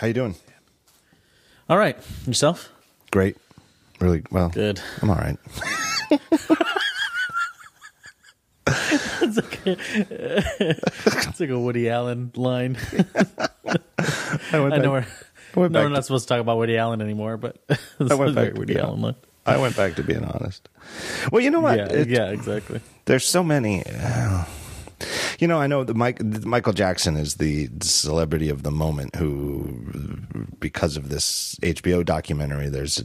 How you doing? All right. Yourself? Great. Really well. Good. I'm all right. It's like a, it's like a Woody Allen line. I went I know we're, I no, we're not to- supposed to talk about Woody Allen anymore, but a went back to Woody Allen line. I went back to being honest. Well, you know what? Yeah, It- yeah, exactly. There's so many. uh, you know, I know the Mike, Michael Jackson is the celebrity of the moment who, because of this HBO documentary, there's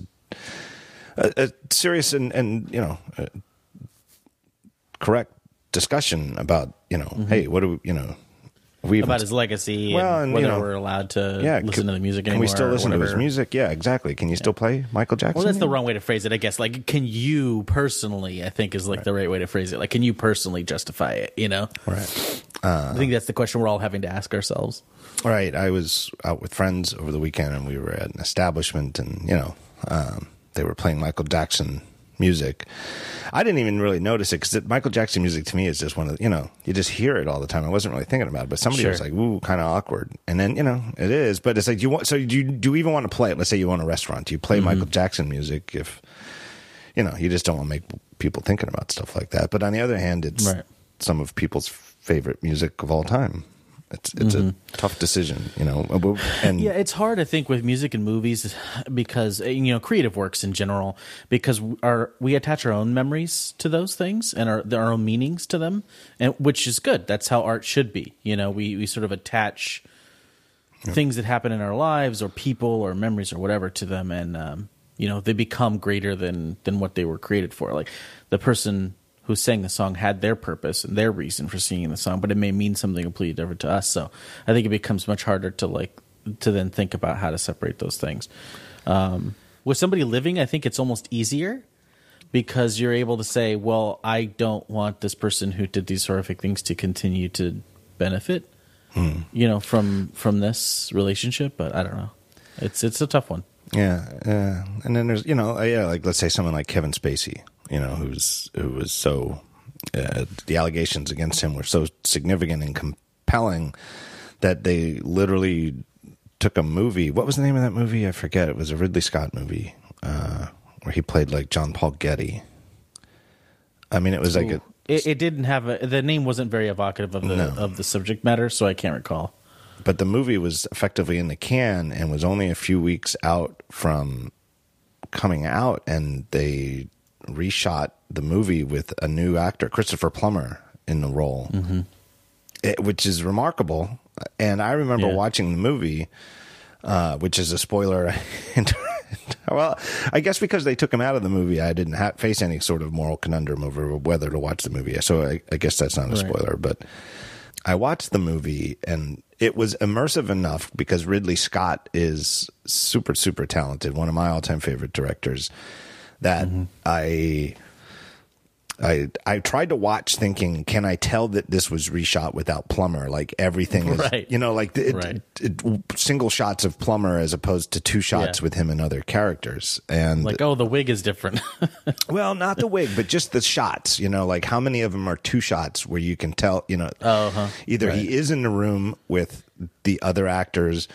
a, a, a serious and, and, you know, correct discussion about, you know, mm-hmm. hey, what do we, you know, we. About his legacy Well, and and, whether you know, we're allowed to yeah, listen can- to the music anymore. Can we still listen to his music? Yeah, exactly. Can you still play Michael Jackson? Well, that's the wrong way to phrase it, I guess. Like, can you personally? I think is like the right way to phrase it. Like, can you personally justify it? You know, Right. I think that's the question we're all having to ask ourselves. Right. I was out with friends over the weekend and we were at an establishment and, you know, um, they were playing Michael Jackson music. I didn't even really notice it because Michael Jackson music to me is just one of the, you know, you just hear it all the time. I wasn't really thinking about it, but somebody Sure. was like, ooh, kind of awkward. And then, you know, it is, but it's like, do you want, so do you, do you even want to play it? Let's say you want a restaurant. Do you play Michael mm-hmm. Jackson music if, you know, you just don't want to make people thinking about stuff like that. But on the other hand, it's Right. some of people's favorite music of all time. It's it's a tough decision, you know. And Yeah, it's hard, I think, with music and movies because uh, you know creative works in general because our we attach our own memories to those things and our our own meanings to them, and which is good. That's how art should be. You know, we we sort of attach things that happen in our lives or people or memories or whatever to them, and um, you know they become greater than than what they were created for. Like the person who sang the song had their purpose and their reason for singing the song, but it may mean something completely different to us. So I think it becomes much harder to like to then think about how to separate those things. Um, with somebody living, I think it's almost easier because you're able to say, "Well, I don't want this person who did these horrific things to continue to benefit." You know, from from this relationship, but I don't know. It's it's a tough one. yeah, yeah. And then there's you know uh, yeah, like let's say someone like Kevin Spacey, you know, who's who was so uh, the allegations against him were so significant and compelling that they literally took a movie. What was the name of that movie? I forget. It was a Ridley Scott movie uh, where he played like John Paul Getty. I mean, it was like a It, it didn't have a, the name wasn't very evocative of the No. of the subject matter, so I can't recall. but the movie was effectively in the can and was only a few weeks out from coming out and they reshot the movie with a new actor christopher plummer in the role. It, which is remarkable. And i remember Yeah. watching the movie uh, which is a spoiler. Well i guess because they took him out of the movie i didn't ha- face any sort of moral conundrum over whether to watch the movie. So i, I guess that's not a Right. spoiler. But I watched the movie and it was immersive enough because Ridley Scott is super, super talented, one of my all time favorite directors, that I. I I tried to watch thinking, can I tell that this was reshot without Plummer? Like everything is, Right. you know, like it, Right. it- single shots of Plummer as opposed to two shots Yeah. with him and other characters. And Like, oh, the wig is different. well, not the wig, but just the shots. You know, like how many of them are two shots where you can tell, you know, Uh-huh. either Right. he is in the room with the other actors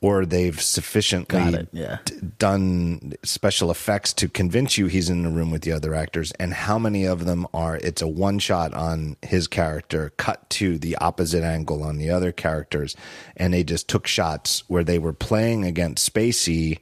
or they've sufficiently yeah. d- done special effects to convince you he's in the room with the other actors and how many of them are it's a one shot on his character cut to the opposite angle on the other characters and they just took shots where they were playing against Spacey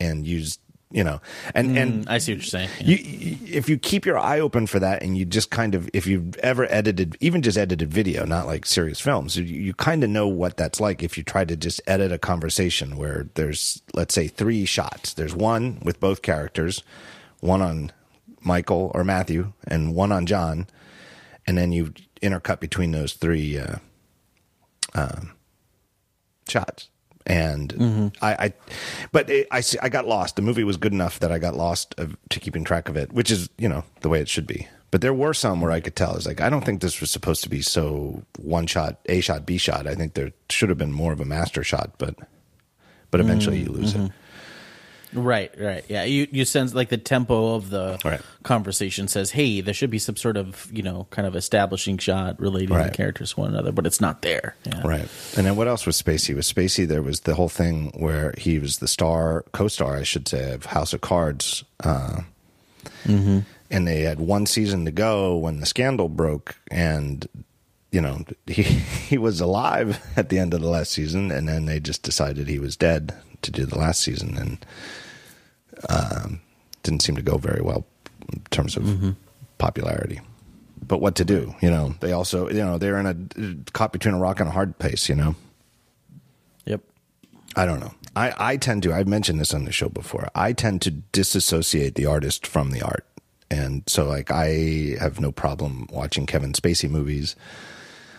and used you know. And and I see what you're saying. you, you- if you keep your eye open for that and you just kind of if you've ever edited even just edited video not like serious films you, you kind of know what that's like if you try to just edit a conversation where there's let's say three shots. There's one with both characters one on michael or matthew and one on john and then you intercut between those three uh, um, shots and mm-hmm. I, I but it, I, I got lost. The movie was good enough that i got lost of, to keeping track of it which is you know the way it should be. But there were some where i could tell. It's like i don't think this was supposed to be so one shot a shot b shot. I think there should have been more of a master shot but but eventually you lose mm-hmm. it Right, right. Yeah, you you sense like the tempo of the Right. conversation says, "Hey, there should be some sort of you know kind of establishing shot relating Right. the characters to one another," but it's not there. Yeah. Right. And then what else was Spacey? With Spacey, there was the whole thing where he was the star, co-star, I should say, of House of Cards. Uh, And they had one season to go when the scandal broke, and you know he he was alive at the end of the last season, and then they just decided he was dead to do the last season, and um, didn't seem to go very well in terms of popularity. But what to do? You know, they also you know they're in a caught between a rock and a hard place. You know. Yep. I don't know. I, I tend to, I've mentioned this on the show before, I tend to disassociate the artist from the art. And so, like, I have no problem watching Kevin Spacey movies,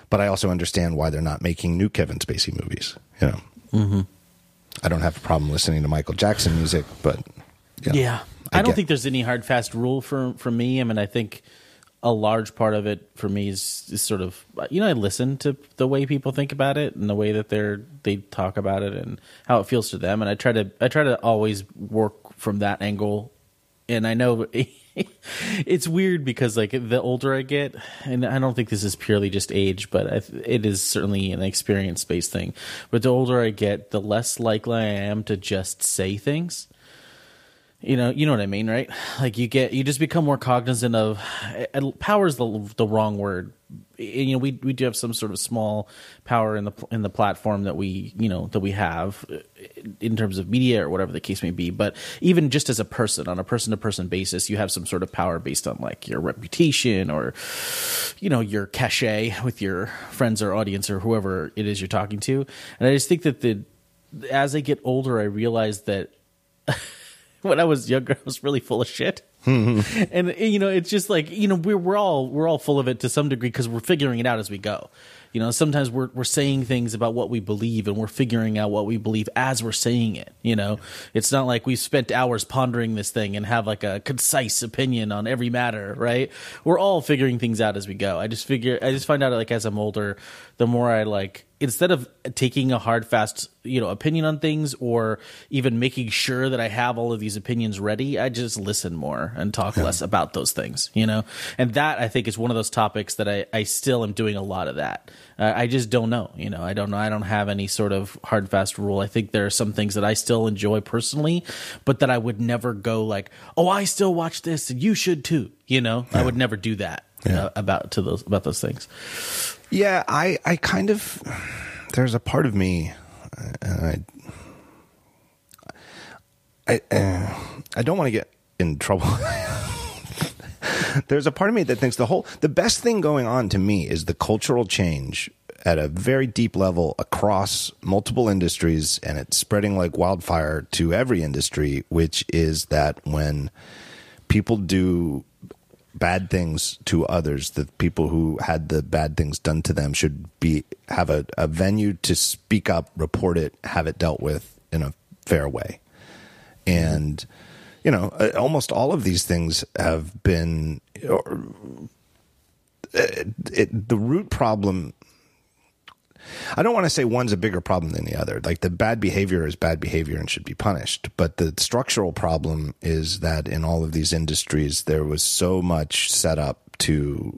but I also understand why they're not making new Kevin Spacey movies. You know, mm-hmm. I don't have a problem listening to Michael Jackson music, but know, Yeah. I, don't get- think there's any hard fast rule for for me. I mean, I think a large part of it for me is, is sort of you know I listen to the way people think about it and the way that they're they talk about it and how it feels to them, and I try to I try to always work from that angle. And I know it's weird because like the older I get, and I don't think this is purely just age, but I, it is certainly an experience based thing. But the older I get, the less likely I am to just say things you know you know what i mean right? Like you get you just become more cognizant of and power is the, the wrong word. You know we we do have some sort of small power in the in the platform that we you know that we have uh, in terms of media or whatever the case may be. But even just as a person on a person to person basis you have some sort of power based on like your reputation or you know your cachet with your friends or audience or whoever it is you're talking to. And i just think that the as i get older i realize that when I was younger, I was really full of shit. and you know, it's just like you know, we're we're all we're all full of it to some degree because we're figuring it out as we go. You know, sometimes we're we're saying things about what we believe, and we're figuring out what we believe as we're saying it. You know, it's not like we've spent hours pondering this thing and have like a concise opinion on every matter, right? We're all figuring things out as we go. I just figure, I just find out like as I'm older, the more I like instead of taking a hard fast you know opinion on things or even making sure that i have all of these opinions ready i just listen more and talk less about those things you know and that i think is one of those topics that i, I still am doing a lot of that uh, i just don't know you know i don't know i don't have any sort of hard fast rule. I think there are some things that i still enjoy personally but that i would never go like oh i still watch this and you should too you know? I would never do that uh, about to those about those things. Yeah, I, I kind of there's a part of me, uh, I, I, uh, I don't want to get in trouble. there's a part of me that thinks the whole the best thing going on to me is the cultural change at a very deep level across multiple industries, and it's spreading like wildfire to every industry. Which is that when people do bad things to others the people who had the bad things done to them should be have a, a venue to speak up report it have it dealt with in a fair way and you know uh, almost all of these things have been or, uh, it, the root problem I don't want to say one's a bigger problem than the other. Like the bad behavior is bad behavior and should be punished. But the structural problem is that in all of these industries, there was so much set up to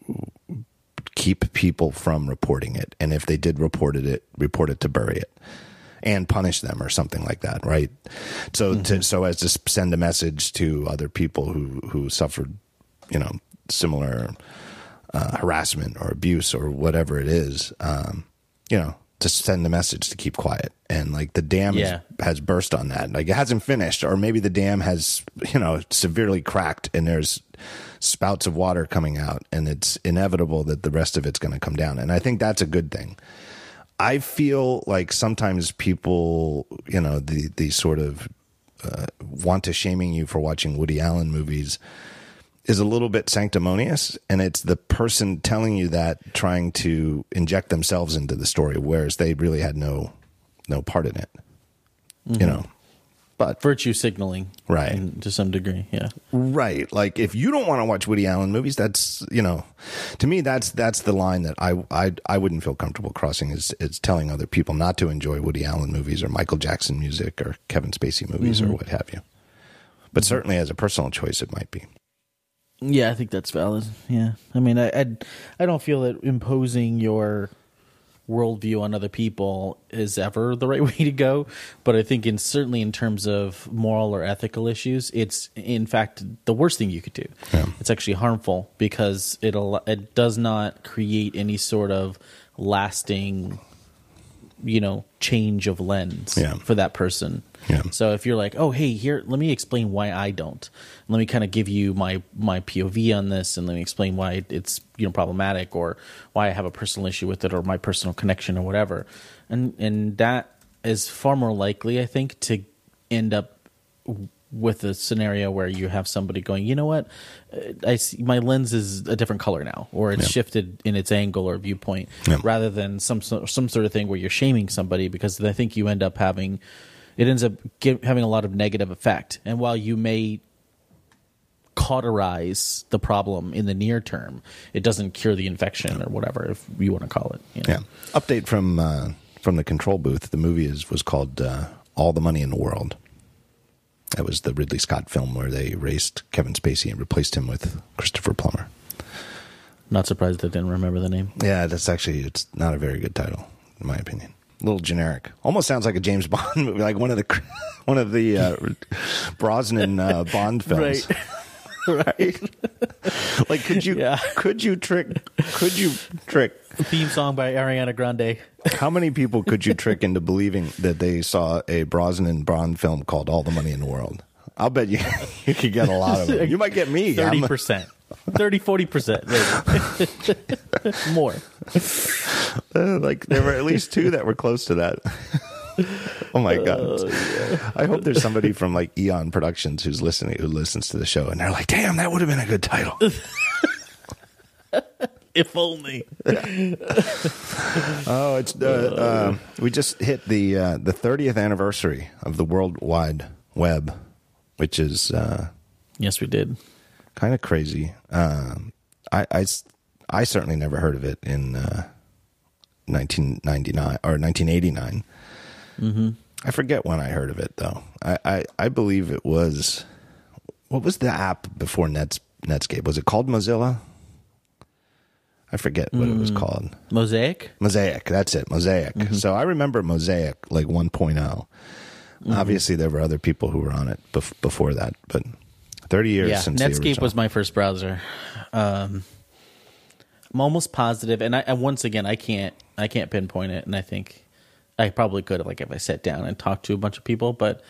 keep people from reporting it. And if they did report it, report it to bury it and punish them or something like that. Right. So to, so as to send a message to other people who, who suffered, you know, similar uh, harassment or abuse or whatever it is. Um, you know, to send a message to keep quiet. And like the dam Yeah. has, has burst on that. Like it hasn't finished, or maybe the dam has, you know, severely cracked and there's spouts of water coming out and it's inevitable that the rest of it's going to come down. And I think that's a good thing. I feel like sometimes people, you know, the, the sort of uh, want to shaming you for watching Woody Allen movies is a little bit sanctimonious. And it's the person telling you that trying to inject themselves into the story whereas they really had no no part in it. You know but virtue signaling. Right. in- to some degree yeah. Right. Like if you don't want to watch Woody Allen movies that's you know to me that's that's the line that I I I wouldn't feel comfortable crossing is is telling other people not to enjoy Woody Allen movies or Michael Jackson music or Kevin Spacey movies or mm-hmm. what have you. But certainly as a personal choice, it might be. Yeah, I think that's valid. Yeah, I mean, I I, I don't feel that imposing your worldview on other people is ever the right way to go. But I think, in certainly in terms of moral or ethical issues, it's in fact the worst thing you could do. Yeah. It's actually harmful because it it does not create any sort of lasting, you know, change of lens Yeah. for that person. Yeah. So if you're like, oh hey, here, let me explain why I don't. Let me kind of give you my my POV on this, and let me explain why it's you know problematic, or why I have a personal issue with it, or my personal connection, or whatever. And and that is far more likely, I think, to end up with a scenario where you have somebody going, you know what, Uh, I see my lens is a different color now, or it's Yeah. shifted in its angle or viewpoint, Yeah. rather than some some sort of thing where you're shaming somebody because I think you end up having it ends up give, having a lot of negative effect. And while you may cauterize the problem in the near term, it doesn't cure the infection or whatever, if you want to call it. you know? Yeah. Update from uh, from the control booth. The movie is was called uh, All the Money in the World. That was the Ridley Scott film where they erased Kevin Spacey and replaced him with Christopher Plummer. Not surprised I didn't remember the name. Yeah, that's actually it's not a very good title in my opinion. A little generic. Almost sounds like a James Bond movie, like one of the one of the uh, Brosnan uh, Bond films. right? like could you Yeah. could you trick could you trick Theme song by Ariana Grande. how many people could you trick into believing that they saw a Brosnan Bond film called All the Money in the World? I'll bet you you could get a lot of them. You might get me. I'm- 30%. 30, 40%. More. Uh, like there were at least two that were close to that. oh my god! I hope there's somebody from like Eon Productions who's listening who listens to the show and they're like, "Damn, that would have been a good title." If only. oh, it's uh, uh, we just hit the uh, the 30th anniversary of the World Wide Web, which is uh, Yes, we did. kind of crazy. Um, I, I I certainly never heard of it in uh, 1999 or 1989. Mm-hmm. I forget when I heard of it though. I, I, I believe it was what was the app before Nets Netscape? Was it called Mozilla? I forget what it was called. Mosaic? Mosaic. That's it. Mosaic. So I remember Mosaic like 1 Obviously, there were other people who were on it bef- before that, but 30 years yeah, since the Netscape original. was my first browser. Um, I'm almost positive, and I and once again I can't I can't pinpoint it, and I think I probably could have like if I sat down and talked to a bunch of people, but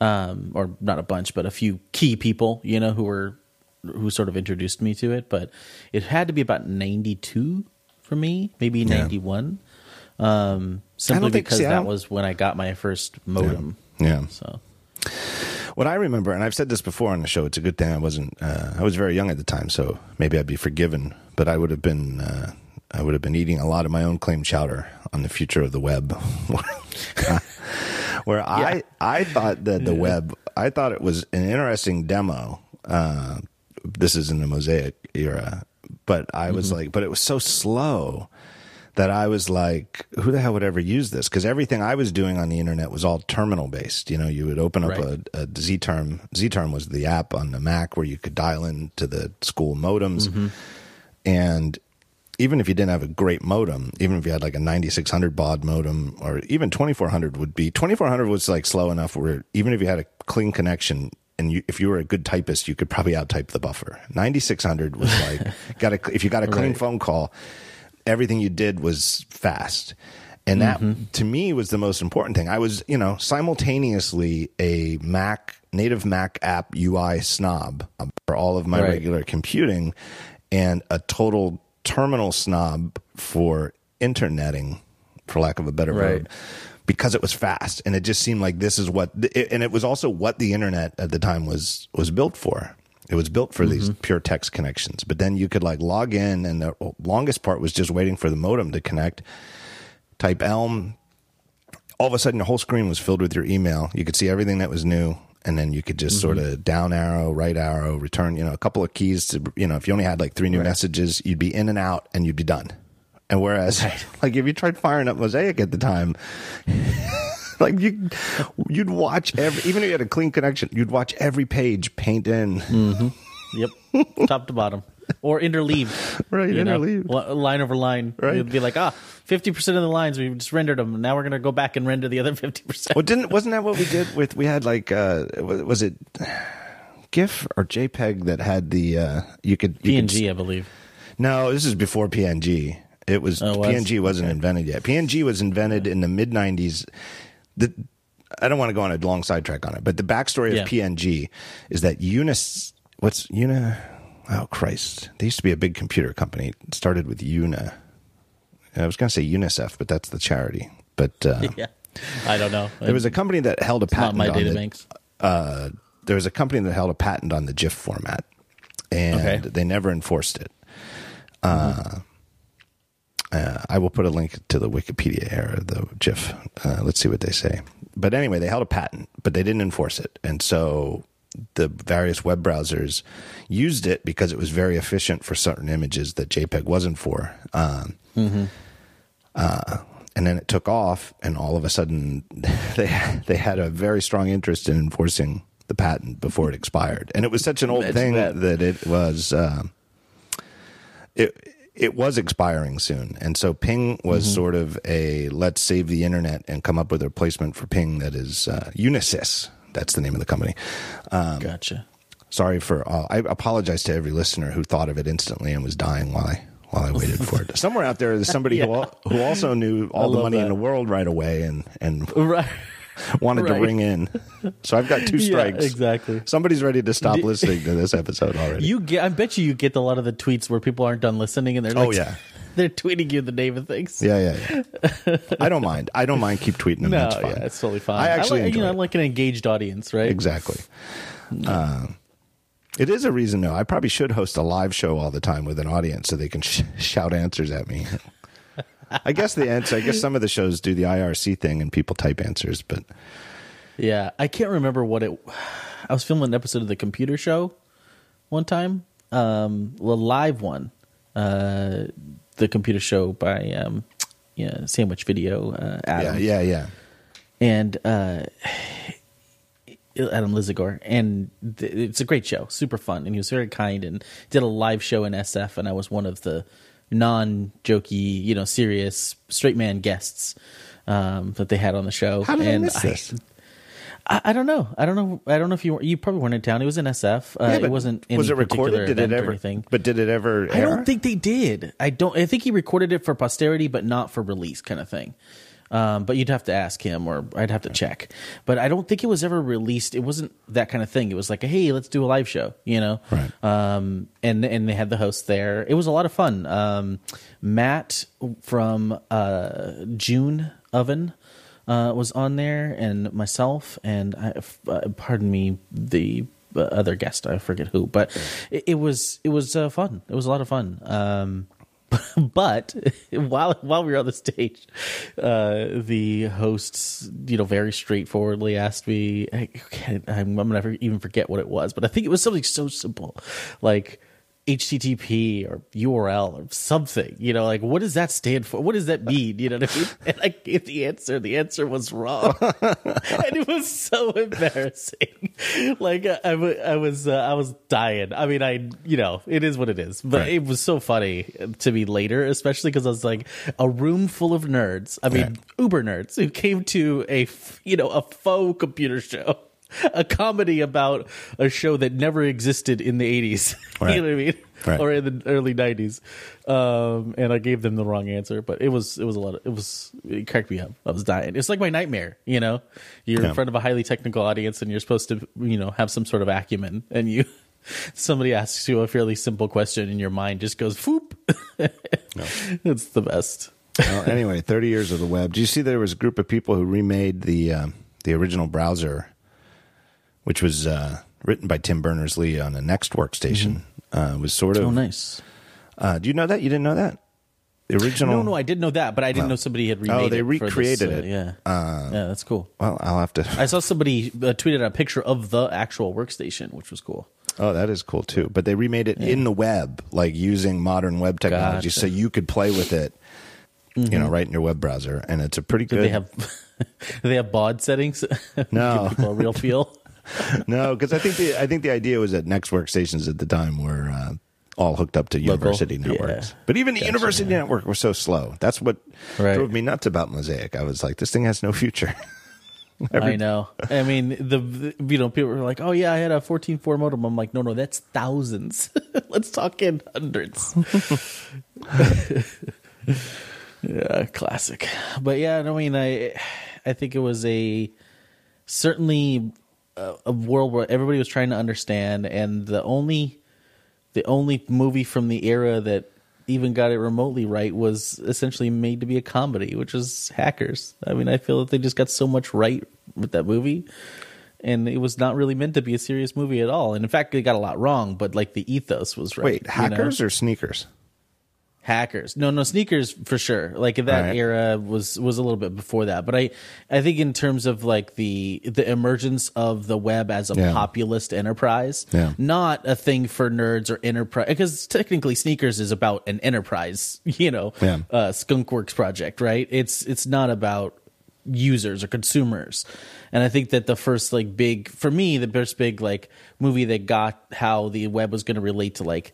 um, or not a bunch, but a few key people, you know, who were who sort of introduced me to it. But it had to be about '92 for me, maybe '91, um, simply think- because see, that was when I got my first modem. Yeah. So What I remember, and I've said this before on the show, it's a good thing I wasn't. Uh, I was very young at the time, so maybe I'd be forgiven. But I would have been. Uh, I would have been eating a lot of my own claim chowder on the future of the web. Where I I thought that the web, I thought it was an interesting demo. Uh, this is in the Mosaic era, but I was mm-hmm. like, but it was so slow that I was like, who the hell would ever use this? Because everything I was doing on the internet was all terminal based. You know, you would open up Right. a, a Z-Term. Z-Term was the app on the Mac where you could dial into the school modems. Mm-hmm. And even if you didn't have a great modem, even if you had like a 9600 baud modem or even 2400 would be, 2400 was like slow enough where even if you had a clean connection, and you, if you were a good typist, you could probably outtype the buffer. 9600 was like, got a, if you got a clean Right. phone call, everything you did was fast. And that mm-hmm. to me was the most important thing. I was, you know, simultaneously a Mac native Mac app UI snob for all of my Right. regular computing and a total terminal snob for interneting, for lack of a better Right. word, because it was fast and it just seemed like this is what, and it was also what the internet at the time was was built for. It was built for these mm-hmm. pure text connections, but then you could like log in, and the longest part was just waiting for the modem to connect. Type Elm. All of a sudden, the whole screen was filled with your email. You could see everything that was new, and then you could just mm-hmm. sort of down arrow, right arrow, return. You know, a couple of keys to you know. If you only had like three new messages, you'd be in and out, and you'd be done. And whereas, like if you tried firing up Mosaic at the time, like you, you'd watch every, even if you had a clean connection, you'd watch every page paint in. Yep, top to bottom, or interleaved. Right, know, line over line. Right. You'd be like, ah, 50 percent of the lines we just rendered them. Now we're going to go back and render the other fifty percent. Well, didn't wasn't that what we did with? We had like, uh, was it GIF or JPEG that had the uh, you could you could PNG, I believe. No, this is before PNG. It was, Oh, was? PNG wasn't invented yet. PNG was invented in the mid '90s. The I don't want to go on a long sidetrack on it, but the backstory Yeah. of PNG is that Unis, what's Una? Oh Christ! They used to be a big computer company. It started with Una. I was going to say UNICEF, but that's the charity. But uh, Yeah, I don't know. there was a company that held a not patent my on data the, banks. uh, there was a company that held a patent on the GIF format, and Okay. they never enforced it. Uh, uh, I will put a link to the Wikipedia era, the GIF. Uh, let's see what they say. But anyway, they held a patent, but they didn't enforce it, and so the various web browsers used it because it was very efficient for certain images that JPEG wasn't for. Um, uh, and then it took off, and all of a sudden, they they had a very strong interest in enforcing the patent before it expired. And it was such an old Imagine thing that. that. it was uh, it it was expiring soon, and so PNG was Mm-hmm. sort of a let's save the internet and come up with a replacement for PNG that is uh, Unisys. That's the name of the company. Um, Gotcha. Sorry for all. I apologize to every listener who thought of it instantly and was dying while I while I waited for it. Somewhere out there's somebody who who also knew all the money in the world right away and and Right. wanted to ring in. So I've got two Yeah, strikes. exactly. Somebody's ready to stop listening to this episode already. You get. I bet you you get a lot of the tweets where people aren't done listening and they're like, Oh, yeah. they're tweeting you the name of things. yeah, yeah, yeah. I don't mind. I don't mind. Keep tweeting them. No, That's fine. yeah, it's totally fine. I actually like, enjoy you know. I'm like an engaged audience, right? Exactly. Uh, it is a reason, though. I probably should host a live show all the time with an audience so they can sh- shout answers at me. I guess the answer. I guess some of the shows do the IRC thing and people type answers, but Yeah, I can't remember what it. I was filming an episode of the computer show one time, um, the live one, uh, the computer show by um, yeah, Sandwich Video, uh, Adam, yeah, yeah, yeah. and uh, Adam Lisagor, and th- it's a great show, super fun, and he was very kind and did a live show in SF, and I was one of the non-jokey, you know, serious straight man guests um, that they had on the show. How did I and miss this? I, I don't know. I don't know. I don't know if you were, you probably weren't in town. It was in SF. Uh, Yeah, it wasn't. Was it particular recorded? Did it ever? anything. But did it ever? I don't think they did. I don't. I think he recorded it for posterity, but not for release, kind of thing. Um, but you'd have to ask him, or I'd have to check. But I don't think it was ever released. It wasn't that kind of thing. It was like, hey, let's do a live show, you know. Right. Um, and and they had the host there. It was a lot of fun. Um, Matt from uh, June Oven uh, was on there, and myself, and I, uh, pardon me, the uh, other guest, I forget who, but it, it was it was uh, fun. It was a lot of fun. But while while we were on the stage, uh, the hosts, you know, very straightforwardly asked me, I, I'm, I'm gonna even forget what it was, but I think it was something so simple, like HTTP or URL or something. You know, like what does that stand for? What does that mean? You know what I mean? And I gave the answer. The answer was wrong, and it was so embarrassing. Like I, I was, uh, I was dying. I mean, I, you know, it is what it is. But Right. it was so funny to me later, especially because I was like a room full of nerds. I mean, Right. uber nerds who came to a, you know, a faux computer show. A comedy about a show that never existed in the 80s. Right. you know what I mean? Right. Or in the early 90s. Um, and I gave them the wrong answer, but it was it was a lot of, it was it cracked me up. I was dying. It's like my nightmare, you know. You're Yeah. in front of a highly technical audience and you're supposed to, you know, have some sort of acumen and you somebody asks you a fairly simple question and your mind just goes foop. It's the best. well, anyway, 30 years of the web. Do you see there was a group of people who remade the um, the original browser, which was uh, written by Tim Berners Lee on a Next workstation? Uh, was sort of. Oh nice. Uh, do you know that? You didn't know that? The original. No, no, I did know that, but I didn't know somebody had remade Oh, they it for this, recreated uh, it. Yeah. yeah, that's cool. Well, I'll have to. I saw somebody uh, tweeted a picture of the actual workstation, which was cool. Oh, that is cool too. But they remade it in the web, like using modern web technology, Gotcha. so you could play with it. You know, right in your web browser, and it's a pretty good. they have they have baud settings. No. Give people a real feel. no, because I think the I think the idea was that next workstations at the time were uh, all hooked up to university Yeah. networks. But even the university network was so slow. That's what Right. drove me nuts about Mosaic. I was like, this thing has no future. I know. I mean, the, the you know people were like, "Oh yeah, I had a 14.4 modem." I'm like, "No, no, that's thousands. Let's talk in hundreds. yeah, classic. But yeah, I mean, I I think it was a certainly a, a world where everybody was trying to understand, and the only the only movie from the era that even got it remotely right was essentially made to be a comedy, which is Hackers. I mean, I feel that they just got so much right with that movie. And it was not really meant to be a serious movie at all. And in fact, they got a lot wrong, but like the ethos was right. Wait, you know? hackers or sneakers? Hackers no no sneakers for sure like that Right. era was was a little bit before that but i i think in terms of like the the emergence of the web as a Yeah. populist enterprise Yeah. not a thing for nerds or enterprise because technically sneakers is about an enterprise you know Yeah. uh skunkworks project right it's it's not about users or consumers and i think that the first like big for me the first big like movie that got how the web was going to relate to like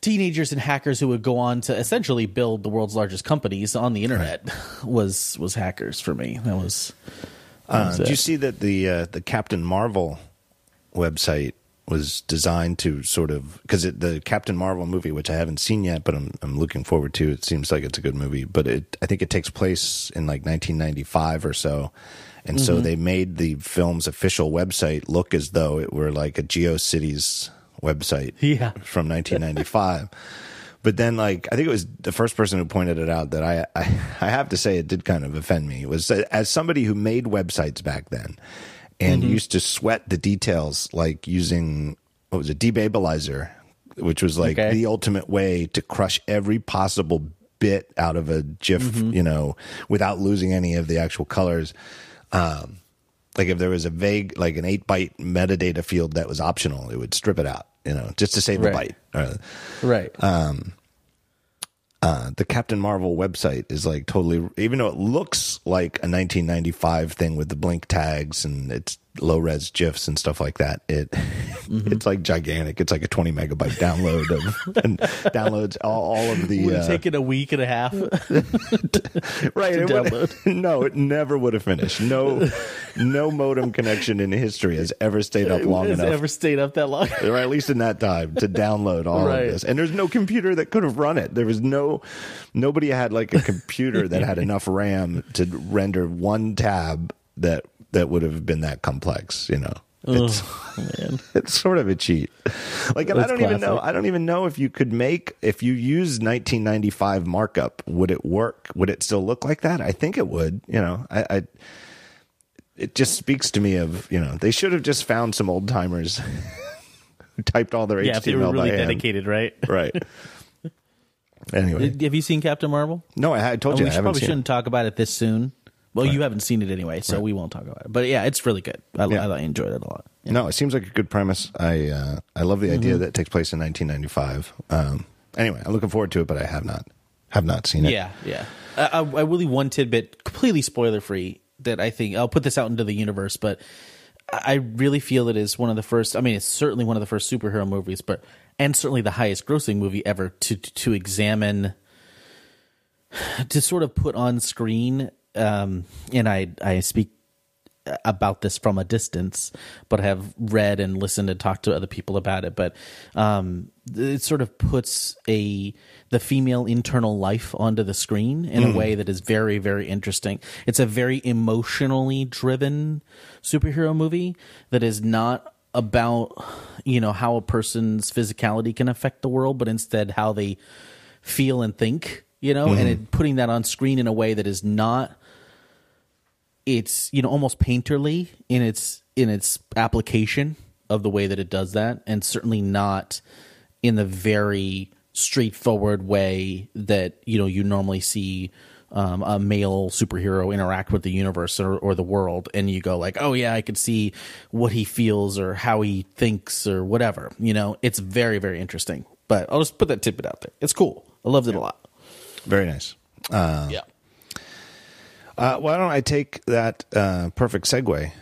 teenagers and hackers who would go on to essentially build the world's largest companies on the internet was was hackers for me. That was. that Uh, was did it. you see that the uh, the Captain Marvel website was designed to sort of because the Captain Marvel movie, which I haven't seen yet, but I'm I'm looking forward to. It seems like it's a good movie, but it I think it takes place in like 1995 or so, and Mm-hmm. so they made the film's official website look as though it were like a GeoCities website Yeah. from 1995. But then, like, I think it was the first person who pointed it out that I, I, I have to say it did kind of offend me. It was as somebody who made websites back then and Mm-hmm. used to sweat the details, like using what was it, DeBabelizer, which was like Okay. the ultimate way to crush every possible bit out of a GIF, Mm-hmm. you know, without losing any of the actual colors. Um, like if there was a vague, like an eight byte metadata field that was optional, it would strip it out, you know, just to save a byte. Uh, right? uh, the Captain Marvel website is like totally, even though it looks like a 1995 thing with the blink tags and it's low res gifs and stuff like that. It Mm-hmm. it's like gigantic. It's like a 20 megabyte download of and downloads all, all of the would uh, have taken a week and a half. right to it would- no, it never would have finished. No, no modem connection in history has ever stayed up long Has enough. ever stayed up that long? or at least in that time to download all Right. of this and there's no computer that could have run it there was no nobody had like a computer that had enough ram to render one tab that that would have been that complex you know it's Man. it's sort of a cheat like and i don't even know i don't even know if you could make if you use 1995 markup would it work would it still look like that i think it would you know i, I it just speaks to me of you know they should have just found some old timers who typed all their HTML by hand. Yeah, if they were really by hand. dedicated, right? right anyway Have you seen Captain Marvel? no I, I told Oh, you we I haven't probably shouldn't it. talk about it this soon. Well, you haven't seen it anyway, so we won't talk about it. But yeah, it's really good. I, Yeah. I enjoyed it a lot. Yeah. no it seems like a good premise i uh i love the idea that it takes place in 1995 um anyway i'm looking forward to it but i have not have not seen it Yeah, yeah. I, I, I really one tidbit, completely spoiler free, that I think I'll put this out into the universe, but I really feel it is one of the first. I mean, it's certainly one of the first superhero movies, but and certainly the highest grossing movie ever to to examine, to sort of put on screen. Um, and I I speak about this from a distance, but have read and listened and talked to other people about it. But um, it sort of puts a the female internal life onto the screen in a way that is very, very interesting. It's a very emotionally driven superhero movie that is not about you know how a person's physicality can affect the world, but instead how they feel and think. You know, and it, putting that on screen in a way that is not it's you know almost painterly in its in its application of the way that it does that and certainly not in the very straightforward way that you know you normally see um, a male superhero interact with the universe or, or the world and you go like oh yeah i can see what he feels or how he thinks or whatever you know? It's very very interesting but i'll just put that tidbit out there. It's cool. I loved it a lot. Very nice. Yeah Uh, why don't I take that uh, perfect segue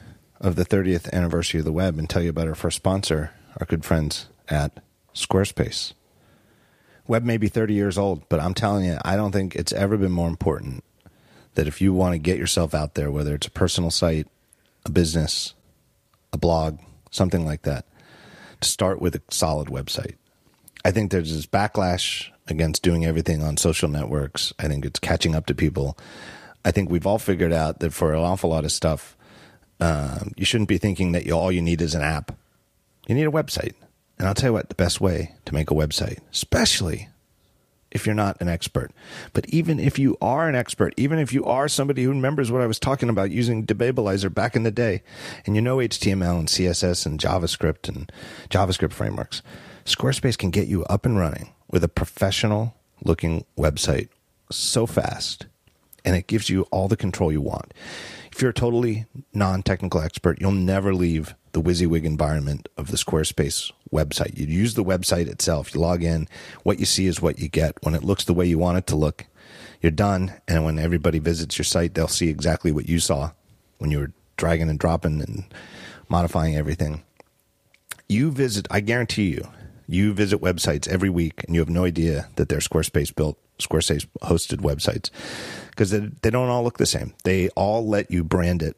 of the 30th anniversary of the web and tell you about our first sponsor, our good friends at Squarespace. Web may be 30 years old, but I'm telling you, I don't think it's ever been more important that if you want to get yourself out there, whether it's a personal site, a business, a blog, something like that, to start with a solid website. I think there's this backlash against doing everything on social networks. I think it's catching up to people. I think we've all figured out that for an awful lot of stuff, um, you shouldn't be thinking that you, all you need is an app. You need a website. And I'll tell you what, the best way to make a website, especially if you're not an expert. But even if you are an expert, even if you are somebody who remembers what I was talking about using DeBabelizer back in the day, and you know HTML and CSS and JavaScript and JavaScript frameworks, Squarespace can get you up and running with a professional looking website so fast, and it gives you all the control you want. If you're a totally non technical expert, you'll never leave the WYSIWYG environment of the Squarespace website. You use the website itself, you log in, what you see is what you get. When it looks the way you want it to look, you're done. And when everybody visits your site, they'll see exactly what you saw when you were dragging and dropping and modifying everything. You visit, I guarantee you, you visit websites every week and you have no idea that they're Squarespace built, Squarespace hosted websites because they, they don't all look the same. They all let you brand it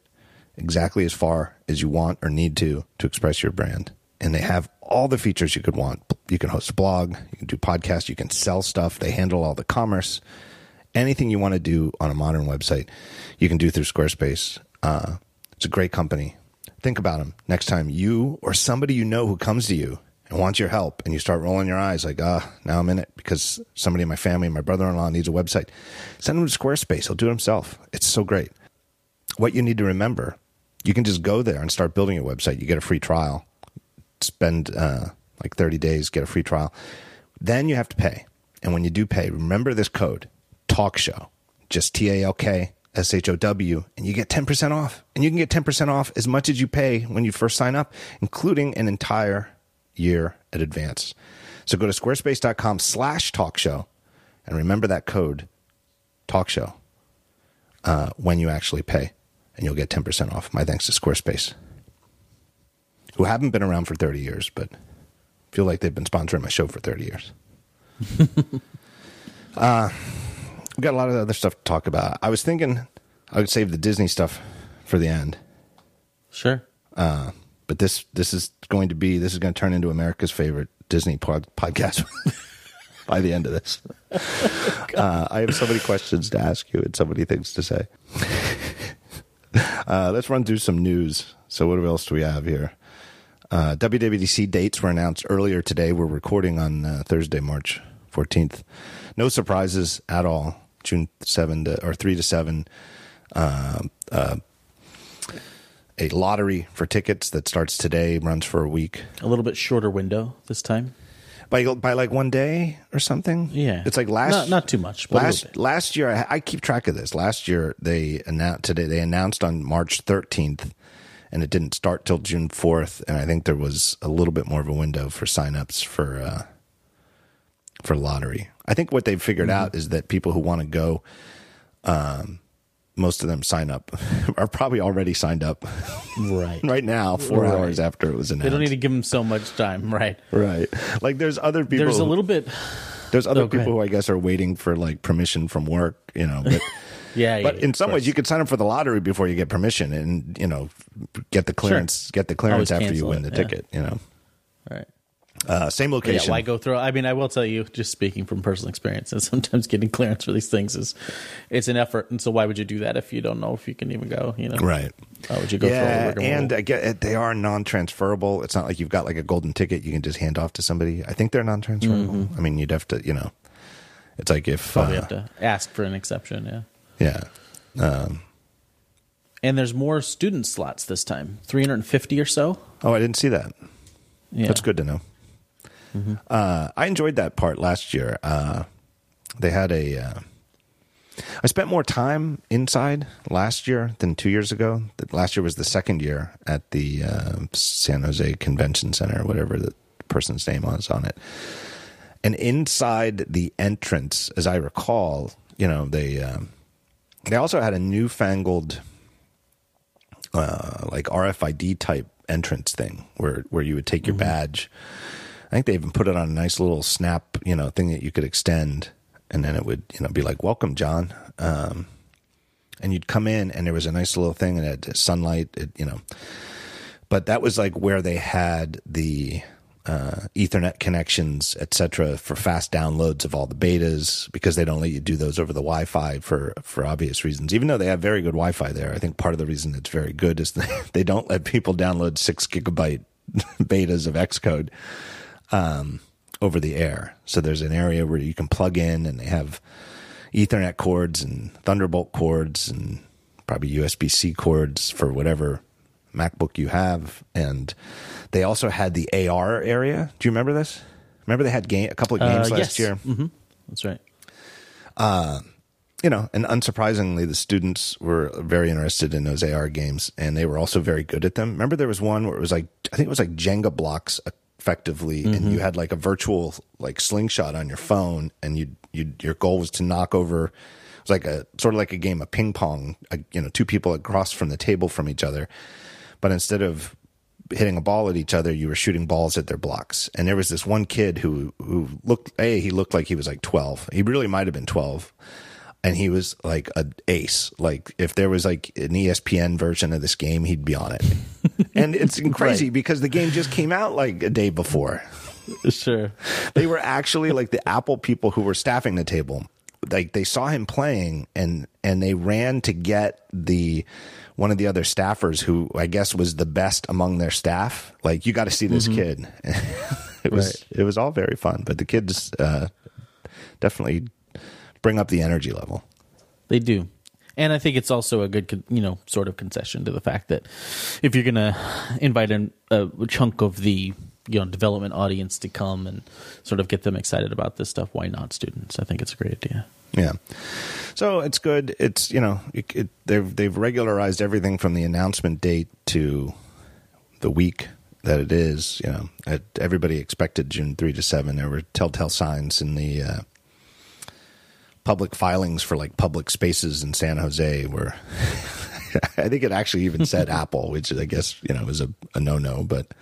exactly as far as you want or need to to express your brand. And they have all the features you could want. You can host a blog, you can do podcasts, you can sell stuff. They handle all the commerce. Anything you want to do on a modern website, you can do through Squarespace. Uh, it's a great company. Think about them next time you or somebody you know who comes to you and wants your help and you start rolling your eyes like, ah, now I'm in it because somebody in my family, my brother in law needs a website. Send him to Squarespace. He'll do it himself. It's so great. What you need to remember, you can just go there and start building a website. You get a free trial, spend uh, like 30 days, get a free trial. Then you have to pay. And when you do pay, remember this code talk show, just T A L K S H O W, and you get 10% off. And you can get 10% off as much as you pay when you first sign up, including an entire year at advance. So go to squarespace.com slash talk show and remember that code talk show uh, when you actually pay and you'll get 10% off. My thanks to Squarespace, who haven't been around for 30 years, but feel like they've been sponsoring my show for 30 years. uh, we got a lot of other stuff to talk about. I was thinking I would save the Disney stuff for the end. Sure. Uh, but this this is going to be this is going to turn into America's favorite Disney pod, podcast by the end of this. Uh, I have so many questions to ask you and so many things to say. uh, let's run through some news. So what else do we have here? Uh, WWDC dates were announced earlier today. We're recording on uh, Thursday, March 14th. No surprises at all. June 7 to, or 3 to 7. Uh, uh, a lottery for tickets that starts today, runs for a week. A little bit shorter window this time. By by like one day or something. Yeah, it's like last not, not too much. last last year, I, I, keep track of this. Last year they announced today. They announced on March thirteenth, and it didn't start till June fourth. And I think there was a little bit more of a window for signups for uh, for lottery. I think what they've figured mm-hmm. out is that people who want to go, um, most of them sign up are probably already signed up right. right now four right. hours after it was announced they don't need to give them so much time right. Right. Like there's other people there's a little bit there's other oh, people who i guess are waiting for like permission from work you know but yeah but yeah, in some ways you could sign up for the lottery before you get permission and you know get the clearance sure. get the clearance Always after you win the yeah. ticket you know. Right uh, same location. Yeah, why go through? I mean, I will tell you, just speaking from personal experience, and sometimes getting clearance for these things is it's an effort. And so, why would you do that if you don't know if you can even go? You know, right? Why would you go? Yeah, and I get they are non-transferable. It's not like you've got like a golden ticket you can just hand off to somebody. I think they're non-transferable. Mm-hmm. I mean, you'd have to, you know, it's like if probably uh, have to ask for an exception. Yeah, yeah. Um, and there's more student slots this time, 350 or so. Oh, I didn't see that. Yeah. That's good to know. Mm-hmm. Uh, I enjoyed that part last year. Uh, they had a. Uh, I spent more time inside last year than two years ago. Last year was the second year at the uh, San Jose Convention Center, whatever the person's name was on it. And inside the entrance, as I recall, you know, they um, they also had a newfangled uh, like RFID type entrance thing where where you would take your badge. I think they even put it on a nice little snap, you know, thing that you could extend, and then it would, you know, be like, "Welcome, John." Um, and you'd come in, and there was a nice little thing, and it had sunlight, it, you know. But that was like where they had the uh, Ethernet connections, etc., for fast downloads of all the betas because they don't let you do those over the Wi-Fi for for obvious reasons. Even though they have very good Wi-Fi there, I think part of the reason it's very good is they don't let people download six gigabyte betas of Xcode um, over the air. So there's an area where you can plug in, and they have Ethernet cords and Thunderbolt cords and probably USB C cords for whatever MacBook you have, and they also had the AR area. Do you remember this? Remember they had game a couple of games Uh, last yes. year. hmm That's right. You know, and unsurprisingly, the students were very interested in those AR games, and they were also very good at them. Remember, there was one where it was like I think it was like Jenga blocks effectively, and you had like a virtual like slingshot on your phone, and you you your goal was to knock over. It was like a sort of like a game of ping pong. uh, You know, two people across from the table from each other, but instead of hitting a ball at each other, you were shooting balls at their blocks. And there was this one kid who who looked a he looked like he was like twelve. He really might have been twelve, and he was like an ace. Like if there was like an ESPN version of this game, he'd be on it. and it's crazy because the game just came out like a day before. Sure. They were actually like the Apple people who were staffing the table. Like they saw him playing and and they ran to get the one of the other staffers who I guess was the best among their staff. Like you got to see this kid. it was Right. it was all very fun, but the kids uh, definitely bring up the energy level. They do. And I think it's also a good, you know, sort of concession to the fact that if you're going to invite an, a chunk of the, you know, development audience to come and sort of get them excited about this stuff, why not students? I think it's a great idea. Yeah. So it's good. It's you know it, it, they've they've regularized everything from the announcement date to the week that it is. You know, everybody expected June three to seven. There were telltale signs in the uh, public filings for like public spaces in San Jose where. I think it actually even said Apple, which I guess you know is a, a no no, but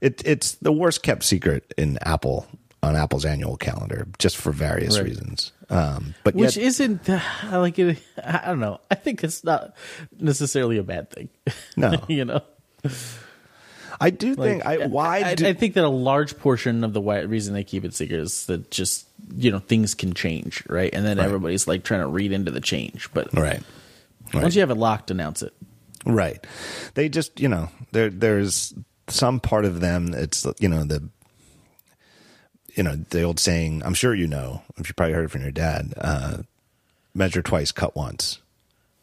it it's the worst kept secret in Apple on Apple's annual calendar, just for various Right. reasons. Um, but Which yet, isn't, I like it. I don't know. I think it's not necessarily a bad thing. No. you know? I do think Like, I why I, do, I think that a large portion of the why, reason they keep it secret is that just you know things can change, right? And then Right. everybody's like trying to read into the change. But right right once you have it locked, announce it. right they just you know there there's some part of them it's you know the you know the old saying I'm sure you know if you probably heard it from your dad uh, measure twice cut once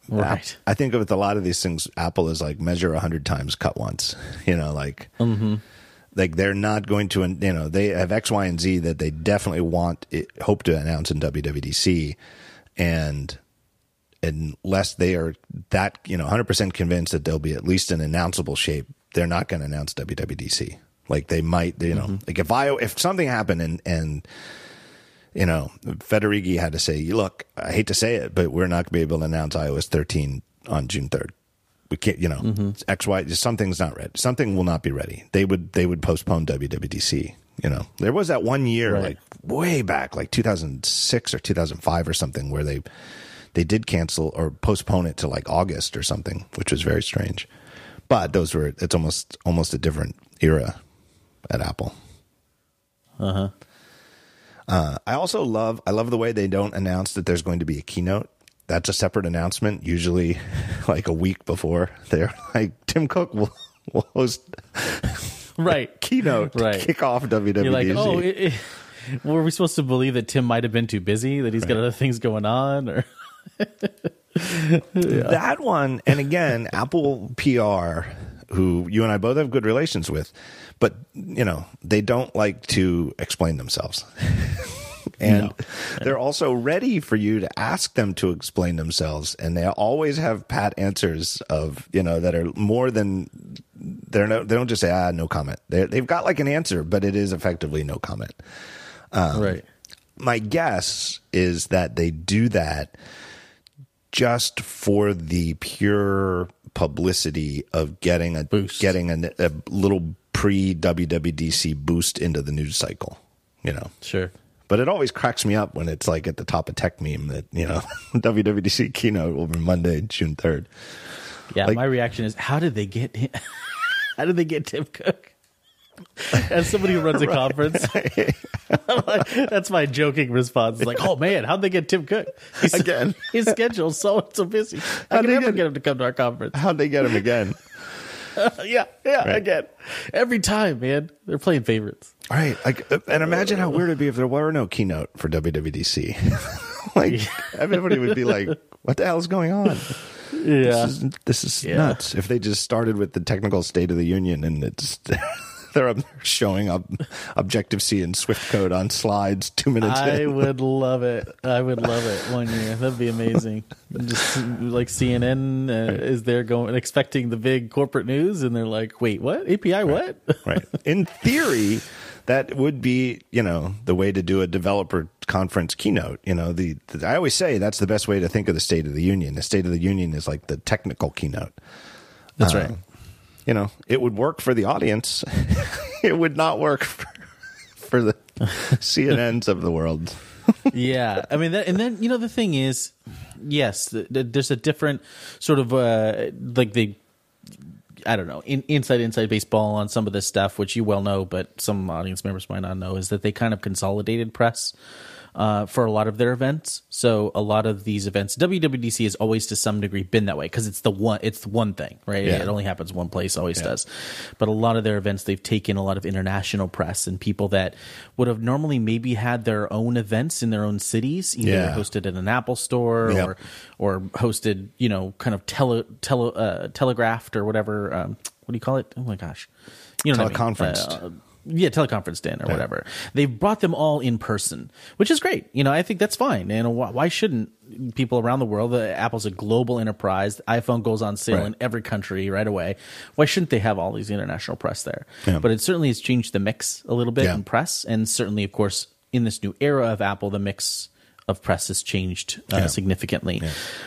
Right. I think with a lot of these things, Apple is like measure a hundred times, cut once. You know, like like they're not going to, you know, they have X, Y, and Z that they definitely want, it, hope to announce in WWDC, and unless they are that, you know, hundred percent convinced that they'll be at least an announceable shape, they're not going to announce WWDC. Like they might, you know, mm-hmm. like if I if something happened and and you know, Federighi had to say, "Look, I hate to say it, but we're not going to be able to announce iOS 13 on June 3rd. We can't, you know, Mm-hmm. X, Y, something's not ready. Something will not be ready. They would, they would postpone WWDC. You know, there was that one year, Right. like way back, like 2006 or 2005 or something, where they, they did cancel or postpone it to like August or something, which was very strange. But those were, it's almost, almost a different era at Apple. Uh, huh. I also love I love the way they don't announce that there's going to be a keynote. That's a separate announcement, usually like a week before. They're like Tim Cook will, will host Right. keynote Right. kick off WWDC. You're like, oh, it, it, were we supposed to believe that Tim might have been too busy, that he's got other things going on, or that one, and again, Apple PR, who you and I both have good relations with, but you know they don't like to explain themselves. And No. they're also ready for you to ask them to explain themselves, and they always have pat answers of you know that are more than they're no, they don't just say ah no comment. They they've got like an answer, but it is effectively no comment. right? My guess is that they do that just for the pure publicity of getting a Boost. getting a, a little pre WWDC boost into the news cycle. You know, Sure. But it always cracks me up when it's like at the top of Techmeme that you know WWDC keynote will be Monday, June third. Yeah, Like- my reaction is, how did they get? him- how did they get Tim Cook? As somebody who runs a conference, like, that's my joking response. It's like, oh man, how'd they get Tim Cook? He's, Again. his schedule's so so busy. I How'd can they get- get him to come to our conference. How'd they get him again? yeah, yeah, Right. again, every time, man. They're playing favorites. Right. Like, uh, and imagine how weird it'd be if there were no keynote for WWDC. like, everybody would be like, "What the hell is going on? Yeah, This is, this is Yeah. nuts." If they just started with the technical State of the Union and it's they're showing up Objective C and Swift code on slides two minutes I in. would love it. I would love it one year. That'd be amazing. Just like CNN uh, is there going expecting the big corporate news, and they're like, "Wait, what? API? What?" right. In theory, that would be, you know, the way to do a developer conference keynote. You know, the, the I always say that's the best way to think of the State of the Union. The State of the Union is like the technical keynote. That's Uh, right. You know, it would work for the audience. it would not work for, for the CNNs of the world. yeah i mean that, and then you know the thing is yes th- th- there's a different sort of uh like the i don't know in, inside inside baseball on some of this stuff which you well know but some audience members might not know is that they kind of consolidated press uh, for a lot of their events. So a lot of these events, WWDC has always to some degree been that way because it's the one, it's the one thing, right? Yeah. It only happens one place, always does. But a lot of their events, they've taken a lot of international press and people that would have normally maybe had their own events in their own cities, either Yeah. hosted at an Apple store Yep. or or hosted, you know, kind of tele, tele uh, telegraphed or whatever. Um, what do you call it? Oh my gosh, you know, what I mean. Uh, yeah, teleconference in or whatever. They've brought them all in person, which is great. You know, I think that's fine. And why, why shouldn't people around the world? Uh, Apple's a global enterprise. The iPhone goes on sale Right. in every country right away. Why shouldn't they have all these international press there? Yeah. But it certainly has changed the mix a little bit Yeah. in press, and certainly, of course, in this new era of Apple, the mix of press has changed uh, Yeah. significantly.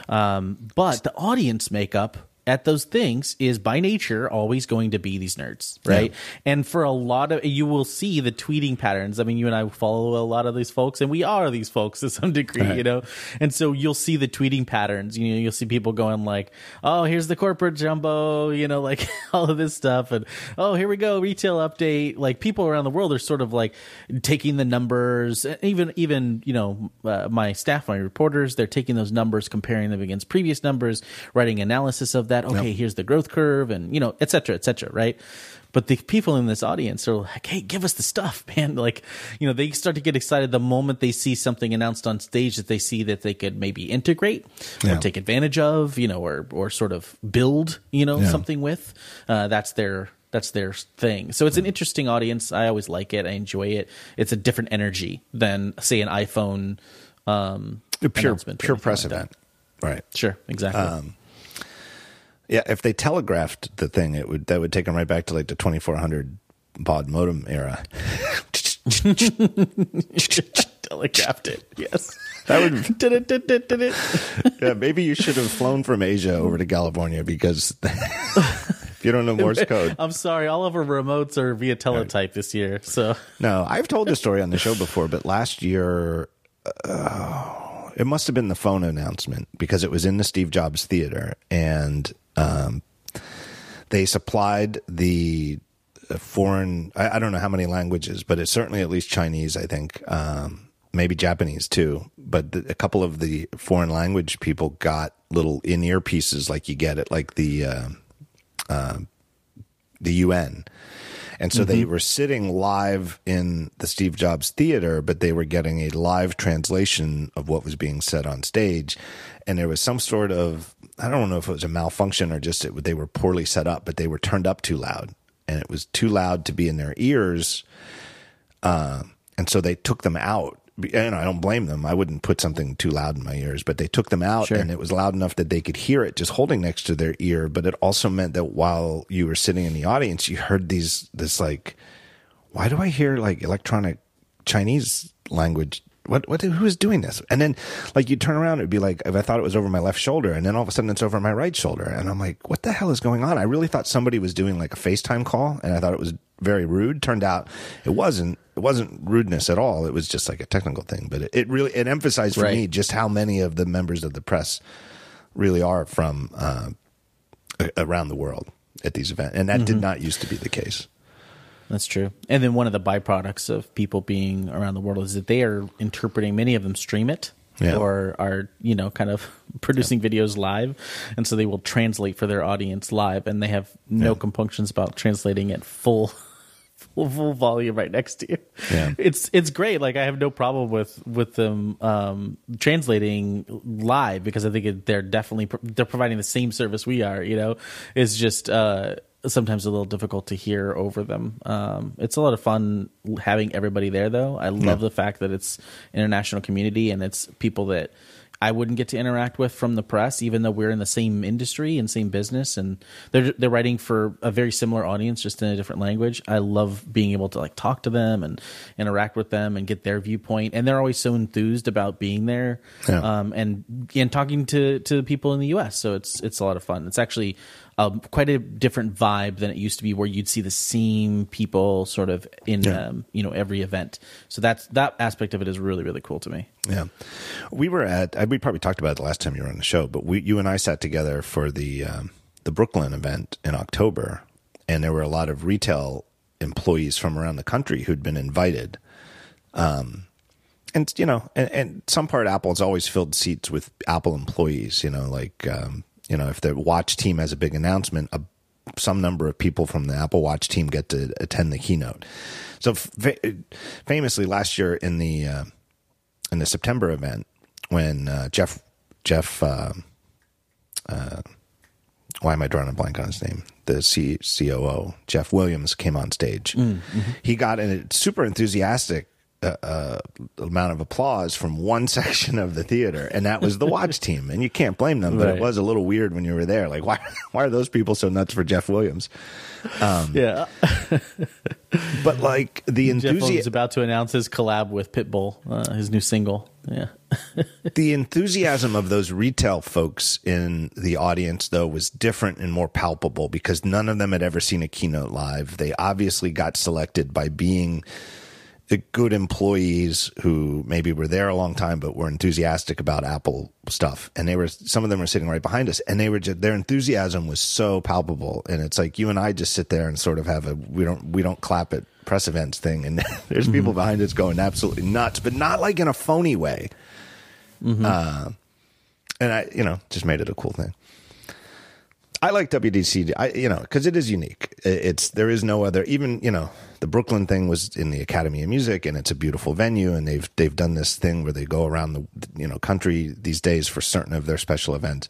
Um, but the audience makeup at those things is by nature always going to be these nerds, right? And for a lot of you will see the tweeting patterns. I mean, you and I follow a lot of these folks, and we are these folks to some degree, Right. you know. And so you'll see the tweeting patterns. You know, you'll see people going like, "Oh, here's the corporate jumbo," you know, like all of this stuff, and oh, here we go, retail update. Like people around the world are sort of like taking the numbers, even even you know, uh, my staff, my reporters, they're taking those numbers, comparing them against previous numbers, writing analysis of that. Okay, here's the growth curve, and you know, et cetera, et cetera, right? But the people in this audience are like, "Hey, give us the stuff, man!" Like, you know, they start to get excited the moment they see something announced on stage that they see that they could maybe integrate or take advantage of, you know, or or sort of build, you know, Yeah. something with. Uh, that's their that's their thing. So it's an interesting audience. I always like it. I enjoy it. It's a different energy than say an iPhone um, pure pure press like event. Right. Sure, exactly. Yeah, if they telegraphed the thing, it would that would take them right back to like the 2400 baud modem era. Telegraphed it. Yes. That would Did it, did it, did it. yeah, maybe you should have flown from Asia over to California because if you don't know Morse code. I'm sorry, all of our remotes are via teletype this year. So No, I've told this story on the show before, but last year uh, it must have been the phone announcement because it was in the Steve Jobs Theater and um, they supplied the uh, foreign I, I don't know how many languages, but it's certainly at least Chinese, I think. Um, maybe Japanese too, but the, a couple of the foreign language people got little in-ear pieces like you get at like the uh, uh, the UN. And so they were sitting live in the Steve Jobs Theater, but they were getting a live translation of what was being said on stage. And there was some sort of, I don't know if it was a malfunction or just it, they were poorly set up, but they were turned up too loud. And it was too loud to be in their ears. Uh, and so they took them out. And I don't blame them. I wouldn't put something too loud in my ears, but they took them out Sure. and it was loud enough that they could hear it just holding next to their ear. But it also meant that while you were sitting in the audience, you heard these, this like, why do I hear like electronic Chinese language what, what, who is doing this? And then, like, you turn around, it'd be like, if I thought it was over my left shoulder, and then all of a sudden it's over my right shoulder. And I'm like, what the hell is going on? I really thought somebody was doing like a FaceTime call, and I thought it was very rude. Turned out it wasn't. It wasn't rudeness at all. It was just like a technical thing. But it, it really it emphasized for Right. me just how many of the members of the press really are from uh, around the world at these events, and that Mm-hmm. did not used to be the case. That's true. And then one of the byproducts of people being around the world is that they are interpreting. Many of them stream it. Yeah. Or are you know kind of producing videos live, and so they will translate for their audience live, and they have no Yeah. compunctions about translating at full, full volume right next to you. Yeah. It's it's great. Like I have no problem with with them um, translating live because I think it, they're definitely they're providing the same service we are. You know, it's just uh, sometimes a little difficult to hear over them. Um, it's a lot of fun having everybody there, though. I love the fact that it's international community and it's people that. I wouldn't get to interact with from the press, even though we're in the same industry and same business, and they're they're writing for a very similar audience, just in a different language. I love being able to like talk to them and interact with them and get their viewpoint, and they're always so enthused about being there, Yeah. um, and and talking to to people in the U.S. So it's it's a lot of fun. It's actually um, quite a different vibe than it used to be, where you'd see the same people sort of in Yeah. um, you know every event. So that's that aspect of it is really really cool to me. Yeah, we were at. We probably talked about it the last time you were on the show, but we, you and I sat together for the um, the Brooklyn event in October, and there were a lot of retail employees from around the country who'd been invited. Um, and you know, and, and some part Apple's always filled seats with Apple employees. You know, like um, you know, if the Watch team has a big announcement, a, some number of people from the Apple Watch team get to attend the keynote. So, fa- famously, last year in the uh, in the September event when uh, Jeff Jeff uh, uh, why am I drawing a blank on his name? The C- COO Jeff Williams came on stage. He got a super enthusiastic uh, uh, amount of applause from one section of the theater, and that was the watch team. And you can't blame them, but Right. it was a little weird when you were there. Like, why why are those people so nuts for Jeff Williams? Yeah, But like the enthusiasm. about to announce his collab with Pitbull, uh, his new single. Yeah, the enthusiasm of those retail folks in the audience though was different and more palpable because none of them had ever seen a keynote live they obviously got selected by being good employees who maybe were there a long time but were enthusiastic about apple stuff and they were some of them were sitting right behind us and they were just their enthusiasm was so palpable and it's like you and i just sit there and sort of have a we don't we don't clap at press events thing and there's people behind us going absolutely nuts but not like in a phony way uh, and I, you know, just made it a cool thing. I like WDC, I, you know, because it is unique. It's there is no other. Even you know, the Brooklyn thing was in the Academy of Music, and it's a beautiful venue, and they've they've done this thing where they go around the you know country these days for certain of their special events,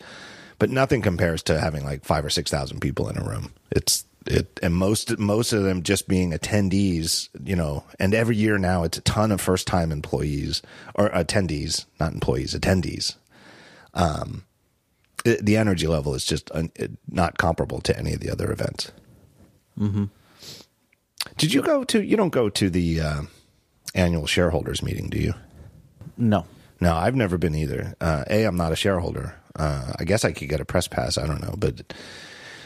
but nothing compares to having like five or six thousand people in a room. It's it, and most most of them just being attendees, you know, and every year now it's a ton of first time employees or attendees, not employees, attendees the- the energy level is just un, not comparable to any of the other events. Mm-hmm. Did you go to? You don't go to the uh, annual shareholders meeting, do you? no, No, I've never been either. Uh, a, I'm not a shareholder. Uh, I guess I could get a press pass. I don't know, but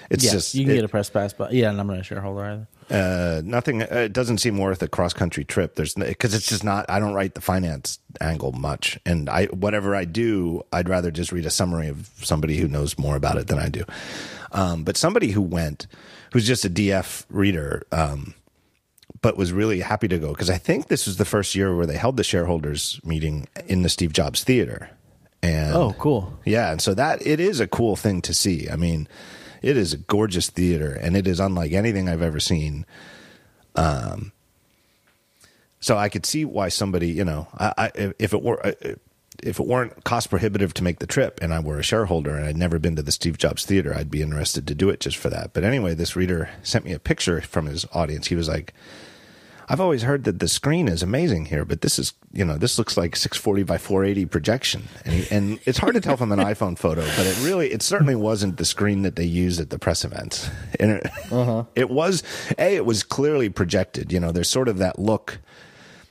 it's yeah, just you can it- get a press pass, but yeah, and I'm not a shareholder either. uh, nothing. Uh, it doesn't seem worth a cross country trip. There's because it's just not. I don't write the finance angle much, and I whatever I do, I'd rather just read a summary of somebody who knows more about it than I do. Um, but somebody who went, who's just a DF reader, um, but was really happy to go because I think this was the first year where they held the shareholders meeting in the Steve Jobs Theater. And Oh, cool. yeah, and so that it is a cool thing to see. I mean, it is a gorgeous theater, and it is unlike anything I've ever seen. Um, so I could see why somebody, you know, I, I if it were if it weren't cost prohibitive to make the trip, and I were a shareholder and I'd never been to the Steve Jobs Theater, I'd be interested to do it just for that. But anyway, this reader sent me a picture from his audience. He was like. I've always heard that the screen is amazing here, but this is, you know, this looks like 640 by 480 projection. And, and it's hard to tell from an iPhone photo, but it really, it certainly wasn't the screen that they used at the press events. And it, it was, A, it was clearly projected. You know, there's sort of that look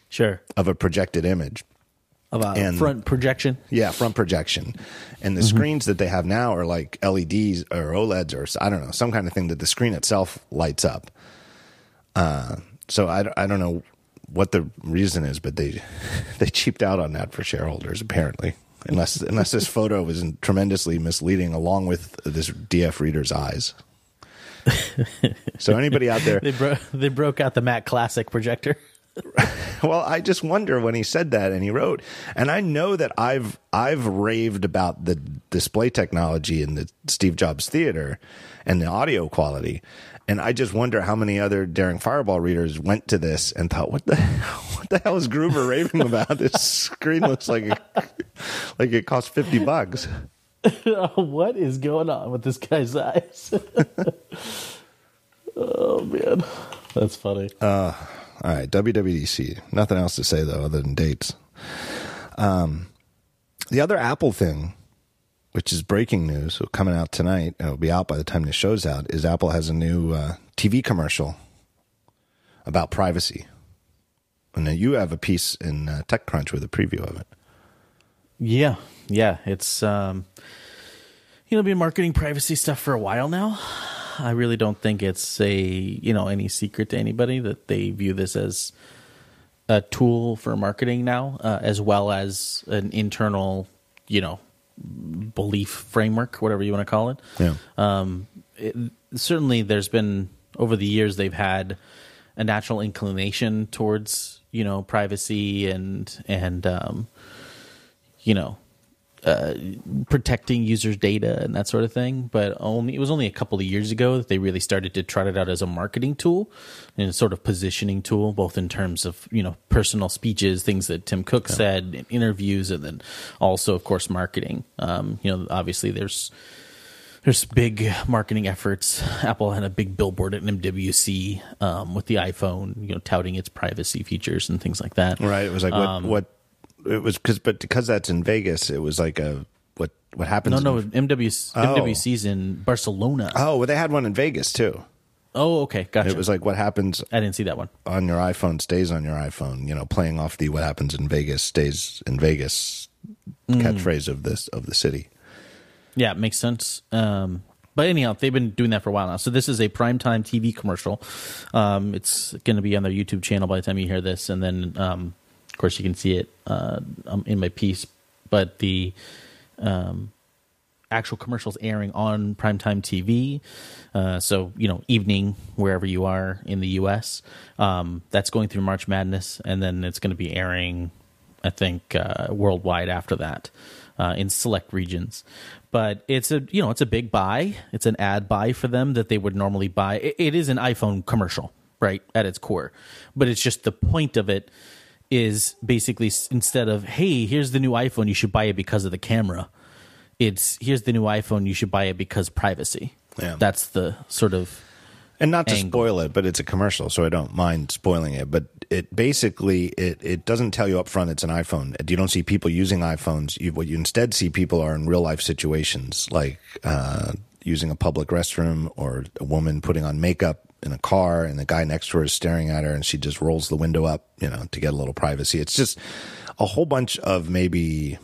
Sure. of a projected image. of a And- front projection. Yeah, front projection. And the screens that they have now are like LEDs or OLEDs or I don't know, some kind of thing that the screen itself lights up. Uh, so I, I don't know what the reason is, but they they cheaped out on that for shareholders apparently. Unless unless this photo was tremendously misleading along with this DF reader's eyes. so anybody out there They bro- they broke out the Mac Classic projector. well, I just wonder when he said that and he wrote, and I know that I've I've raved about the display technology in the Steve Jobs Theater and the audio quality, and I just wonder how many other Daring Fireball readers went to this and thought, what the what the hell is Gruber raving about? This screen looks like it, like it cost fifty bucks. what is going on with this guy's eyes? oh man, that's funny. All right, WWDC. Nothing else to say though, other than dates. Um, the other Apple thing, which is breaking news, so coming out tonight, and it'll be out by the time the show's out, is Apple has a new uh, TV commercial about privacy. And you have a piece in uh, TechCrunch with a preview of it. Yeah, yeah, it's um, you know, been marketing privacy stuff for a while now. I really don't think it's a you know any secret to anybody that they view this as a tool for marketing now, uh, as well as an internal, you know, belief framework, whatever you want to call it. Yeah. Um, it, certainly, there's been over the years they've had a natural inclination towards you know privacy and and um, you know uh, protecting users' data and that sort of thing. But only it was only a couple of years ago that they really started to trot it out as a marketing tool and a sort of positioning tool, both in terms of you know personal speeches, things that Tim Cook said in interviews, and then also, of course, marketing. Um, you know, obviously there's there's big marketing efforts. Apple had a big billboard at MWC um, with the iPhone, you know, touting its privacy features and things like that. Right. It was like what what it was because but because that's in Vegas, it was like a what what happens. No, no, in- MWC, Oh. MWC's in Barcelona. oh, well, they had one in Vegas too. Oh, okay, gotcha. It was like what happens I didn't see that one. on your iPhone stays on your iPhone. You know, playing off the "what happens in Vegas stays in Vegas" catchphrase of this of the city. Yeah, it makes sense. Um, but anyhow, they've been doing that for a while now. So this is a primetime TV commercial. Um, it's going to be on their YouTube channel by the time you hear this, and then um, course you can see it uh, um, in my piece. But the um, actual commercials airing on primetime TV. Uh, so you know, evening wherever you are in the U.S. Um, that's going through March Madness, and then it's going to be airing, I think, uh, worldwide after that uh, in select regions. But it's a you know it's a big buy. It's an ad buy for them that they would normally buy. It, it is an iPhone commercial, right, at its core. But it's just the point of it is basically instead of hey here's the new iphone you should buy it because of the camera it's here's the new iphone you should buy it because privacy Yeah. that's the sort of And not to Angle. spoil it, but it's a commercial, so I don't mind spoiling it. But it basically it it doesn't tell you up front it's an iPhone. You don't see people using iPhones. You, what you instead see people are in real life situations, like uh, using a public restroom or a woman putting on makeup in a car, and the guy next to her is staring at her, and she just rolls the window up, you know, to get a little privacy. It's just a whole bunch of maybe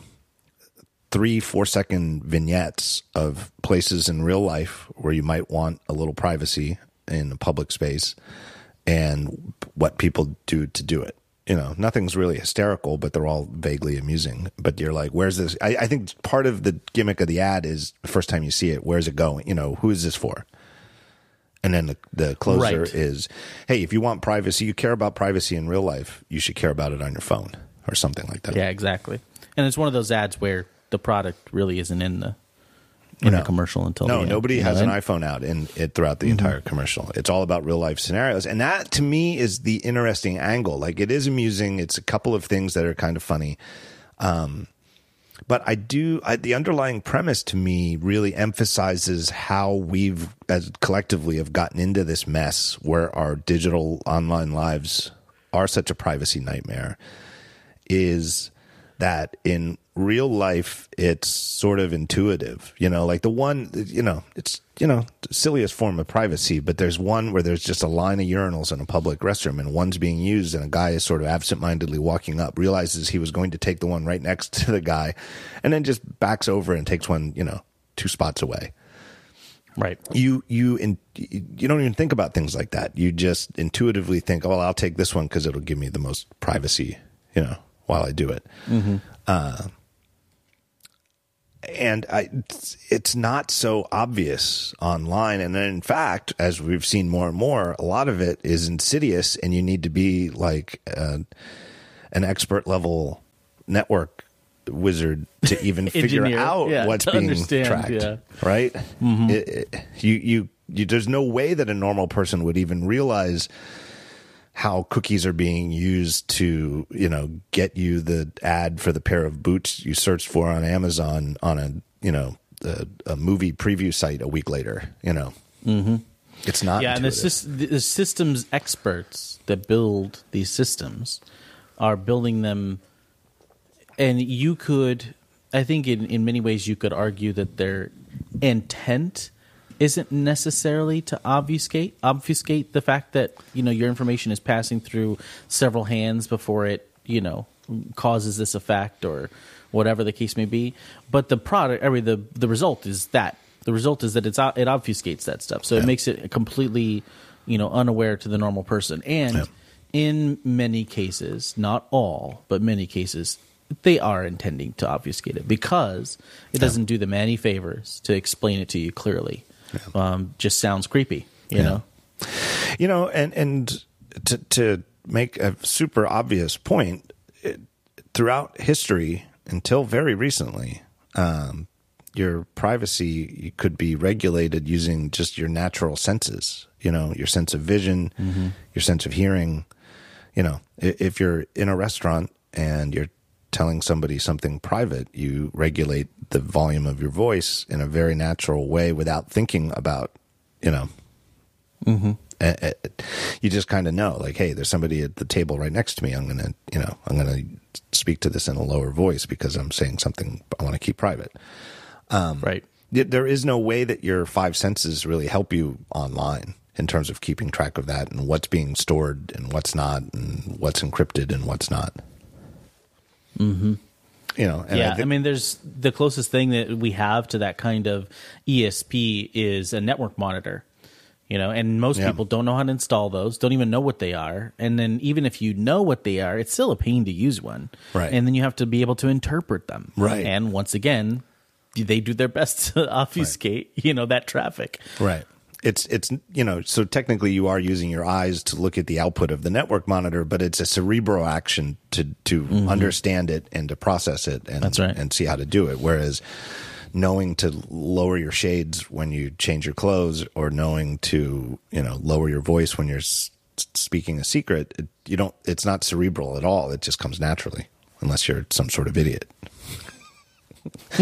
three, four second vignettes of places in real life where you might want a little privacy in a public space and what people do to do it. You know, nothing's really hysterical, but they're all vaguely amusing. But you're like, where's this? I, I think part of the gimmick of the ad is the first time you see it, where's it going? You know, who is this for? And then the, the closer Right. is, hey, if you want privacy, you care about privacy in real life, you should care about it on your phone or something like that. yeah exactly and it's one of those ads where the product really isn't in the in No. the commercial until the No, end, nobody you know, has an iPhone out in it throughout the entire commercial. It's all about real life scenarios, and that to me is the interesting angle. Like it is amusing. It's a couple of things that are kind of funny, um, but I do I, the underlying premise to me really emphasizes how we've as collectively have gotten into this mess where our digital online lives are such a privacy nightmare is that in real life, it's sort of intuitive. You know, like the one, you know, it's you know silliest form of privacy, but there's one where there's just a line of urinals in a public restroom, and one's being used, and a guy is sort of absentmindedly walking up, realizes he was going to take the one right next to the guy, and then just backs over and takes one, you know, two spots away. Right. You you in, you don't even think about things like that. You just intuitively think, "Oh, well, I'll take this one because it'll give me the most privacy," you know, while I do it. Uh, and I, it's, not so obvious online. And then, in fact, as we've seen more and more, a lot of it is insidious, and you need to be like uh, an expert level network wizard to even figure out yeah, what's being tracked. yeah. Right? It- it- you, you, you, there's no way that a normal person would even realize how cookies are being used to, you know, get you the ad for the pair of boots you searched for on Amazon on a, you know, a, a movie preview site a week later. You know, mm-hmm. it's not. yeah, and the, the systems experts that build these systems are building them, and you could, I think, in in many ways, you could argue that their intent isn't necessarily to obfuscate obfuscate the fact that you know your information is passing through several hands before it you know causes this effect or whatever the case may be. But the product I mean, the the result is that. The result is that it's it obfuscates that stuff. So it makes it completely you know unaware to the normal person. And Yeah. in many cases not all but many cases they are intending to obfuscate it because it doesn't do them any favors to explain it to you clearly um, just sounds creepy you Yeah. know you know, and and to to make a super obvious point, it, throughout history until very recently, um, your privacy could be regulated using just your natural senses. You know, your sense of vision, your sense of hearing. You know, if you're in a restaurant and you're telling somebody something private, you regulate the volume of your voice in a very natural way without thinking about, you know, uh, uh, you just kind of know, like, hey, there's somebody at the table right next to me. I'm gonna, you know, I'm gonna speak to this in a lower voice because I'm saying something I want to keep private. right There is no way that your five senses really help you online in terms of keeping track of that and what's being stored and what's not, and what's encrypted and what's not. Mm-hmm. You know, and yeah, I, think- mean, there's the closest thing that we have to that kind of ESP is a network monitor. You know, and most Yeah. people don't know how to install those, don't even know what they are. And then even if you know what they are, it's still a pain to use one. Right. And then you have to be able to interpret them. Right. And once again, they do their best to obfuscate, you know, that traffic. Right. It's it's you know so technically you are using your eyes to look at the output of the network monitor, but it's a cerebral action to to understand it and to process it and Mm-hmm. That's right. and see how to do it. Whereas knowing to lower your shades when you change your clothes or knowing to you know lower your voice when you're s- speaking a secret, it, you don't. It's not cerebral at all. It just comes naturally, unless you're some sort of idiot.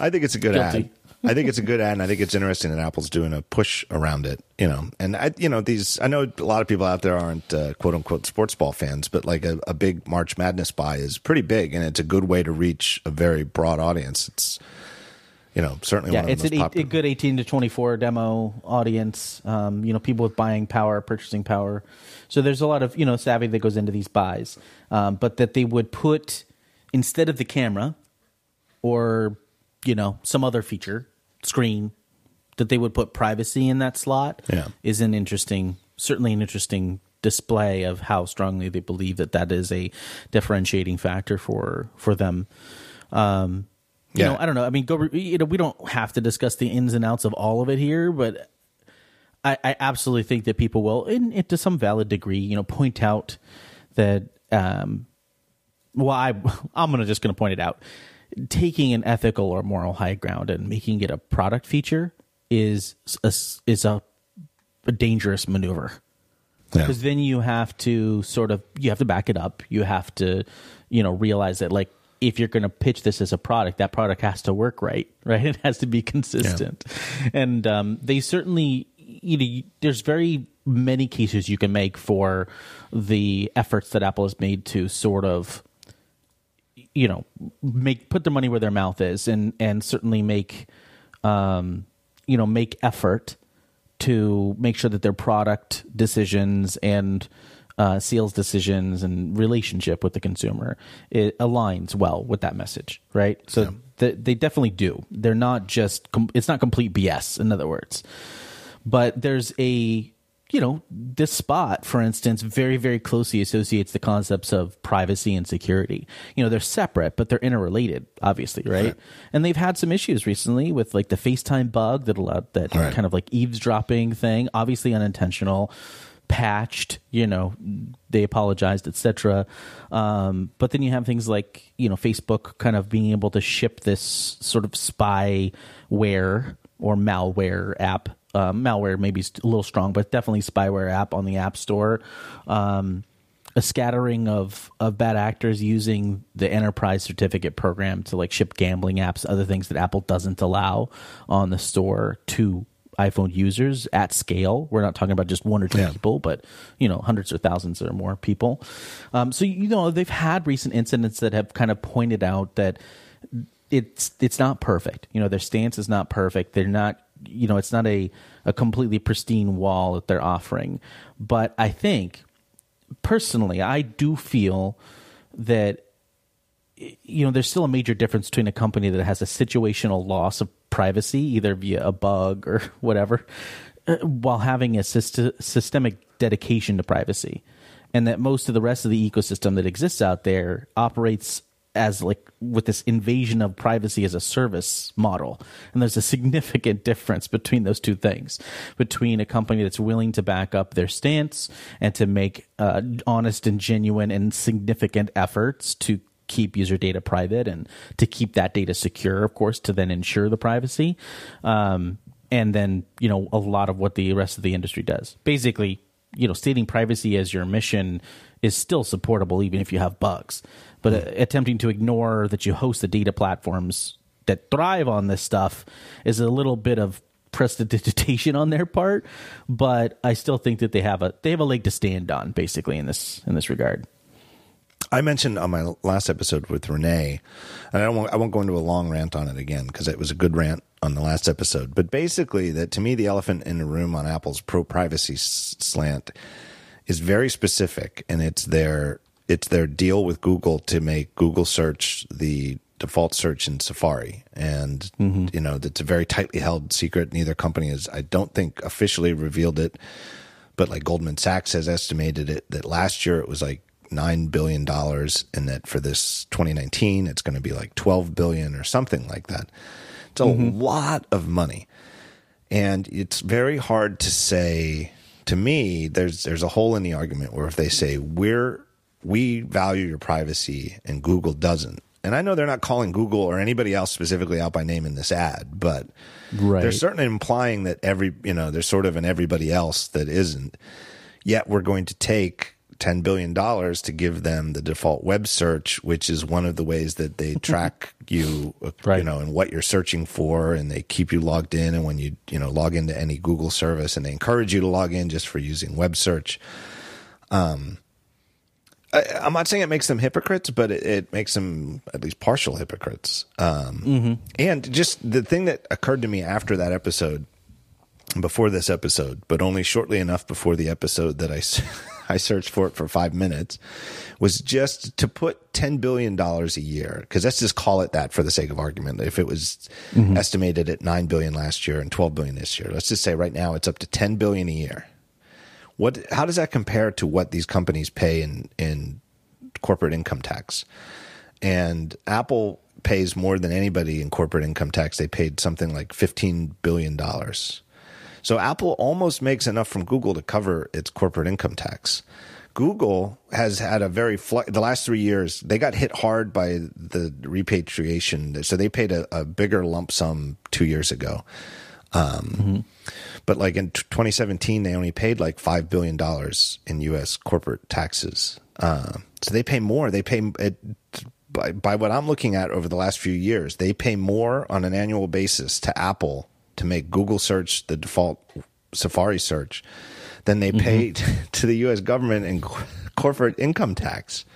I think it's a good Guilty. ad. I think it's a good ad, and I think it's interesting that Apple's doing a push around it. You know, and I, you know, these. I know a lot of people out there aren't uh, quote unquote sports ball fans, but like a, a big March Madness buy is pretty big, and it's a good way to reach a very broad audience. It's, you know, certainly Yeah, one of it's the an most eight, popular. a good 18 to 24 demo audience. Um, you know, people with buying power, purchasing power. So there's a lot of, you know, savvy that goes into these buys. Um, but that they would put, instead of the camera or, you know, some other feature, screen, that they would put privacy in that slot Yeah. is an interesting, certainly an interesting display of how strongly they believe that that is a differentiating factor for for them. Um, you Yeah. know, I don't know. I mean, go. You know, we don't have to discuss the ins and outs of all of it here, but I, I absolutely think that people will, in, in to some valid degree, you know, point out that. Um, well, I, I'm gonna just gonna point it out. Taking an ethical or moral high ground and making it a product feature is a, is a, a dangerous maneuver. Yeah. because then you have to sort of you have to back it up. You have to you know realize that like if you're going to pitch this as a product that product has to work right right? It has to be consistent. And um, they certainly you know there's very many cases you can make for the efforts that apple has made to sort of you know make put their money where their mouth is and and certainly make um you know make effort to make sure that their product decisions and uh, sales decisions and relationship with the consumer it aligns well with that message right? So Yeah. th- they definitely do. They're not just com- it's not complete bs in other words. But there's a you know this spot for instance very very closely associates the concepts of privacy and security. You know they're separate but they're interrelated obviously right, and they've had some issues recently with like the facetime bug that allowed that Right. kind of like eavesdropping thing obviously unintentional patched you know they apologized etc um, but then you have things like you know facebook kind of being able to ship this sort of spyware or malware app uh, malware maybe a little strong but definitely spyware app on the app store um, a scattering of of bad actors using the enterprise certificate program to like ship gambling apps other things that apple doesn't allow on the store to iphone users at scale we're not talking about just one or two Yeah. people but you know hundreds or thousands or more people um, so you know they've had recent incidents that have kind of pointed out that it's it's not perfect. You know, their stance is not perfect. They're not you know, it's not a a completely pristine wall that they're offering. But I think personally, I do feel that you know, there's still a major difference between a company that has a situational loss of privacy, either via a bug or whatever, uh, while having a syst- systemic dedication to privacy. And that most of the rest of the ecosystem that exists out there operates as like with this invasion of privacy as a service model. And there's a significant difference between those two things between a company that's willing to back up their stance and to make uh, honest and genuine and significant efforts to keep user data private and to keep that data secure, of course, to then ensure the privacy. Um, and then, you know, a lot of what the rest of the industry does. Basically, you know, stating privacy as your mission is still supportable even if you have bugs. But uh, attempting to ignore that you host the data platforms that thrive on this stuff is a little bit of prestidigitation on their part, but I still think that they have a they have a leg to stand on basically in this in this regard. I mentioned on my last episode with Rene, and I want, I won't go into a long rant on it again because it was a good rant on the last episode. But basically, that to me, the elephant in the room on Apple's pro privacy slant is very specific, and it's their it's their deal with Google to make Google search the default search in Safari, and mm-hmm. you know that's a very tightly held secret. Neither company has, I don't think, officially revealed it but like Goldman Sachs has estimated it that last year it was like nine billion dollars, and that for this 2019 it's going to be like 12 billion or something like that. It's a mm-hmm. lot of money, and it's very hard to say. To me, there's there's a hole in the argument where if they say we're we value your privacy and Google doesn't, and I know they're not calling Google or anybody else specifically out by name in this ad, but Right. they're certainly implying that every you know there's sort of an everybody else that isn't. Yet we're going to take ten billion dollars to give them the default web search, which is one of the ways that they track you, uh, you know, and what you're searching for, and they keep you logged in. And when you you know log into any Google service, and they encourage you to log in just for using web search. I, I'm not saying it makes them hypocrites, but it, it makes them at least partial hypocrites. Um, And just the thing that occurred to me after that episode, before this episode, but only shortly enough before the episode that I, I searched for it for five minutes, was just to put ten billion dollars a year. Because let's just call it that for the sake of argument. If it was mm-hmm. estimated at 9 billion last year and 12 billion this year, let's just say right now it's up to 10 billion a year. What? How does that compare to what these companies pay in in corporate income tax? And Apple pays more than anybody in corporate income tax. They paid something like fifteen billion dollars. So Apple almost makes enough from Google to cover its corporate income tax. Google has had a very fl- the last three years they got hit hard by the repatriation, so they paid a, a bigger lump sum two years ago. But like in t- 2017, they only paid like five billion dollars in U.S. corporate taxes. Uh, so they pay more. They pay it, by by what I'm looking at over the last few years. They pay more on an annual basis to Apple to make Google search the default Safari search than they mm-hmm. pay to the U.S. government and cor- corporate income tax.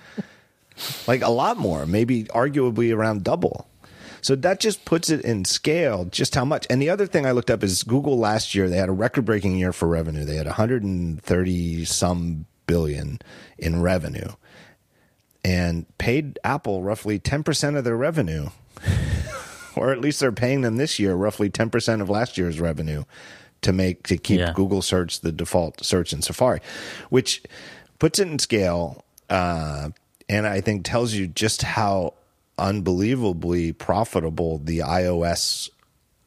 like a lot more, maybe arguably around double. So that just puts it in scale just how much. And the other thing I looked up is Google last year, they had a record breaking year for revenue. They had 130 some billion in revenue and paid Apple roughly 10% of their revenue. or at least they're paying them this year roughly 10% of last year's revenue to make to keep Yeah. Google search the default search in Safari, which puts it in scale uh, and I think tells you just how unbelievably profitable the iOS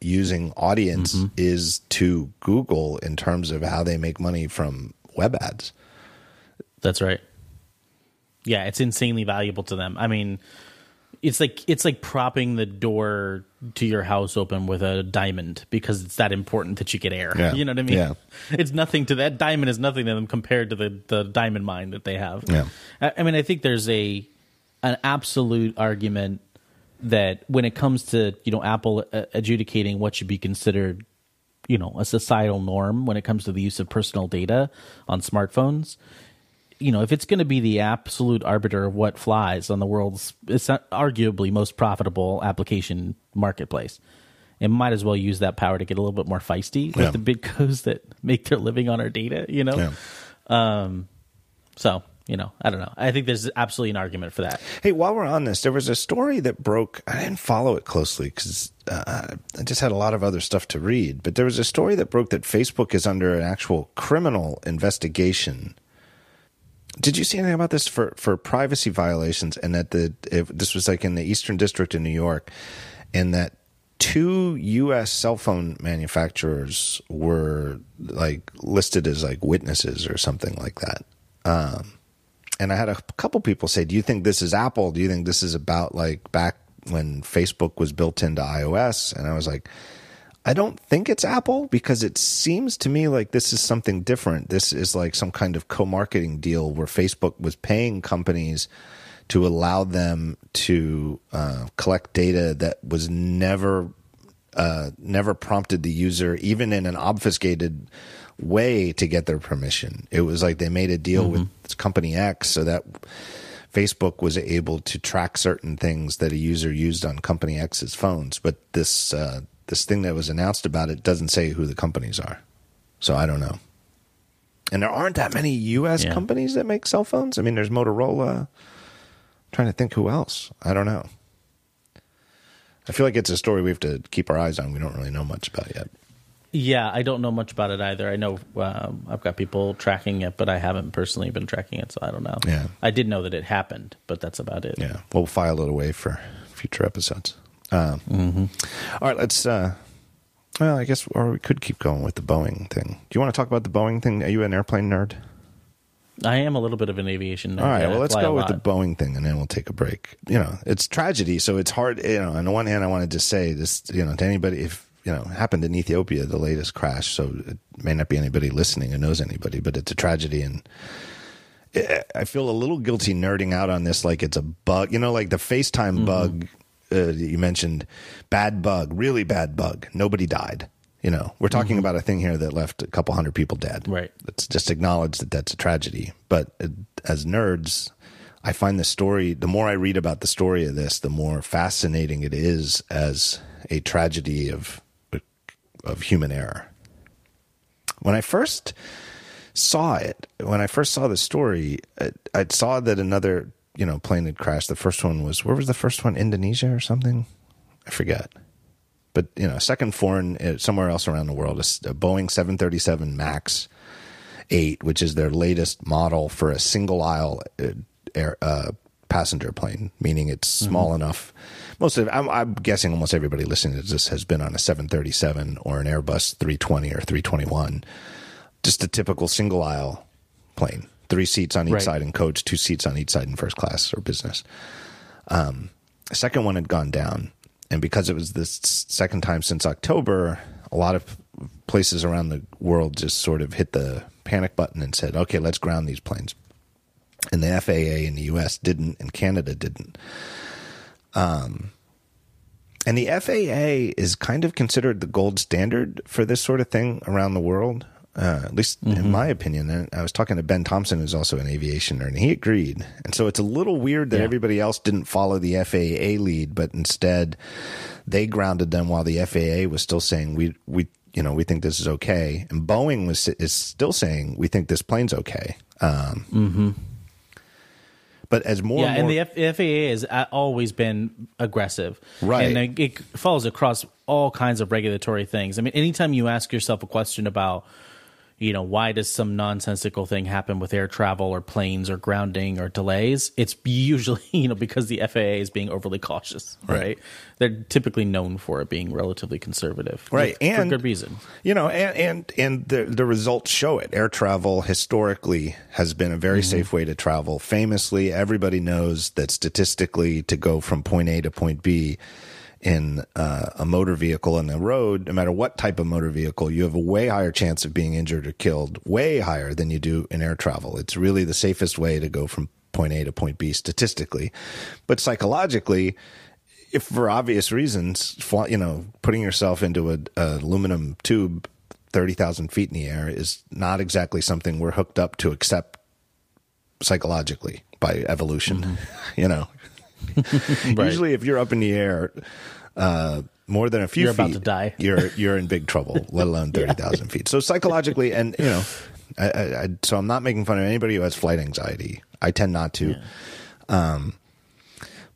using audience is to Google in terms of how they make money from web ads. That's right. Yeah, it's insanely valuable to them. I mean, it's like it's like propping the door to your house open with a diamond because it's that important that you get air. Yeah. You know what I mean? Yeah. It's nothing to that diamond is nothing to them compared to the the diamond mine that they have. Yeah. I, I mean, I think there's a an absolute argument that when it comes to you know Apple uh, adjudicating what should be considered you know a societal norm when it comes to the use of personal data on smartphones you know if it's going to be the absolute arbiter of what flies on the world's it's arguably most profitable application marketplace it might as well use that power to get a little bit more feisty with Yeah. the big co's that make their living on our data you know Yeah. so you know i don't know i think there's absolutely an argument for that Hey, while we're on this, there was a story that broke. I didn't follow it closely because uh, I just had a lot of other stuff to read. But there was a story that broke that Facebook is under an actual criminal investigation. Did you see anything about this for, for privacy violations? And that the this was like in the Eastern District in New York, and that two U.S. cell phone manufacturers were like listed as like witnesses or something like that um, and I had a couple people say, "Do you think this is Apple? Do you think this is about like back when Facebook was built into iOS?" And I was like, "I don't think it's Apple because it seems to me like this is something different. This is like some kind of co-marketing deal where Facebook was paying companies to allow them to uh, collect data that was never uh, never prompted the user, even in an obfuscated way, to get their permission. It was like they made a deal with company X so that Facebook was able to track certain things that a user used on company X's phones. But this uh, this thing that was announced about it doesn't say who the companies are, so I don't know. And there aren't that many U.S. Yeah. companies that make cell phones. I mean, there's Motorola. I'm trying to think who else. I don't know. I feel like it's a story we have to keep our eyes on. We don't really know much about yet. Yeah, I don't know much about it either. I know um, I've got people tracking it, but I haven't personally been tracking it, so I don't know. Yeah. I did know that it happened, but that's about it. Yeah, we'll file it away for future episodes. Um, all right, let's. Uh, well, I guess, or we could keep going with the Boeing thing. Do you want to talk about the Boeing thing? Are you an airplane nerd? I am a little bit of an aviation nerd. All right, well, let's go with the. Boeing thing, and then we'll take a break. You know, it's tragedy, so it's hard. You know, on the one hand, I wanted to say this. You know, to anybody, if you know, happened in Ethiopia, the latest crash. So it may not be anybody listening who knows anybody, but it's a tragedy, and I- I feel a little guilty nerding out on this, like it's a bug. You know, like the FaceTime bug uh, you mentioned, bad bug, really bad bug. Nobody died. You know, we're talking about a thing here that left a couple hundred people dead. Right. Let's just acknowledge that that's a tragedy. But uh, as nerds, I find the story, the more I read about the story of this, the more fascinating it is as a tragedy of, of human error. When I first saw it, when I first saw the story, I, I saw that another, you know, plane had crashed. The first one was, where was the first one? Indonesia or something? I forget but you know, second foreign uh, somewhere else around the world, a Boeing 737 Max 8, which is their latest model for a single aisle uh, air, uh, passenger plane, meaning it's small enough. Most of, I'm, I'm guessing almost everybody listening to this has been on a 737 or an Airbus 320 or 321, just a typical single aisle plane, three seats on each Right. side in coach, two seats on each side in first class or business. The second one had gone down. And because it was the second time since October, a lot of places around the world just sort of hit the panic button and said, okay, let's ground these planes. And the FAA in the US didn't, and Canada didn't. Um, and the FAA is kind of considered the gold standard for this sort of thing around the world. Uh, at least in my opinion. And I was talking to Ben Thompson, who's also an aviation nerd, and he agreed. And so it's a little weird that Yeah. everybody else didn't follow the FAA lead, but instead they grounded them while the FAA was still saying we we you know we think this is okay, and Boeing was is still saying we think this plane's okay. Um, But as more Yeah, and and the F- FAA has always been aggressive, Right. And it, it falls across all kinds of regulatory things. I mean, anytime you ask yourself a question about, you know, why does some nonsensical thing happen with air travel or planes or grounding or delays? It's usually you know because the FAA is being overly cautious, right? Right. They're typically known for it being relatively conservative, Right, for and- good reason. You know, and and and the the results show it. Air travel historically has been a very mm-hmm. safe way to travel. Famously, everybody knows that statistically, to go from point A to point B in uh, a motor vehicle on the road, no matter what type of motor vehicle, you have a way higher chance of being injured or killed, way higher than you do in air travel. It's really the safest way to go from point A to point B statistically, but psychologically if for obvious reasons, you know, putting yourself into a, a aluminum tube thirty thousand feet in the air is not exactly something we're hooked up to accept psychologically by evolution. You know, Right. usually if you're up in the air. Uh, more than a few You're feet, about to die. You're you're in big trouble. Let alone thirty thousand feet. So psychologically, and you know, I, I, I, so I'm not making fun of anybody who has flight anxiety. I tend not to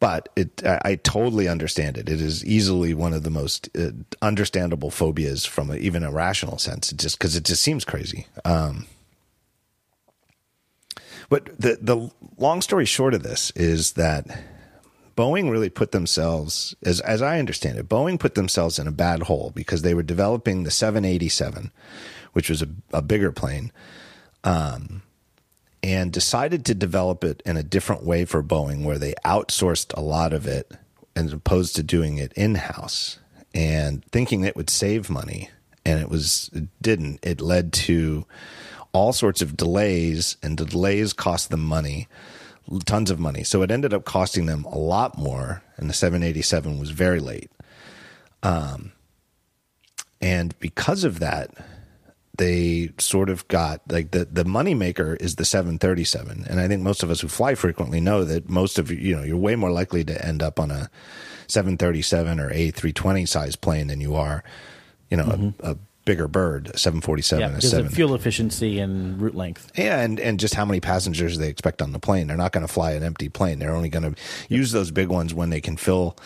but it I, I totally understand it. It is easily one of the most uh, understandable phobias from a, even a rational sense. It just because it just seems crazy. Um, but the the long story short of this is that Boeing really put themselves, as as I understand it, Boeing put themselves in a bad hole because they were developing the 787, which was a, a bigger plane um, and decided to develop it in a different way for Boeing, where they outsourced a lot of it as opposed to doing it in house and thinking it would save money. And it was, it didn't. It led to all sorts of delays, and the delays cost them money, tons of money. So it ended up costing them a lot more, and the 787 was very late. Um, and because of that, they sort of got like the the moneymaker is the 737 and i think most of us who fly frequently know that most of you you know you're way more likely to end up on a 737 or a320 size plane than you are you know a, a bigger bird 747 Yeah, because of fuel efficiency and route length. Yeah, and and just how many passengers they expect on the plane. They're not going to fly an empty plane. They're only going to use those big ones when they can fill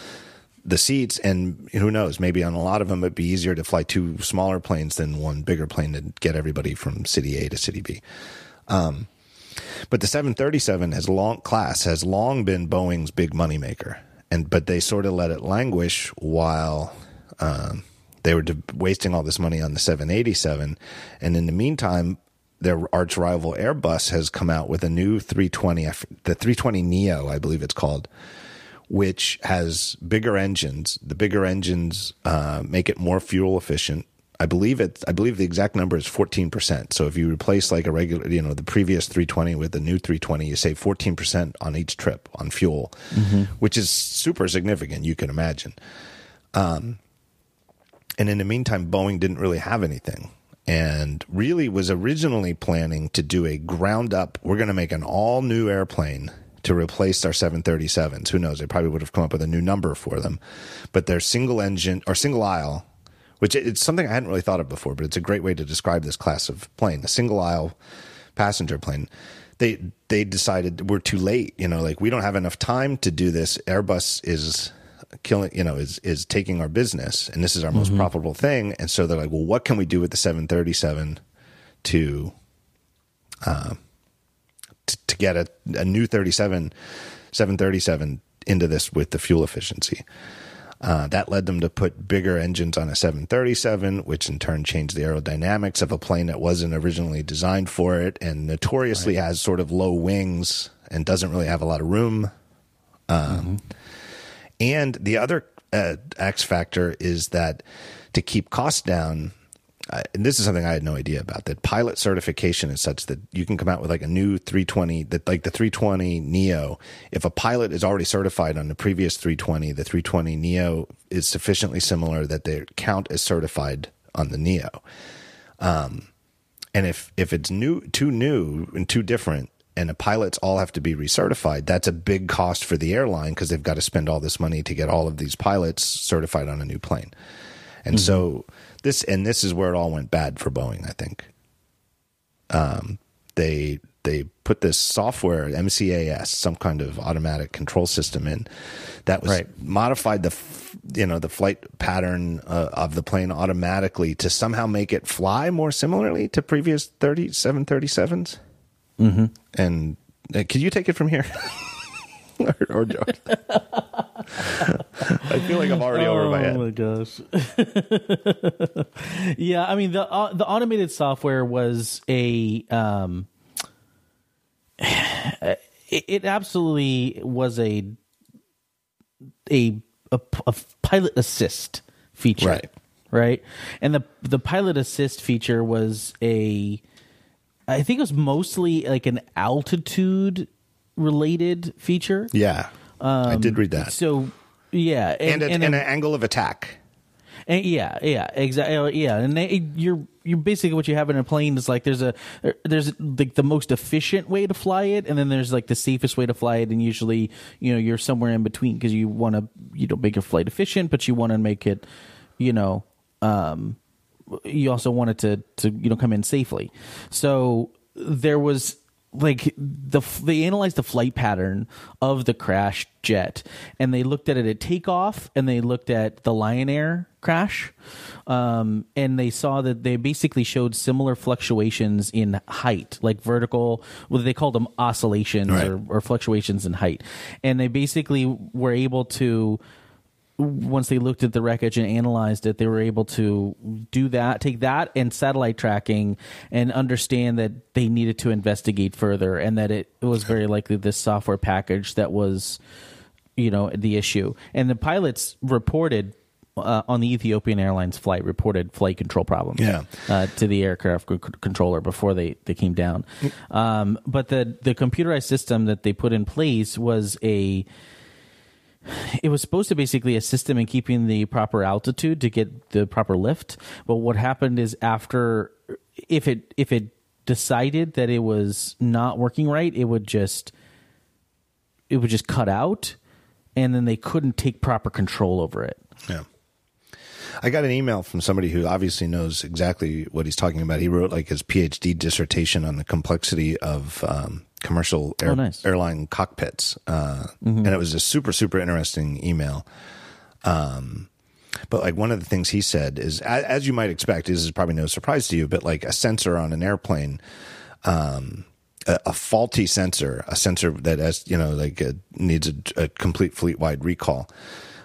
the seats. And who knows? Maybe on a lot of them, it'd be easier to fly two smaller planes than one bigger plane to get everybody from city A to city B. Um, but the 737 has long class has long been Boeing's big moneymaker, and but they sort of let it languish while. Um, they were wasting all this money on the 787, and in the meantime, their arch rival Airbus has come out with a new 320, the 320 Neo, I believe it's called, which has bigger engines. The bigger engines uh, make it more fuel efficient. I believe it. I believe the exact number is fourteen percent. So if you replace like a regular, you know, the previous three twenty with the new three twenty, you save fourteen percent on each trip on fuel, which is super significant. You can imagine. And in the meantime, Boeing didn't really have anything and really was originally planning to do a ground up, we're going to make an all new airplane to replace our 737s. Who knows? They probably would have come up with a new number for them. But their single engine or single aisle, which it's something I hadn't really thought of before, but it's a great way to describe this class of plane, the single aisle passenger plane. They they decided we're too late, you know, like we don't have enough time to do this. Airbus is killing, you know, is is taking our business and this is our most profitable thing. And so they're like, well, what can we do with the 737 to um to, to get a, a new 37 737 into this with the fuel efficiency. Uh, that led them to put bigger engines on a 737, which in turn changed the aerodynamics of a plane that wasn't originally designed for it and notoriously has sort of low wings and doesn't really have a lot of room. Um, And the other uh, X factor is that to keep costs down, uh, and this is something I had no idea about, that pilot certification is such that you can come out with like a new 320, that like the 320 Neo. If a pilot is already certified on the previous 320, the 320 Neo is sufficiently similar that they count as certified on the Neo. Um, And if if it's new, too new and too different, and the pilots all have to be recertified, that's a big cost for the airline because they've got to spend all this money to get all of these pilots certified on a new plane. And so this and this is where it all went bad for Boeing, I think. Um, they they put this software MCAS, some kind of automatic control system in that was Right. modified the you know the flight pattern uh, of the plane automatically to somehow make it fly more similarly to previous 30 737s. Mm-hmm. And uh, could you take it from here? or, or? I feel like I'm already over my head. Oh my gosh. yeah, I mean the uh, the automated software was a um it, it absolutely was a a, a a pilot assist feature. Right. Right? And the the pilot assist feature was a I think it was mostly like an altitude related feature. Yeah, I did um, read that. So yeah, and, a, and, and an angle of attack. and yeah, yeah, exactly. Uh, yeah, and they, you're you're basically what you have in a plane is like there's a er, there's like the most efficient way to fly it, and then there's like the safest way to fly it, and usually you know you're somewhere in between because you want to you don't make your flight efficient, but you want to make it you know um you also wanted to to you know come in safely. So there was like the they analyzed the flight pattern of the crash jet and they looked at it at takeoff and they looked at the Lion Air crash um, and they saw that they basically showed similar fluctuations in height like vertical well they called them oscillations Right. or, or fluctuations in height and they basically were able to once they looked at the wreckage and analyzed it, they were able to do that, take that and satellite tracking and understand that they needed to investigate further and that it, it was very likely this software package that was, you know, the issue. And the pilots reported uh, on the Ethiopian Airlines flight reported flight control problems Yeah. uh, to the aircraft c- controller before they, they came down. Um, but the, the computerized system that they put in place was a it was supposed to basically assist them in keeping the proper altitude to get the proper lift. But what happened is after if it if it decided that it was not working right, it would just it would just cut out and then they couldn't take proper control over it. Yeah. I got an email from somebody who obviously knows exactly what he's talking about. He wrote like his PhD dissertation on the complexity of um, commercial oh, air, oh, nice. airline cockpits, uh, mm-hmm. and it was a super super interesting email. Um, but like one of the things he said is, as you might expect, this is probably no surprise to you, but like a sensor on an airplane, um, a, a, faulty sensor, a sensor that as you know like a, needs a, a complete fleet wide recall.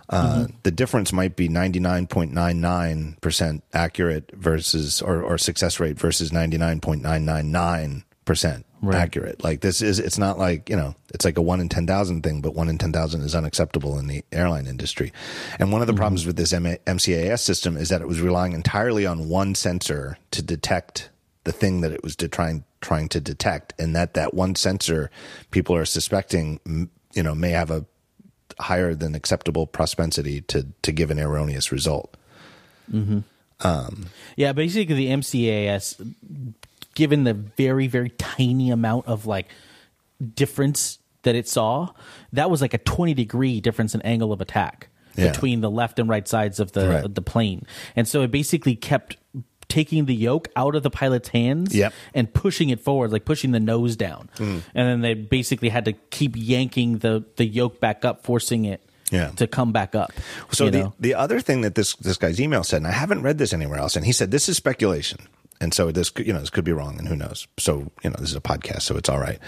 Uh, mm-hmm. The difference might be 99.99% accurate versus, or, or success rate versus 99.999% right. accurate. Like this is, it's not like, you know, it's like a one in 10,000 thing, but one in 10,000 is unacceptable in the airline industry. And one of the mm-hmm. problems with this MCAS system is that it was relying entirely on one sensor to detect the thing that it was de- trying, trying to detect. And that, that one sensor people are suspecting, you know, may have a higher than acceptable propensity to, to give an erroneous result. Mm-hmm. Um, yeah, basically the MCAS given the very very tiny amount of like difference that it saw, that was like a twenty degree difference in angle of attack Yeah. between the left and right sides of the Right. the plane, and so it basically kept taking the yoke out of the pilot's hands Yep. and pushing it forward like pushing the nose down hmm. and then they basically had to keep yanking the the yoke back up forcing it Yeah. to come back up So the know? the other thing that this this guy's email said, and I haven't read this anywhere else, and he said this is speculation, and so this could- you know this could be wrong, and who knows? So you know this is a podcast, so it's all right.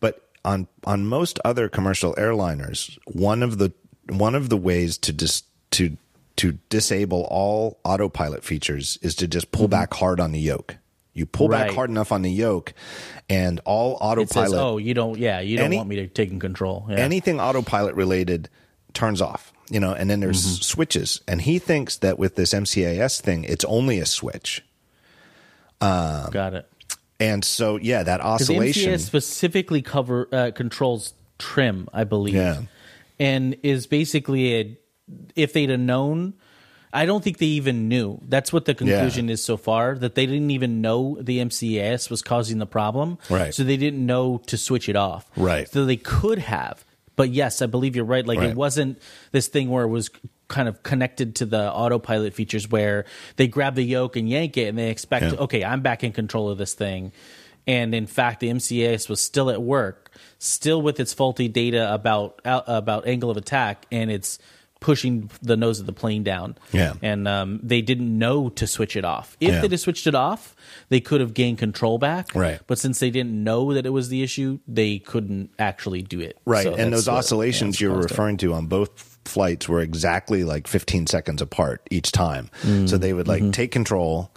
But on on most other commercial airliners, one of the one of the ways to dis, to to disable all autopilot features is to just pull back hard on the yoke. You pull back Mm-hmm. Hard enough on the yoke, and all autopilot says oh you don't yeah you don't Any- want me to take in control yeah. anything autopilot related turns off you know and then there's Mm-hmm. switches and he thinks that with this mcas thing it's only a switch got it and so yeah that oscillation specifically cover uh, controls trim, I believe, Yeah. and is basically a if they'd have known. I don't think they even knew. That's what the conclusion is so far that they didn't even know the MCAS was causing the problem. Right. So they didn't know to switch it off. Right. So they could have. But yes, I believe you're right. Like Right. it wasn't this thing where it was kind of connected to the autopilot features where they grab the yoke and yank it and they expect, Yeah. okay, I'm back in control of this thing. And in fact, the MCAS was still at work, still with its faulty data about uh, about angle of attack, and it's pushing the nose of the plane down. Yeah. and um, they didn't know to switch it off. If Yeah. they'd have switched it off, they could have gained control back. Right. but since they didn't know that it was the issue, they couldn't actually do it. Right. So and those what- oscillations yeah, you were referring to on both flights were exactly like 15 seconds apart each time. Mm. So they would Mm-hmm. like take control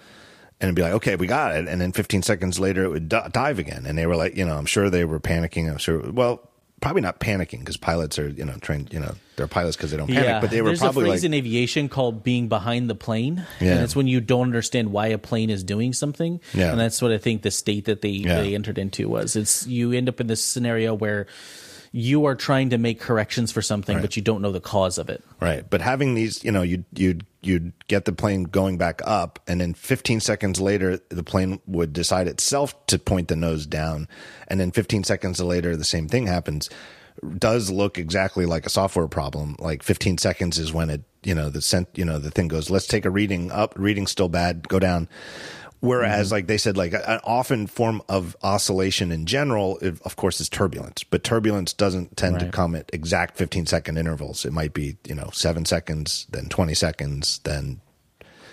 and be like, okay, we got it. And then 15 seconds later, it would di- dive again. And they were like, you know, I'm sure they were panicking. I'm sure, well, probably not panicking because pilots are, you know, trained, you know, they're pilots because they don't panic, but they were There's probably a phrase like, in aviation called being behind the plane, Yeah. and it's when you don't understand why a plane is doing something. Yeah. and that's what I think the state that they Yeah. they entered into was. It's you end up in this scenario where you are trying to make corrections for something, but you don't know the cause of it. Right, but having these, you know, you'd you'd you'd get the plane going back up, and then 15 seconds later, the plane would decide itself to point the nose down, and then 15 seconds later, the same thing happens. Does look exactly like a software problem. Like 15 seconds is when it, you know, the sent, you know, the thing goes. Let's take a reading up. Reading's still bad. Go down. Whereas, mm-hmm. like they said, like an often form of oscillation in general, it, of course, is turbulence. But turbulence doesn't tend to come at exact 15 second intervals. It might be, you know, seven seconds, then 20 seconds, then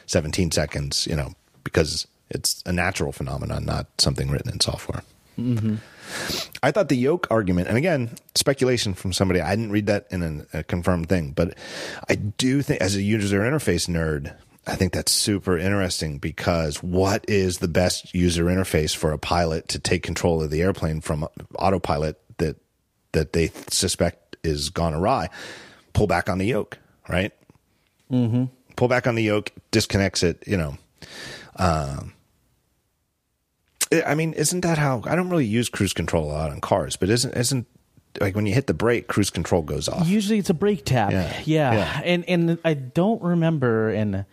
17 seconds, you know, because it's a natural phenomenon, not something written in software. Mm-hmm. I thought the yoke argument, and again, speculation from somebody, I didn't read that in an, a confirmed thing, but I do think, as a user interface nerd, I think that's super interesting because what is the best user interface for a pilot to take control of the airplane from autopilot that that they suspect is gone awry? Pull back on the yoke, right? Mm-hmm. Pull back on the yoke, disconnects it, you know. I mean, isn't that how I don't really use cruise control a lot on cars, but isn't isn't like when you hit the brake, cruise control goes off. Usually, it's a brake tap. Yeah. Yeah, Yeah. and and I don't remember. And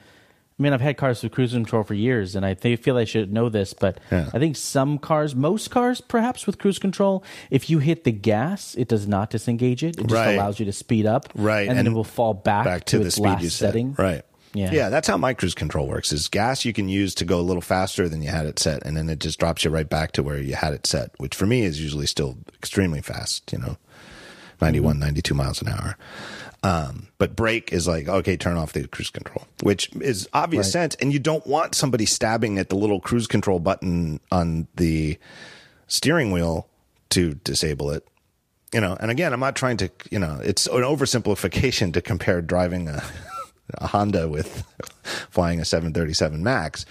I mean, I've had cars with cruise control for years, and I think, feel I should know this, but Yeah. I think some cars, most cars, perhaps with cruise control, if you hit the gas, it does not disengage it. It just Right. allows you to speed up, Right, and, then it will fall back, back to, the its speed last you set. setting. Right. Yeah. Yeah, that's how my cruise control works. Is gas you can use to go a little faster than you had it set, and then it just drops you right back to where you had it set, which for me is usually still extremely fast. You know, 91, 92 miles an hour. Um, but brake is like, okay, turn off the cruise control, which is obvious Right. sense. And you don't want somebody stabbing at the little cruise control button on the steering wheel to disable it. You know, and again, I'm not trying to, you know, it's an oversimplification to compare driving a, a Honda with flying a 737 Max.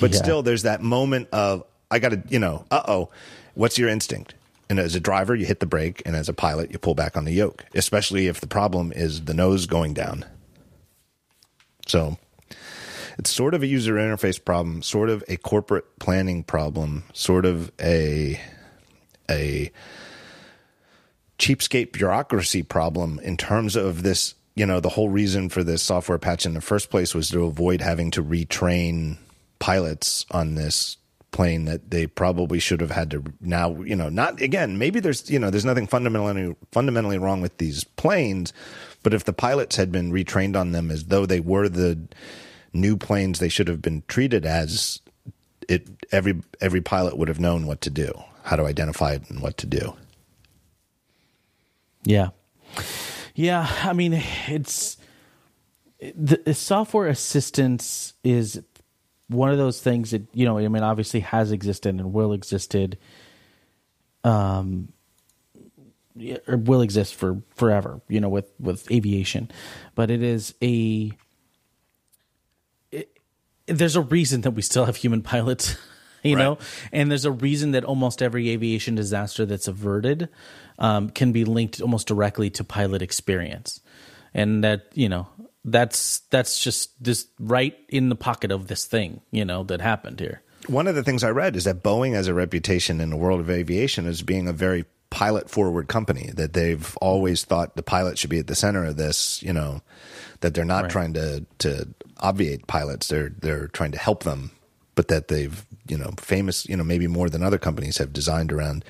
But Yeah. still, there's that moment of, I got to, you know, uh oh, what's your instinct? And as a driver, you hit the brake, and as a pilot, you pull back on the yoke, especially if the problem is the nose going down. So it's sort of a user interface problem, sort of a corporate planning problem, sort of a a cheapskate bureaucracy problem in terms of this. You know, the whole reason for this software patch in the first place was to avoid having to retrain pilots on this plane that they probably should have had to now you know not again maybe there's you know there's nothing fundamentally fundamentally wrong with these planes but if the pilots had been retrained on them as though they were the new planes they should have been treated as it every every pilot would have known what to do how to identify it and what to do Yeah. Yeah. I mean, it's the, the software assistance is one of those things that, you know, I mean, obviously has existed and will existed, um, or will exist for forever, you know, with, with aviation, but it is a, it, there's a reason that we still have human pilots. You Right. know, and there's a reason that almost every aviation disaster that's averted um, can be linked almost directly to pilot experience, and that you know that's that's just just right in the pocket of this thing you know that happened here. one of the things I read is that Boeing has a reputation in the world of aviation as being a very pilot forward company that they've always thought the pilot should be at the center of this. You know, that they're not Right. trying to to obviate pilots. They're they're trying to help them, but that they've you know famous you know maybe more than other companies have designed around.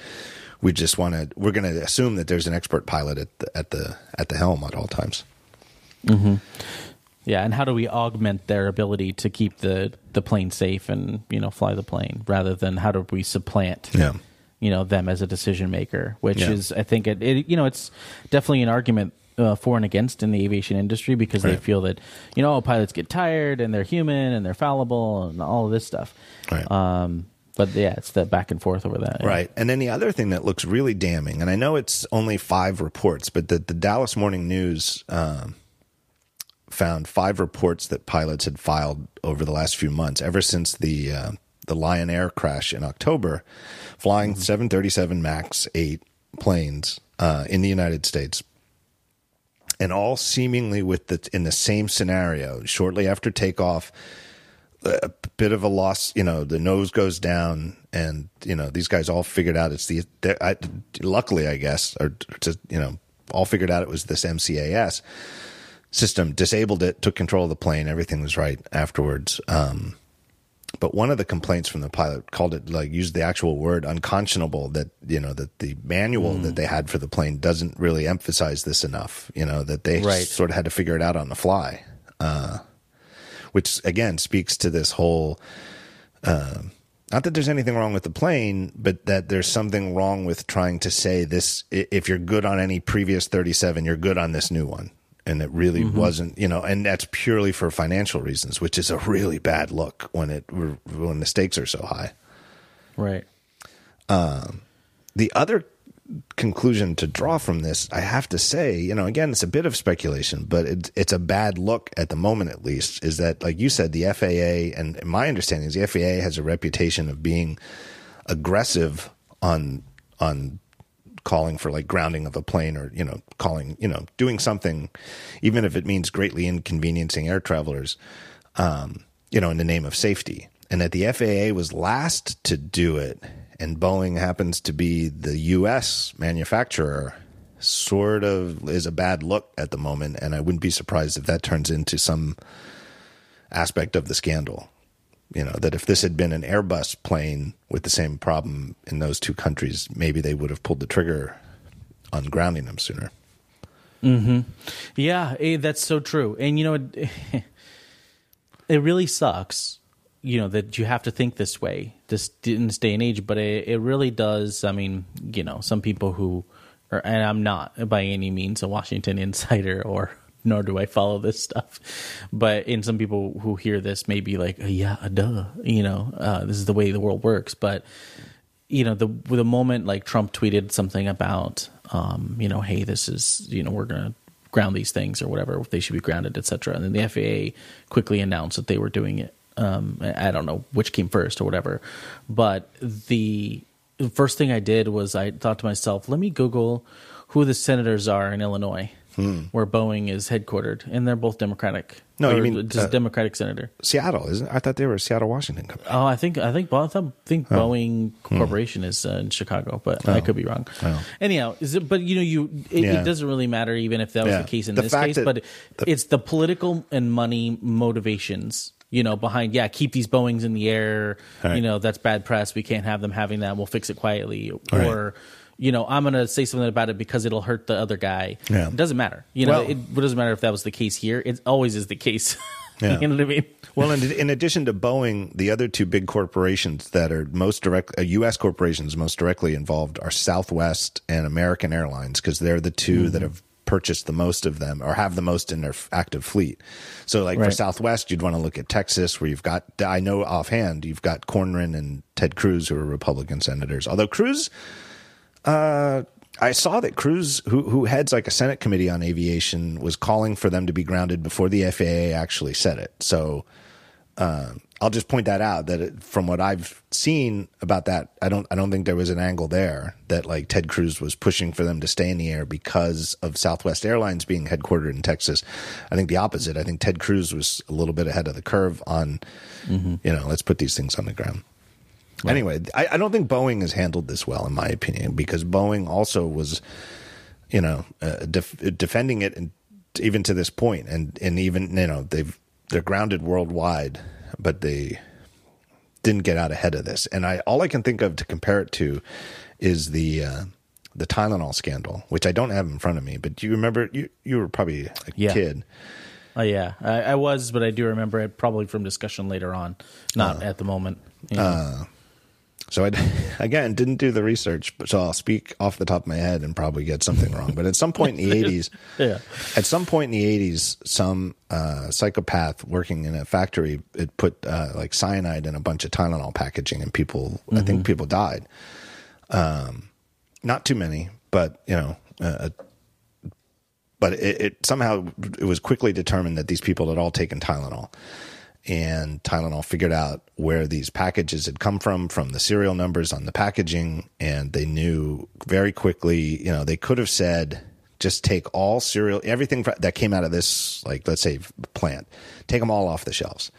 We just want to. We're going to assume that there's an expert pilot at the at the at the helm at all times. Yeah, and how do we augment their ability to keep the the plane safe and you know fly the plane rather than how do we supplant Yeah. you know them as a decision maker, which Yeah. is I think it, it you know it's definitely an argument uh, for and against in the aviation industry because they feel that you know pilots get tired and they're human and they're fallible and all of this stuff. Right. Um, but yeah, it's the back and forth over that. Right. And then the other thing that looks really damning, and I know it's only five reports, but the, the Dallas Morning News um, found five reports that pilots had filed over the last few months, ever since the uh, the Lion Air crash in October, flying 737 MAX 8 planes uh, in the United States. And all seemingly with the in the same scenario. Shortly after takeoff, a bit of a loss. You know, the nose goes down, and you know these guys all figured out it's the. I, luckily, I guess, or just you know, all figured out it was this MCAS system. Disabled it, took control of the plane. Everything was right afterwards. Um, but one of the complaints from the pilot called it like used the actual word unconscionable that you know that the manual that they had for the plane doesn't really emphasize this enough you know that they Right. sort of had to figure it out on the fly uh, which again speaks to this whole uh, not that there's anything wrong with the plane but that there's something wrong with trying to say this if you're good on any previous 37 you're good on this new one and it really mm-hmm. wasn't you know and that's purely for financial reasons which is a really bad look when it when the stakes are so high Right. Um, the other conclusion to draw from this, I have to say, you know, again, it's a bit of speculation, but it, it's a bad look at the moment, at least, is that, like you said, the FAA, and my understanding is the FAA has a reputation of being aggressive on on calling for like grounding of a plane or you know calling you know doing something even if it means greatly inconveniencing air travelers um, you know in the name of safety. And that the FAA was last to do it and Boeing happens to be the US manufacturer sort of is a bad look at the moment and I wouldn't be surprised if that turns into some aspect of the scandal you know that if this had been an Airbus plane with the same problem in those two countries, maybe they would have pulled the trigger on grounding them sooner. Hmm. Yeah, eh, that's so true. And you know, it, it really sucks, you know, that you have to think this way, this in this day and age. But it, it really does. I mean, you know, some people who, are, and I'm not by any means a Washington insider, or nor do I follow this stuff. But in some people who hear this, may be like, yeah, duh, you know, uh, this is the way the world works. But you know the the moment like Trump tweeted something about um, you know hey this is you know we're gonna ground these things or whatever they should be grounded etc and then the FAA quickly announced that they were doing it um, I I don't know which came first or whatever but the first thing I did was I thought to myself let me Google who the senators are in Illinois where Boeing is headquartered and they're both Democratic Hmm. No, you mean, just uh, Democratic senator Seattle, isn't? it? I thought they were a Seattle, Washington company. Oh, I think I think I think Boeing Corporation is uh, in Chicago, but I could be wrong. Oh. Anyhow, is it? But you know, you it, Yeah. it doesn't really matter even if that was Yeah. the case in The this case. but the- it's the political and money motivations. You know, behind yeah, keep these Boeing's in the air. Right. You know, that's bad press. We can't have them having that. We'll fix it quietly. Or you know, I'm going to say something about it because it'll hurt the other guy. Yeah. It doesn't matter. You know, Well- it doesn't matter if that was the case here. It always is the case. Yeah. you know what I mean? Well, in, in addition to Boeing, the other two big corporations that are most direct, uh, U.S. corporations most directly involved are Southwest and American Airlines because they're the 2 that have purchased the most of them or have the most in their f- active fleet. So, like for Southwest, you'd want to look at Texas, where you've got, I know offhand, you've got Cornyn and Ted Cruz, who are Republican senators. Although Cruz, I saw that Cruz, who who heads like a Senate committee on aviation, was calling for them to be grounded before the FAA actually said it. So uh, I'll just point that out. That it, from what I've seen about that, I don't I don't think there was an angle there that like Ted Cruz was pushing for them to stay in the air because of Southwest Airlines being headquartered in Texas. I think the opposite. I think Ted Cruz was a little bit ahead of the curve on, you know, let's put these things on the ground. Anyway, I, I don't think Boeing has handled this well, in my opinion, because Boeing also was, you know, uh, def- defending it, and even to this point, and and even you know they've they're grounded worldwide, but they didn't get out ahead of this. And I all I can think of to compare it to is the uh, the Tylenol scandal, which I don't have in front of me. But do you remember? You you were probably a Yeah. kid. Oh yeah, I, I was, but I do remember it probably from discussion later on, not at the moment. you know. So I again didn't do the research, but so I'll speak off the top of my head and probably get something wrong. But at some point in the eighties, Yeah. at some point in the eighties, some uh, psychopath working in a factory it put uh, like cyanide in a bunch of Tylenol packaging, and people, I think people died. Um, not too many, but you know, uh, but it, it somehow it was quickly determined that these people had all taken Tylenol and Tylenol figured out where these packages had come from, from the serial numbers on the packaging, and they knew very quickly. You know, they could have said, "Just take all cereal, everything that came out of this, like let's say plant, take them all off the shelves."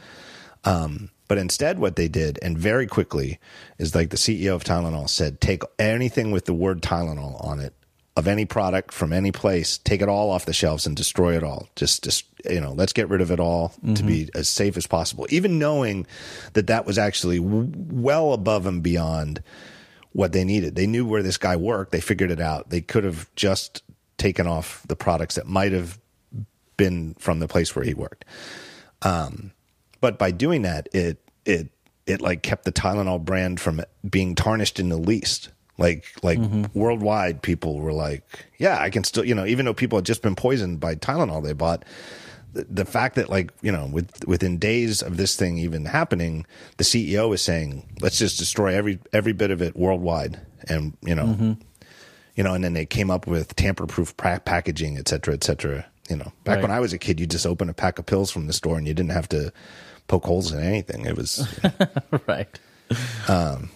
Um, but instead, what they did, and very quickly, is like the CEO of Tylenol said, "Take anything with the word Tylenol on it." Of any product from any place, take it all off the shelves and destroy it all. Just, just you know, let's get rid of it all to be as safe as possible. Even knowing that that was actually w- well above and beyond what they needed. They knew where this guy worked. They figured it out. They could have just taken off the products that might have been from the place where he worked. Um, but by doing that, it it it like kept the Tylenol brand from being tarnished in the least. Like like mm-hmm. worldwide, people were like, "Yeah, I can still," you know, even though people had just been poisoned by Tylenol they bought. The, the fact that like you know with within days of this thing even happening the ceo is saying let's just destroy every every bit of it worldwide and you know mm-hmm. you know and then they came up with tamper proof pra- packaging et cetera et cetera you know back Right. when i was a kid you just open a pack of pills from the store and you didn't have to poke holes in anything it was right. Um,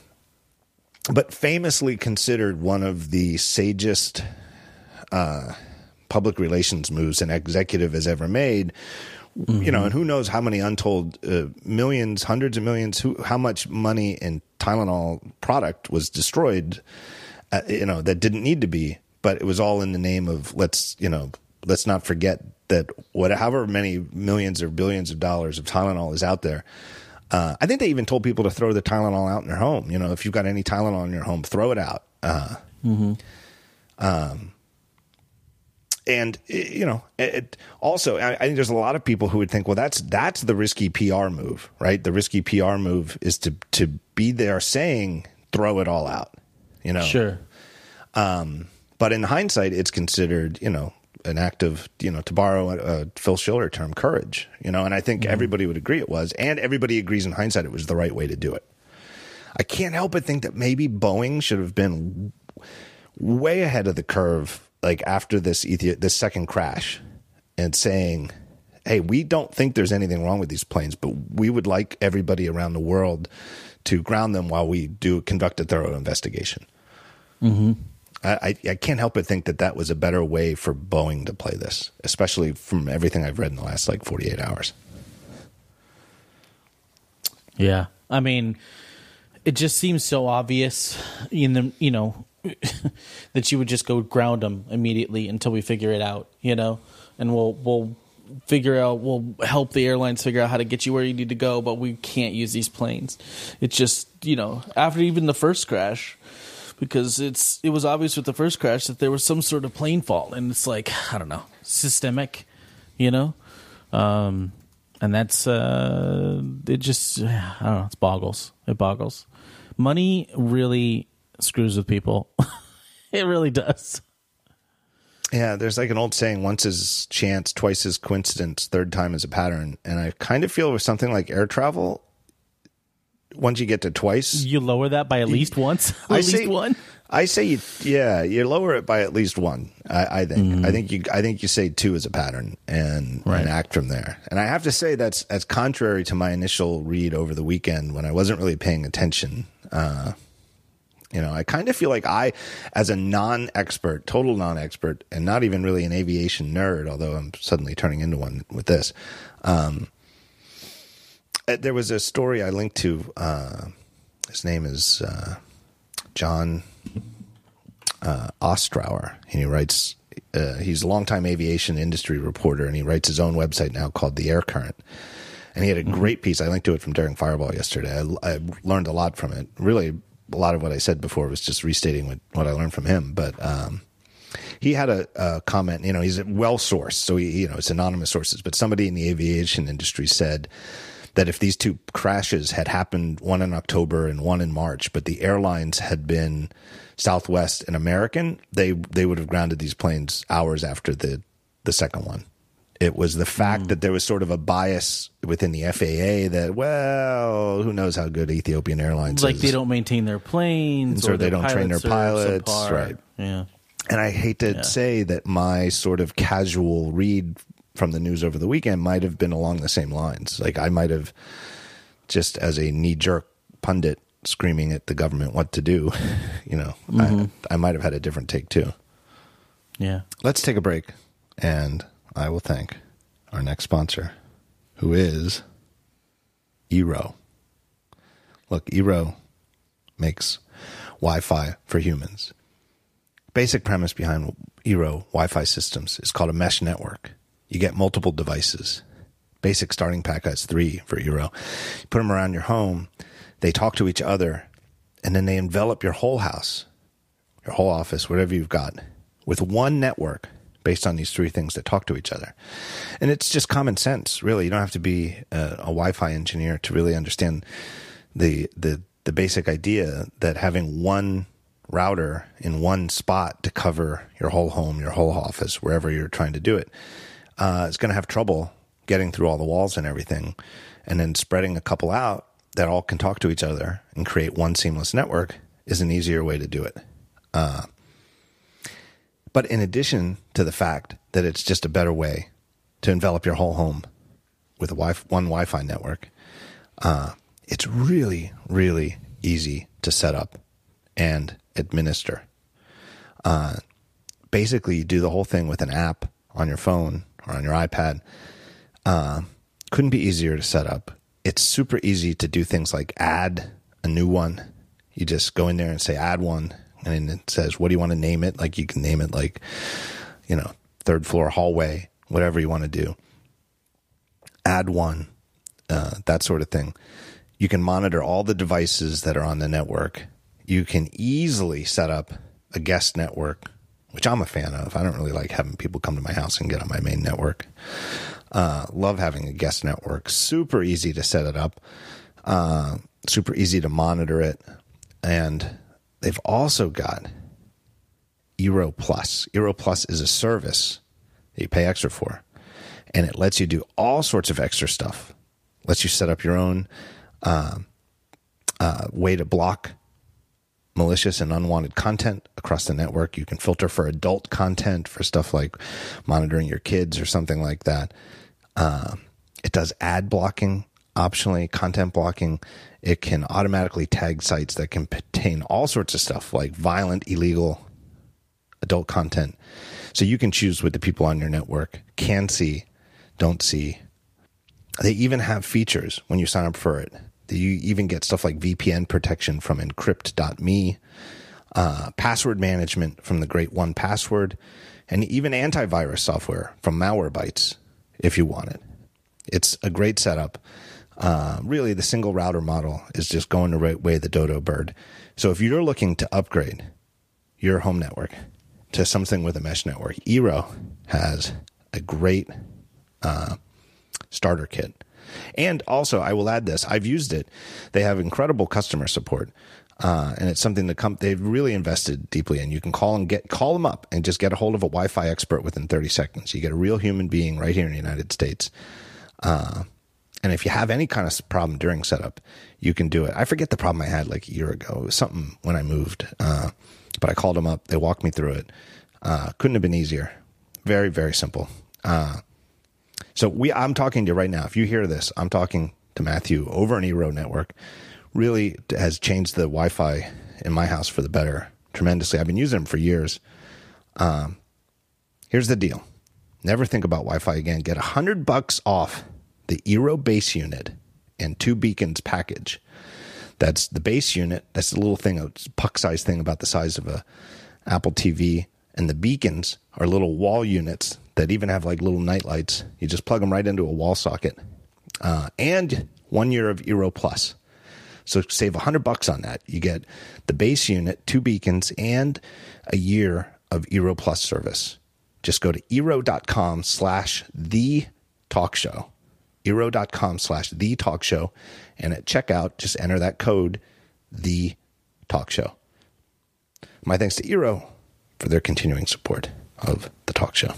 but famously considered one of the sagest uh, public relations moves an executive has ever made. You know, and who knows how many untold uh, millions, hundreds of millions, who, how much money in Tylenol product was destroyed, uh, you know, that didn't need to be, but it was all in the name of let's, you know, let's not forget that what, however many millions or billions of dollars of Tylenol is out there, uh, I think they even told people to throw the Tylenol out in their home. You know, if you've got any Tylenol in your home, throw it out. Uh, um, and it- you know, it, it- also, I, I think there's a lot of people who would think, well, that's that's the risky PR move, right? The risky PR move is to to be there saying throw it all out. You know, Sure. but in hindsight, it's considered, you know, an act of, you know, to borrow a, a Phil Schiller term, courage. You know, and I think mm-hmm. everybody would agree it was, and everybody agrees in hindsight it was the right way to do it. I can't help but think that maybe Boeing should have been way ahead of the curve, like after this Ethi- this second crash, and saying, "Hey, we don't think there's anything wrong with these planes, but we would like everybody around the world to ground them while we do conduct a thorough investigation." I, I, I can't help but think that that was a better way for Boeing to play this, especially from everything I've read in the last like 48 hours. Yeah. I mean, it just seems so obvious in the, you know, that you would just go ground them immediately until we figure it out, you know, and we'll, we'll figure out, we'll help the airlines figure out how to get you where you need to go, but we can't use these planes. It's just, you know, after even the first crash, because it's, it was obvious with the first crash that there was some sort of plane fault and it's like, I don't know, systemic, you know? Um, and that's uh it just i don't know it boggles it boggles money really screws with people it really does Yeah, there's like an old saying once is chance, twice is coincidence, third time is a pattern. And I kind of feel with something like air travel, once you get to twice, you lower that by at least once at I least say, one I say, you, yeah, you lower it by at least one. I, I think. I think you. I think you say two as a pattern and, Right. and act from there. And I have to say that's that's contrary to my initial read over the weekend when I wasn't really paying attention. Uh, you know, I kind of feel like I, as a non-expert, total non-expert, and not even really an aviation nerd, although I'm suddenly turning into one with this. Um, there was a story I linked to uh, his name is uh, Jon uh, Ostrower, and he writes. Uh, he's a longtime aviation industry reporter, and he writes his own website now called The Air Current. And he had a great piece. I linked to it from Daring Fireball yesterday. I, I learned a lot from it. Really, a lot of what I said before was just restating what, what I learned from him. But um, he had a, a, comment. You know, he's well sourced, so he, you know it's anonymous sources. But somebody in the aviation industry said that if these two crashes had happened, one in October and one in March, but the airlines had been Southwest and American, they they would have grounded these planes hours after the the second one. It was the fact mm. that there was sort of a bias within the FAA that, well, who knows how good Ethiopian Airlines is. like is. they don't maintain their planes, or, or they don't train their pilots, right? Yeah. And I hate to yeah. say that my sort of casual read from the news over the weekend might have been along the same lines. Like I might have just as a knee jerk pundit screaming at the government what to do, you know, mm-hmm. I, I might have had a different take too. Yeah. Let's take a break and I will thank our next sponsor, who is Eero. Look, Eero makes Wi Fi for humans. Basic premise behind Eero Wi Fi systems is called a mesh network. You get multiple devices. Basic starting pack has three for Eero. You put them around your home, they talk to each other, and then they envelop your whole house, your whole office, whatever you've got, with one network based on these three things that talk to each other. And it's just common sense, really. You don't have to be a, a Wi-Fi engineer to really understand the the the basic idea that having one router in one spot to cover your whole home, your whole office, wherever you're trying to do it, uh, is going to have trouble getting through all the walls and everything, and then spreading a couple out that all can talk to each other and create one seamless network is an easier way to do it. Uh, but in addition to the fact that it's just a better way to envelop your whole home with a wi- one Wi-Fi network, uh, it's really, really easy to set up and administer. Uh, basically, you do the whole thing with an app on your phone or on your iPad. Uh, couldn't be easier to set up. It's super easy to do things like add a new one. You just go in there and say add one, and it says, what do you want to name it? Like you can name it like, you know, third floor hallway, whatever you want to do. Add one, uh, that sort of thing. You can monitor all the devices that are on the network. You can easily set up a guest network, which I'm a fan of. I don't really like having people come to my house and get on my main network. Uh, love having a guest network. Super easy to set it up. Uh, super easy to monitor it. And They've also got Eero Plus. Eero Plus is a service that you pay extra for, and it lets you do all sorts of extra stuff. Lets you set up your own uh, uh, way to block malicious and unwanted content across the network. You can filter for adult content for stuff like monitoring your kids or something like that. Uh, it does ad blocking optionally, content blocking. It can automatically tag sites that can contain all sorts of stuff like violent, illegal, adult content. So you can choose what the people on your network can see, don't see. They even have features when you sign up for it. You even get stuff like VPN protection from encrypt.me, uh, password management from the great 1Password, and even antivirus software from Malwarebytes if you want it. It's a great setup. Uh, really, the single router model is just going the right way, the dodo bird. So if you're looking to upgrade your home network to something with a mesh network, Eero has a great uh, starter kit. And also, I will add this: I've used it. They have incredible customer support, uh, and it's something that come, they've really invested deeply in. You can call and get call them up and just get a hold of a Wi-Fi expert within 30 seconds. You get a real human being right here in the United States. Uh, and if you have any kind of problem during setup, you can do it. I forget the problem I had like a year ago. It was something when I moved, uh, but I called them up. They walked me through it. Uh, couldn't have been easier. Very, very simple. Uh, so we, I'm talking to you right now. If you hear this, I'm talking to Matthew over an Eero network. Really has changed the Wi-Fi in my house for the better tremendously. I've been using them for years. Um, here's the deal: never think about Wi-Fi again. Get a hundred bucks off the Eero base unit and two beacons package. That's the base unit. That's the little thing, a puck size thing about the size of a Apple TV. And the beacons are little wall units that even have like little night lights. You just plug them right into a wall socket. Uh, and one year of Eero Plus. So save a hundred bucks on that. You get the base unit, two beacons, and a year of Eero Plus service. Just go to Eero.com slash the talk show. Eero.com slash the talk show. And at checkout, just enter that code, the talk show. My thanks to Eero for their continuing support of the talk show.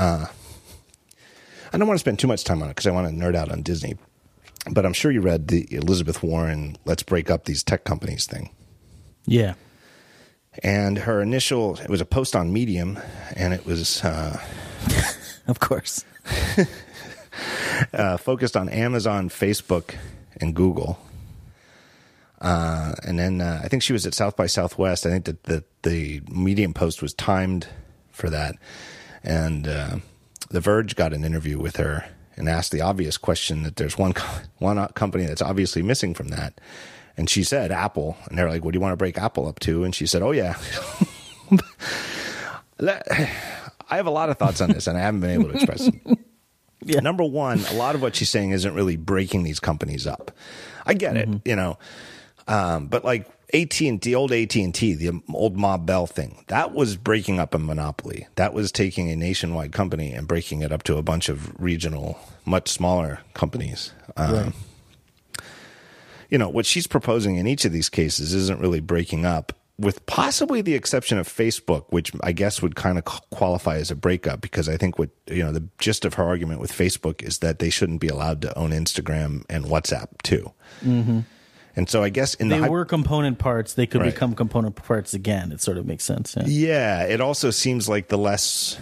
Uh, I don't want to spend too much time on it because I want to nerd out on Disney. But I'm sure you read the Elizabeth Warren "Let's break up these tech companies" thing. Yeah. And her initial it was a post on Medium, and it was uh, Of course. uh, focused on Amazon, Facebook, and Google. Uh, and then uh, I think she was at South by Southwest. I think that the, the Medium post was timed for that. And uh, The Verge got an interview with her and asked the obvious question that there's one co- one company that's obviously missing from that. And she said Apple. And they're like, "What do you want to break Apple up to?" And she said, "Oh yeah." I have a lot of thoughts on this, and I haven't been able to express them. Yeah. Number one, a lot of what she's saying isn't really breaking these companies up. I get it, you know, um, but like AT and the old AT and T, the old Ma Bell thing, that was breaking up a monopoly. That was taking a nationwide company and breaking it up to a bunch of regional, much smaller companies. Um, Right. You know what she's proposing in each of these cases isn't really breaking up. With possibly the exception of Facebook, which I guess would kind of qualify as a breakup, because I think what you know the gist of her argument with Facebook is that they shouldn't be allowed to own Instagram and WhatsApp too. Mm-hmm. And so I guess in They the hy- were component parts. They could Right. become component parts again. It sort of makes sense. Yeah. Yeah, it also seems like the less,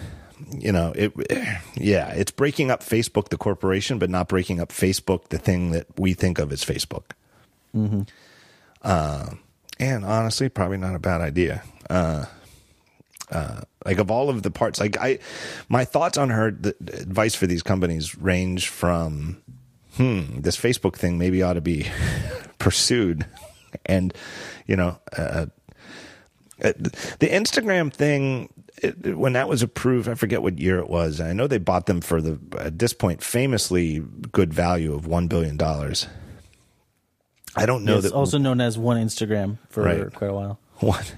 you know, it. Yeah, it's breaking up Facebook, the corporation, but not breaking up Facebook, the thing that we think of as Facebook. Mm-hmm. Uh, and honestly, probably not a bad idea. Uh, uh, like of all of the parts, like I, my thoughts on her the, the advice for these companies range from, hmm, this Facebook thing maybe ought to be pursued, and you know, uh, uh, the Instagram thing, it, when that was approved, I forget what year it was. I know they bought them for the at this point famously good value of one billion dollars. I don't know it's that also known as one Instagram for Right. quite a while what.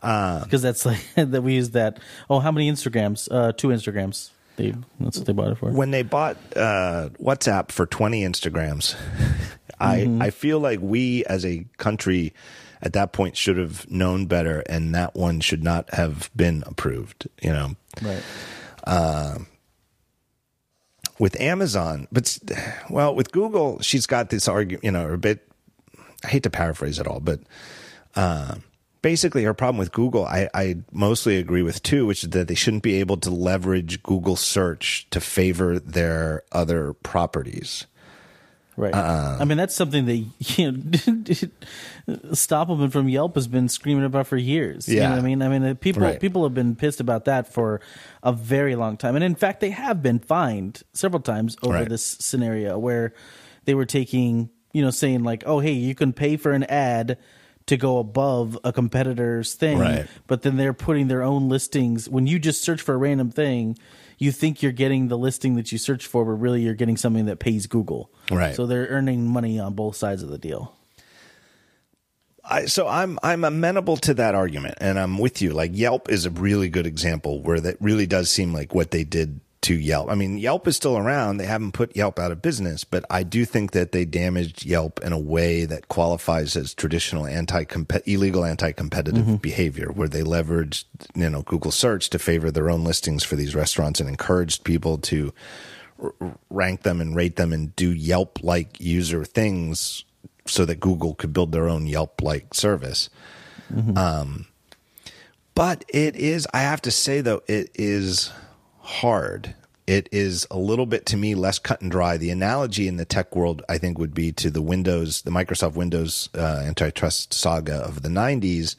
because that's like that we use that. Oh, how many Instagrams? Uh, two Instagrams. They that's what they bought it for. when they bought uh, WhatsApp for 20 Instagrams, I I feel like we as a country at that point should have known better, and that one should not have been approved. You know, Right. with Amazon, but well, with Google, she's got this argument. You know, a bit. I hate to paraphrase it all, but uh, basically, her problem with Google, I, I mostly agree with too, which is that they shouldn't be able to leverage Google search to favor their other properties. Right. Uh, I mean, that's something that you know, Stoppelman from Yelp has been screaming about for years. You know Yeah. what I mean, I mean, uh, people Right. people have been pissed about that for a very long time, and in fact, they have been fined several times over Right. this scenario where they were taking, you know, saying like, "Oh, hey, you can pay for an ad." To go above a competitor's thing, Right. but then they're putting their own listings. When you just search for a random thing, you think you're getting the listing that you search for, but really you're getting something that pays Google. Right. So they're earning money on both sides of the deal. I, so I'm I'm amenable to that argument, and I'm with you. Like Yelp is a really good example where that really does seem like what they did to Yelp. I mean, Yelp is still around; they haven't put Yelp out of business, but I do think that they damaged Yelp in a way that qualifies as traditional anti illegal anti competitive behavior, where they leveraged you know Google search to favor their own listings for these restaurants and encouraged people to r- rank them and rate them and do Yelp like user things so that Google could build their own Yelp like service. Um, but it is, I have to say though, it is hard. It is a little bit to me less cut and dry. The analogy in the tech world, I think, would be to the Windows, the Microsoft Windows uh, antitrust saga of the 90s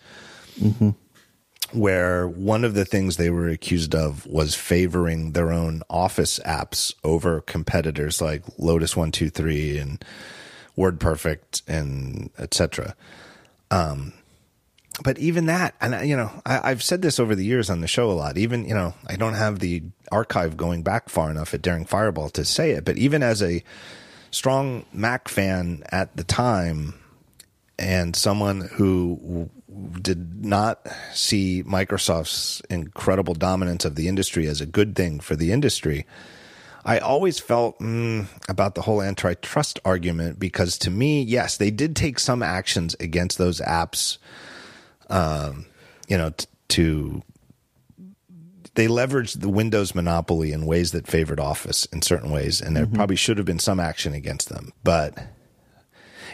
where one of the things they were accused of was favoring their own office apps over competitors like Lotus 123 and WordPerfect and etc. Um, but even that, and you know, I, I've said this over the years on the show a lot. Even you know, I don't have the archive going back far enough at Daring Fireball to say it. But even as a strong Mac fan at the time, and someone who did not see Microsoft's incredible dominance of the industry as a good thing for the industry, I always felt mm, about the whole antitrust argument because to me, yes, they did take some actions against those apps, um, you know, t- to they leveraged the Windows monopoly in ways that favored Office in certain ways, and there probably should have been some action against them. But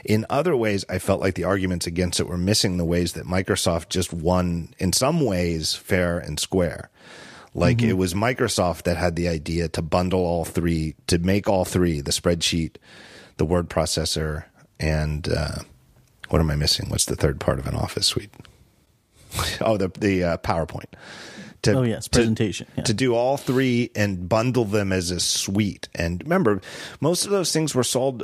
in other ways, I felt like the arguments against it were missing the ways that Microsoft just won, in some ways, fair and square. Like it was Microsoft that had the idea to bundle all three, to make all three the spreadsheet, the word processor, and uh, what am I missing? What's the third part of an Office suite? Oh, the the uh, PowerPoint. To, Oh, yes, to- presentation, yeah. to do all three and bundle them as a suite. And remember, most of those things were sold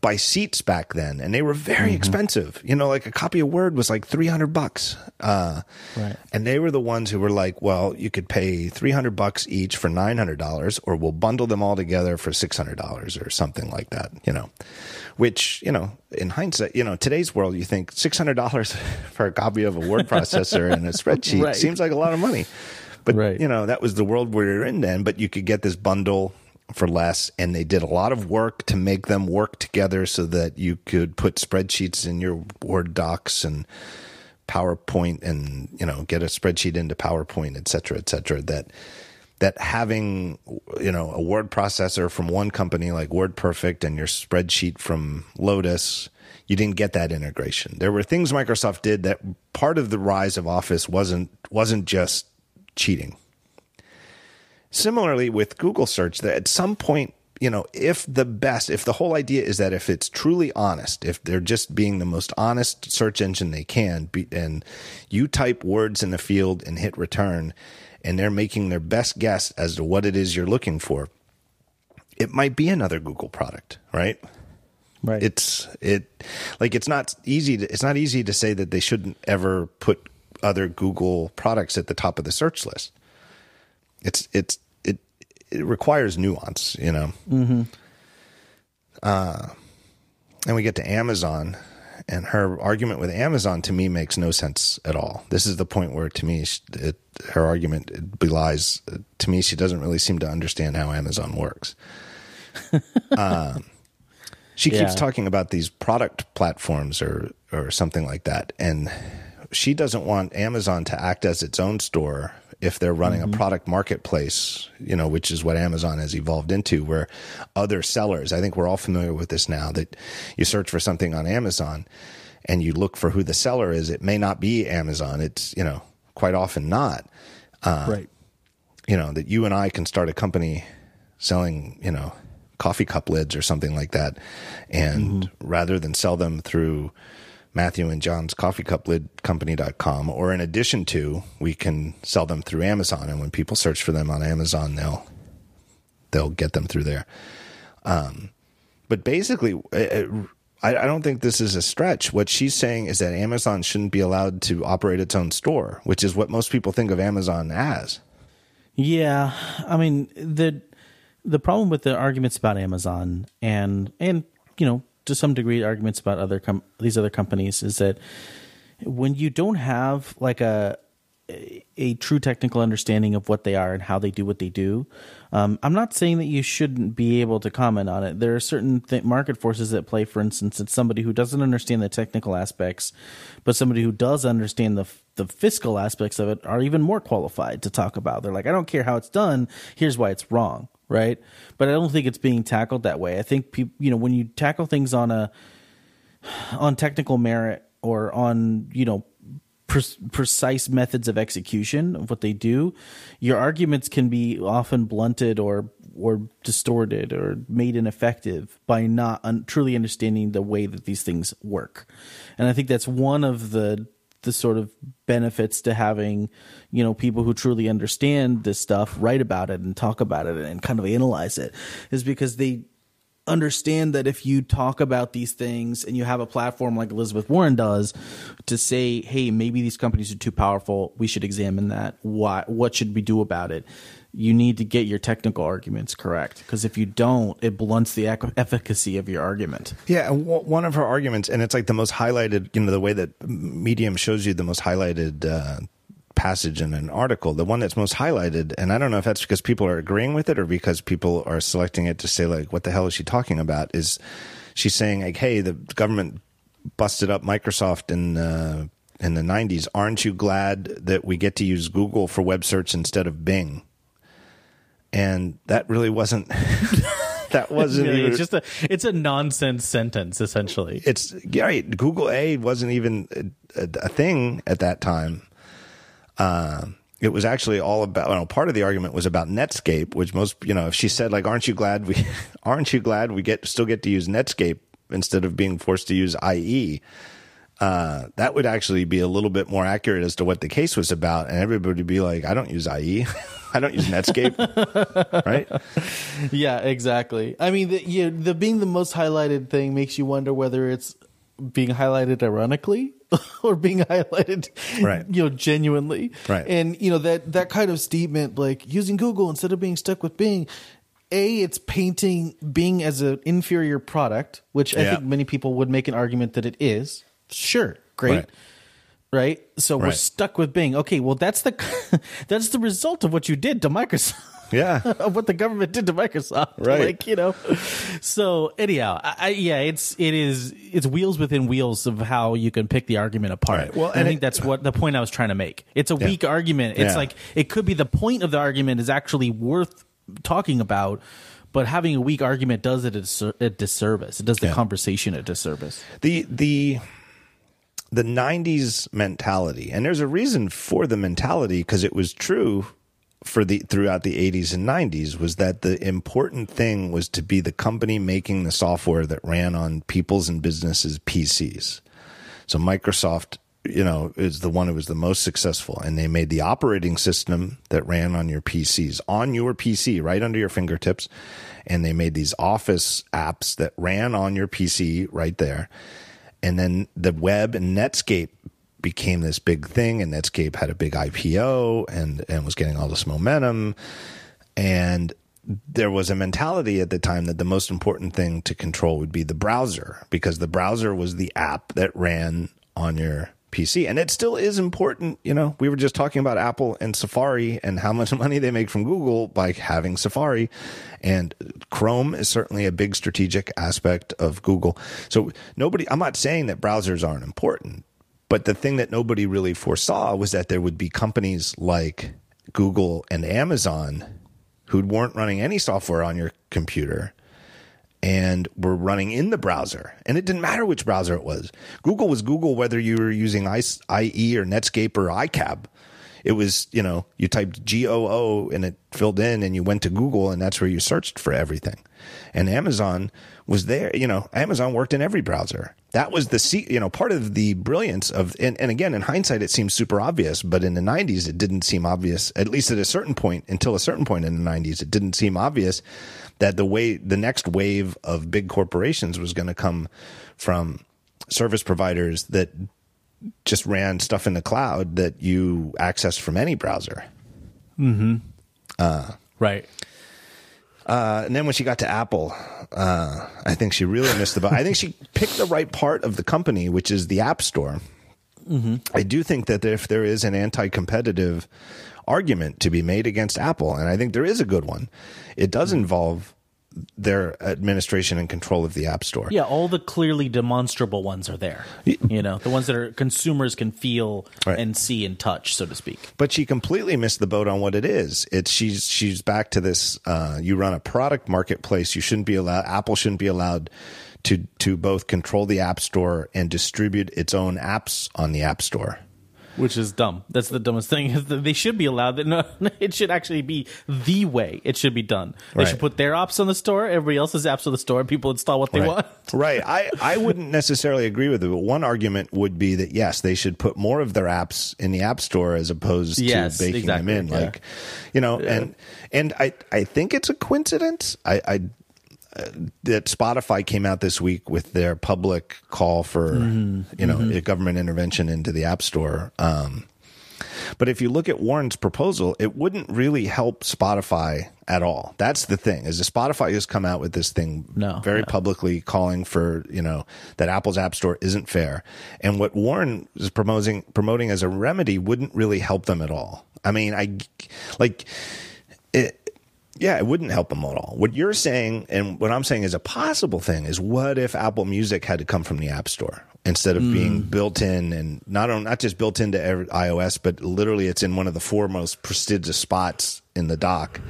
by seats back then, and they were very Mm-hmm. expensive. You know, like a copy of Word was like three hundred bucks. Uh, Right. And they were the ones who were like, "Well, you could pay three hundred bucks each for nine hundred dollars, or we'll bundle them all together for six hundred dollars, or something like that." You know, which you know, in hindsight, you know, today's world, you think six hundred dollars for a copy of a word processor and a spreadsheet Right. seems like a lot of money. But Right. you know, that was the world we were in then. But you could get this bundle for less, and they did a lot of work to make them work together so that you could put spreadsheets in your Word docs and PowerPoint, and you know, get a spreadsheet into PowerPoint, et cetera, et cetera. That that having you know a word processor from one company like WordPerfect and your spreadsheet from Lotus, you didn't get that integration. There were things Microsoft did that part of the rise of Office wasn't wasn't just cheating. Similarly with Google search, that at some point, you know, if the best, if the whole idea is that if it's truly honest, if they're just being the most honest search engine they can, be, and you type words in the field and hit return, and they're making their best guess as to what it is you're looking for, it might be another Google product, right? Right. it's it like it's not easy to it's not easy to say that they shouldn't ever put other Google products at the top of the search list. It's it's it requires nuance, you know. Mm-hmm. Uh, and we get to Amazon, and her argument with Amazon to me makes no sense at all. This is the point where to me it, her argument belies. To me, she doesn't really seem to understand how Amazon works. She keeps Yeah. talking about these product platforms or or something like that, and she doesn't want Amazon to act as its own store if they're running a mm-hmm. product marketplace, you know, which is what Amazon has evolved into, where other sellers. I think we're all familiar with this now. That you search for something on Amazon, and you look for who the seller is. It may not be Amazon. It's you know quite often not uh, right. you know that you and I can start a company selling you know coffee cup lids or something like that and mm-hmm. rather than sell them through Matthew and John's coffee cup lid company.com or in addition to we can sell them through Amazon and when people search for them on Amazon they'll they'll get them through there um but basically uh, I, I don't think this is a stretch. What she's saying is that Amazon shouldn't be allowed to operate its own store, which is what most people think of Amazon as. Yeah, I mean the the problem with the arguments about Amazon and and you know to some degree arguments about other com- these other companies is that when you don't have like a a, true technical understanding of what they are and how they do what they do, um, I'm not saying that you shouldn't be able to comment on it. There are certain th- market forces at play. For instance, it's somebody who doesn't understand the technical aspects, but somebody who does understand the f- the fiscal aspects of it are even more qualified to talk about. They're like, I don't care how it's done. Here's why it's wrong, right? But I don't think it's being tackled that way. I think people, you know, when you tackle things on a on technical merit or on you know pre- precise methods of execution of what they do, your arguments can be often blunted or or distorted or made ineffective by not un- truly understanding the way that these things work. And I think that's one of the the sort of benefits to having you know people who truly understand this stuff write about it and talk about it and kind of analyze it is because they understand that if you talk about these things and you have a platform like Elizabeth Warren does to say, "Hey, maybe these companies are too powerful. We should examine that. Why? What should we do about it?" You need to get your technical arguments correct because if you don't, it blunts the ec- efficacy of your argument. Yeah, and w- one of her arguments, and it's like the most highlighted, you know, the way that Medium shows you the most highlighted uh, passage in an article, the one that's most highlighted, and I don't know if that's because people are agreeing with it or because people are selecting it to say, like, what the hell is she talking about? Is she's saying, like, hey, the government busted up Microsoft in, uh, in the 90s. Aren't you glad that we get to use Google for web search instead of Bing? And that really wasn't. that wasn't Really, even it's just a it's a nonsense sentence essentially. it's yeah, right. Google A wasn't even a, a, a thing at that time. Uh, it was actually all about. Well, part of the argument was about Netscape, which most you know. If she said like, "Aren't you glad we, aren't you glad we get still get to use Netscape instead of being forced to use IE?" Uh, that would actually be a little bit more accurate as to what the case was about, and everybody would be like, "I don't use IE, I don't use Netscape," right? Yeah, exactly. I mean, the, you the being the most highlighted thing makes you wonder whether it's being highlighted ironically or being highlighted, Right. You know, genuinely, Right. And you know that that kind of statement, like using Google instead of being stuck with Bing. A, it's painting Bing as an inferior product, which I Yeah. think many people would make an argument that it is. Sure, great. Right. Right. So we're stuck with Bing. Okay, well that's the that's the result of what you did to Microsoft Yeah, of what the government did to Microsoft. Right. Like, you know. So anyhow, I, I, yeah, it's it is it's wheels within wheels of how you can pick the argument apart. Right. Well, I think it- that's what the point I was trying to make. It's a weak argument. It's Yeah. like it could be the point of the argument is actually worth talking about. But having a weak argument does it a, a disservice. It does the Yeah. conversation a disservice. the the the 90s mentality. And there's a reason for the mentality because it was true for the throughout the 80s and 90s was that the important thing was to be the company making the software that ran on people's and businesses PCs so Microsoft you know is the one who was the most successful and they made the operating system that ran on your PCs on your PC right under your fingertips and they made these office apps that ran on your PC right there and then the web and Netscape became this big thing, and Netscape had a big IPO and and was getting all this momentum, and there was a mentality at the time that the most important thing to control would be the browser because the browser was the app that ran on your PC. And it still is important. You know, we were just talking about Apple and Safari and how much money they make from Google by having Safari. And Chrome is certainly a big strategic aspect of Google. So nobody, I'm not saying that browsers aren't important, but the thing that nobody really foresaw was that there would be companies like Google and Amazon who weren't running any software on your computer and were running in the browser. And it didn't matter which browser it was. Google was Google whether you were using IE or Netscape or iCab. It was, you know, you typed G O O and it filled in and you went to Google and that's where you searched for everything. And Amazon was there, you know, Amazon worked in every browser. That was the, you know, part of the brilliance of, and, and again, in hindsight, it seems super obvious, but in the 90s, it didn't seem obvious, at least at a certain point, until a certain point in the 90s, it didn't seem obvious that the way, the next wave of big corporations was going to come from service providers that just ran stuff in the cloud that you accessed from any browser. Right. Uh, and then when she got to Apple, uh, I think she really missed the boat. I think she picked the right part of the company, which is the App Store. I do think that if there is an anti-competitive argument to be made against Apple, and I think there is a good one, it does involve their administration and control of the App Store. Yeah, all the clearly demonstrable ones are there. You know, the ones that are consumers can feel Right. and see and touch, so to speak. but she completely missed the boat on what it is. It's she's she's back to this. Uh, you run a product marketplace. You shouldn't be allowed. Apple shouldn't be allowed to to both control the App Store and distribute its own apps on the App Store. Which is dumb. That's the dumbest thing. Is that they should be allowed. That no, it should actually be the way it should be done. They Right. should put their apps on the store, everybody else's apps on the store, and people install what they right. want. right. I, I wouldn't necessarily agree with it, but one argument would be that yes, they should put more of their apps in the App Store as opposed Yes, to baking exactly, them in. yeah. Like, you know, and and I I think it's a coincidence. I I that Spotify came out this week with their public call for you know government intervention into the App Store. Um, but if you look at Warren's proposal, it wouldn't really help Spotify at all. That's the thing. Is that Spotify has come out with this thing No, very no. publicly calling for, you know, that Apple's App Store isn't fair. And what Warren is promoting promoting as a remedy wouldn't really help them at all. I mean, I like it yeah, it wouldn't help them at all. What you're saying and what I'm saying is a possible thing is what if Apple Music had to come from the App Store instead of being built in and not on, not just built into every, iOS, but literally it's in one of the four most prestigious spots in the dock.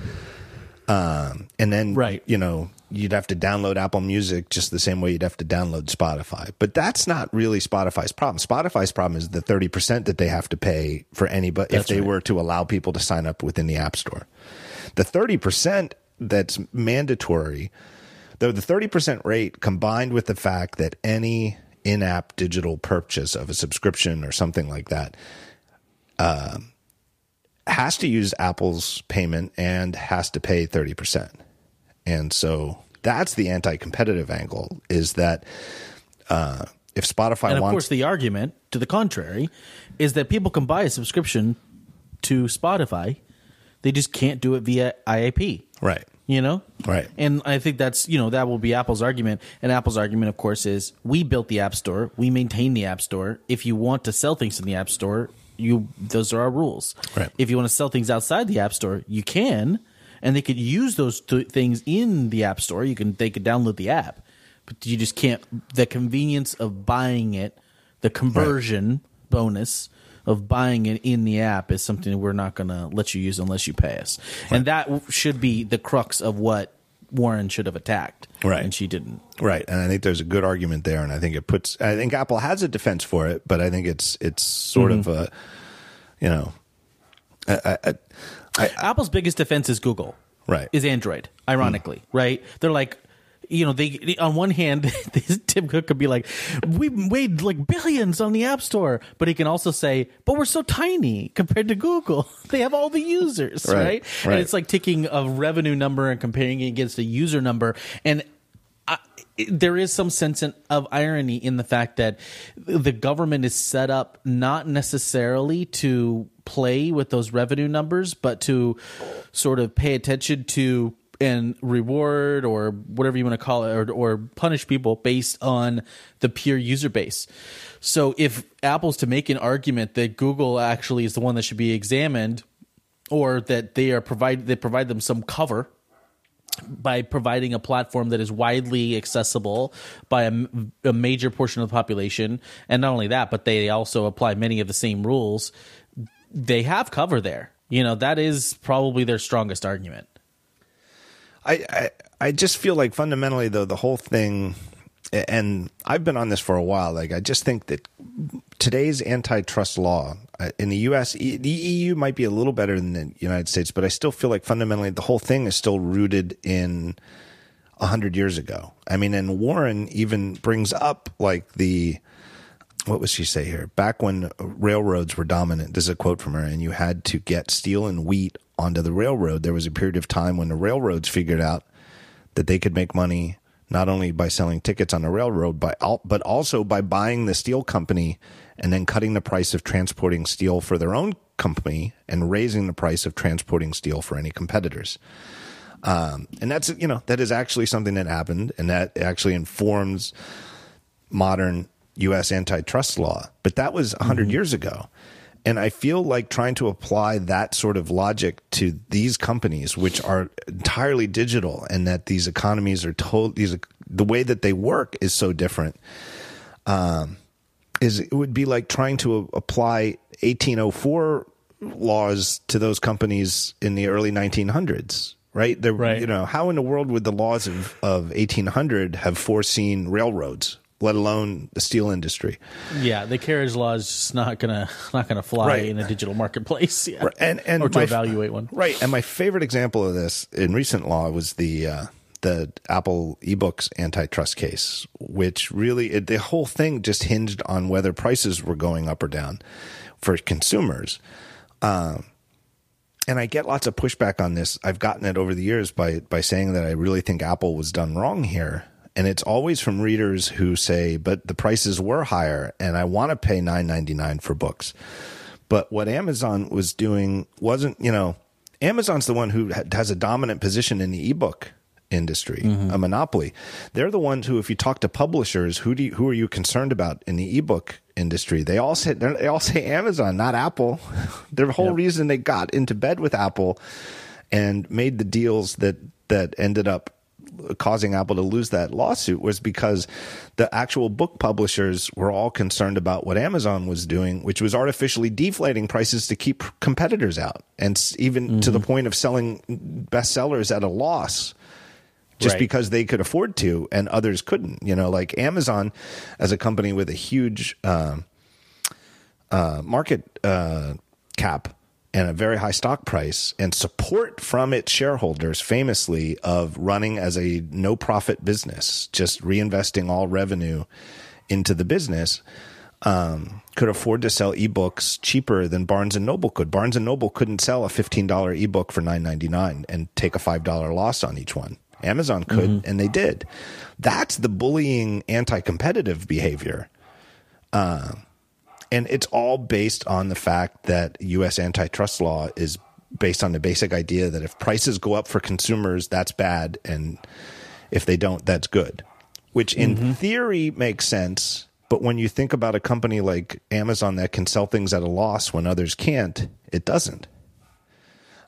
Um, and then Right. you know you'd have to download Apple Music just the same way you'd have to download Spotify. But that's not really Spotify's problem. Spotify's problem is the thirty percent that they have to pay for anybody if they right. were to allow people to sign up within the App Store. The thirty percent that's mandatory, though the thirty percent rate combined with the fact that any in-app digital purchase of a subscription or something like that has to use Apple's payment and has to pay 30%. And so that's the anti-competitive angle is that uh, if Spotify And of wants course, the argument to the contrary is that people can buy a subscription to Spotify, they just can't do it via IAP. right You know, Right. And I think that's you know that will be Apple's argument. And Apple's argument, of course, is we built the App Store, we maintain the App Store. If you want to sell things in the App Store, you those are our rules. Right. If you want to sell things outside the App Store, you can, and they could use those th- things in the App Store. You can they could download the app, but you just can't. The convenience of buying it, the conversion bonus of buying it in the app is something we're not going to let you use unless you pay us. And that should be the crux of what Warren should have attacked. Right. And she didn't. right and I think there's a good argument there and I think it puts I think Apple has a defense for it but I think it's it's sort of mm-hmm. a you know I, I, I, Apple's biggest defense is Google. Right. Is Android, ironically, hmm. right? They're like, you know, they on one hand, this Tim Cook could be like, we made like billions on the App Store, but he can also say, but we're so tiny compared to Google. They have all the users, Right, right? right. And it's like taking a revenue number and comparing it against a user number. And I, there is some sense in, of irony in the fact that the government is set up not necessarily to play with those revenue numbers, but to sort of pay attention to and reward or whatever you want to call it or, or punish people based on the pure user base. So if Apple's to make an argument that Google actually is the one that should be examined or that they are provide they provide them some cover by providing a platform that is widely accessible by a major portion of the population and not only that but they also apply many of the same rules they have cover there you know that is probably their strongest argument I, I I just feel like fundamentally though the whole thing and I've been on this for a while like I just think that today's antitrust law uh, in the US the EU might be a little better than the United States but I still feel like fundamentally the whole thing is still rooted in a hundred years ago. I mean, and Warren even brings up like the what was she say here? Back when railroads were dominant, this is a quote from her, and you had to get steel and wheat onto the railroad. There was a period of time when the railroads figured out that they could make money not only by selling tickets on the railroad, but al- but also by buying the steel company and then cutting the price of transporting steel for their own company and raising the price of transporting steel for any competitors. Um, and that's you know that is actually something that happened, and that actually informs modern U.S. antitrust law. But that was 100 years ago. And I feel like trying to apply that sort of logic to these companies, which are entirely digital, and that these economies are told these the way that they work is so different. Um, is it would be like trying to apply 1804 laws to those companies in the early 1900s, right? They're, Right. You know, how in the world would the laws of, of 1800 have foreseen railroads, let alone the steel industry? yeah the carriage law is just not gonna not gonna fly Right. in a digital marketplace yeah. Right, and and or to my- evaluate one Right, and my favorite example of this in recent law was the uh, the Apple eBooks antitrust case, which really it, the whole thing just hinged on whether prices were going up or down for consumers. Um, and I get lots of pushback on this. I've gotten it over the years by by saying that I really think Apple was done wrong here. And it's always from readers who say, "But the prices were higher, and I want to pay nine ninety nine for books." But what Amazon was doing wasn't, you know, Amazon's the one who has a dominant position in the ebook industry, mm-hmm. a monopoly. They're the ones who, if you talk to publishers, who do you, who are you concerned about in the ebook industry? They all say they all say Amazon, not Apple. the whole yep. reason they got into bed with Apple and made the deals that that ended up causing Apple to lose that lawsuit was because the actual book publishers were all concerned about what Amazon was doing, which was artificially deflating prices to keep competitors out, and even mm-hmm. to the mm-hmm. point of selling bestsellers at a loss just right. because they could afford to and others couldn't. You know, like Amazon as a company with a huge uh, uh, market uh, cap and a very high stock price and support from its shareholders famously of running as a no profit business, just reinvesting all revenue into the business. Um, could afford to sell ebooks cheaper than Barnes and Noble could. Barnes and Noble couldn't sell a $15 ebook for $9.99 and take a $5 loss on each one. Amazon could, mm-hmm. and they did. That's the bullying, anti-competitive behavior. Uh, and it's all based on the fact that U.S. antitrust law is based on the basic idea that if prices go up for consumers, that's bad, and if they don't, that's good. Which in mm-hmm. theory makes sense, but when you think about a company like Amazon that can sell things at a loss when others can't, it doesn't.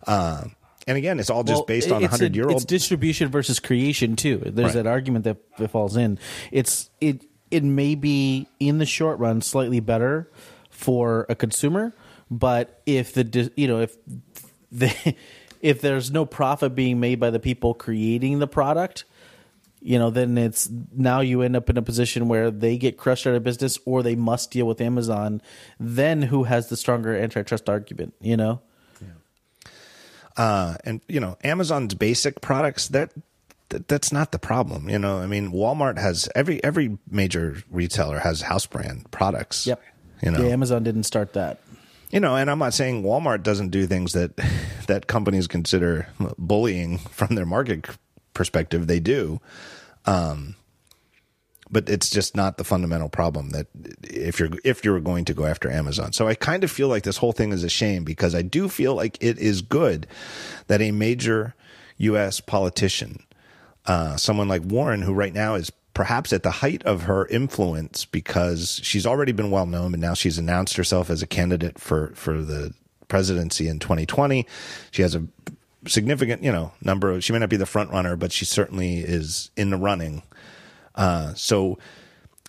Um, and again, it's all just well, based on a hundred year old. It's distribution versus creation too. There's right. that argument that falls in. It's it it may be in the short run slightly better for a consumer, but if the you know if the if there's no profit being made by the people creating the product, you know, then it's now you end up in a position where they get crushed out of business or they must deal with Amazon. Then who has the stronger antitrust argument? You know. Uh, and you know, Amazon's basic products that, that that's not the problem. You know, I mean, Walmart has every every major retailer has house brand products. Yep. You know, yeah, Amazon didn't start that. You know, and I'm not saying Walmart doesn't do things that that companies consider bullying from their market perspective. They do. Um, but it's just not the fundamental problem that if you're if you're going to go after Amazon. So I kind of feel like this whole thing is a shame because I do feel like it is good that a major U.S. politician, uh, someone like Warren, who right now is perhaps at the height of her influence because she's already been well known, and now she's announced herself as a candidate for for the presidency in 2020. She has a significant, you know, number of. She may not be the front runner, but she certainly is in the running uh, so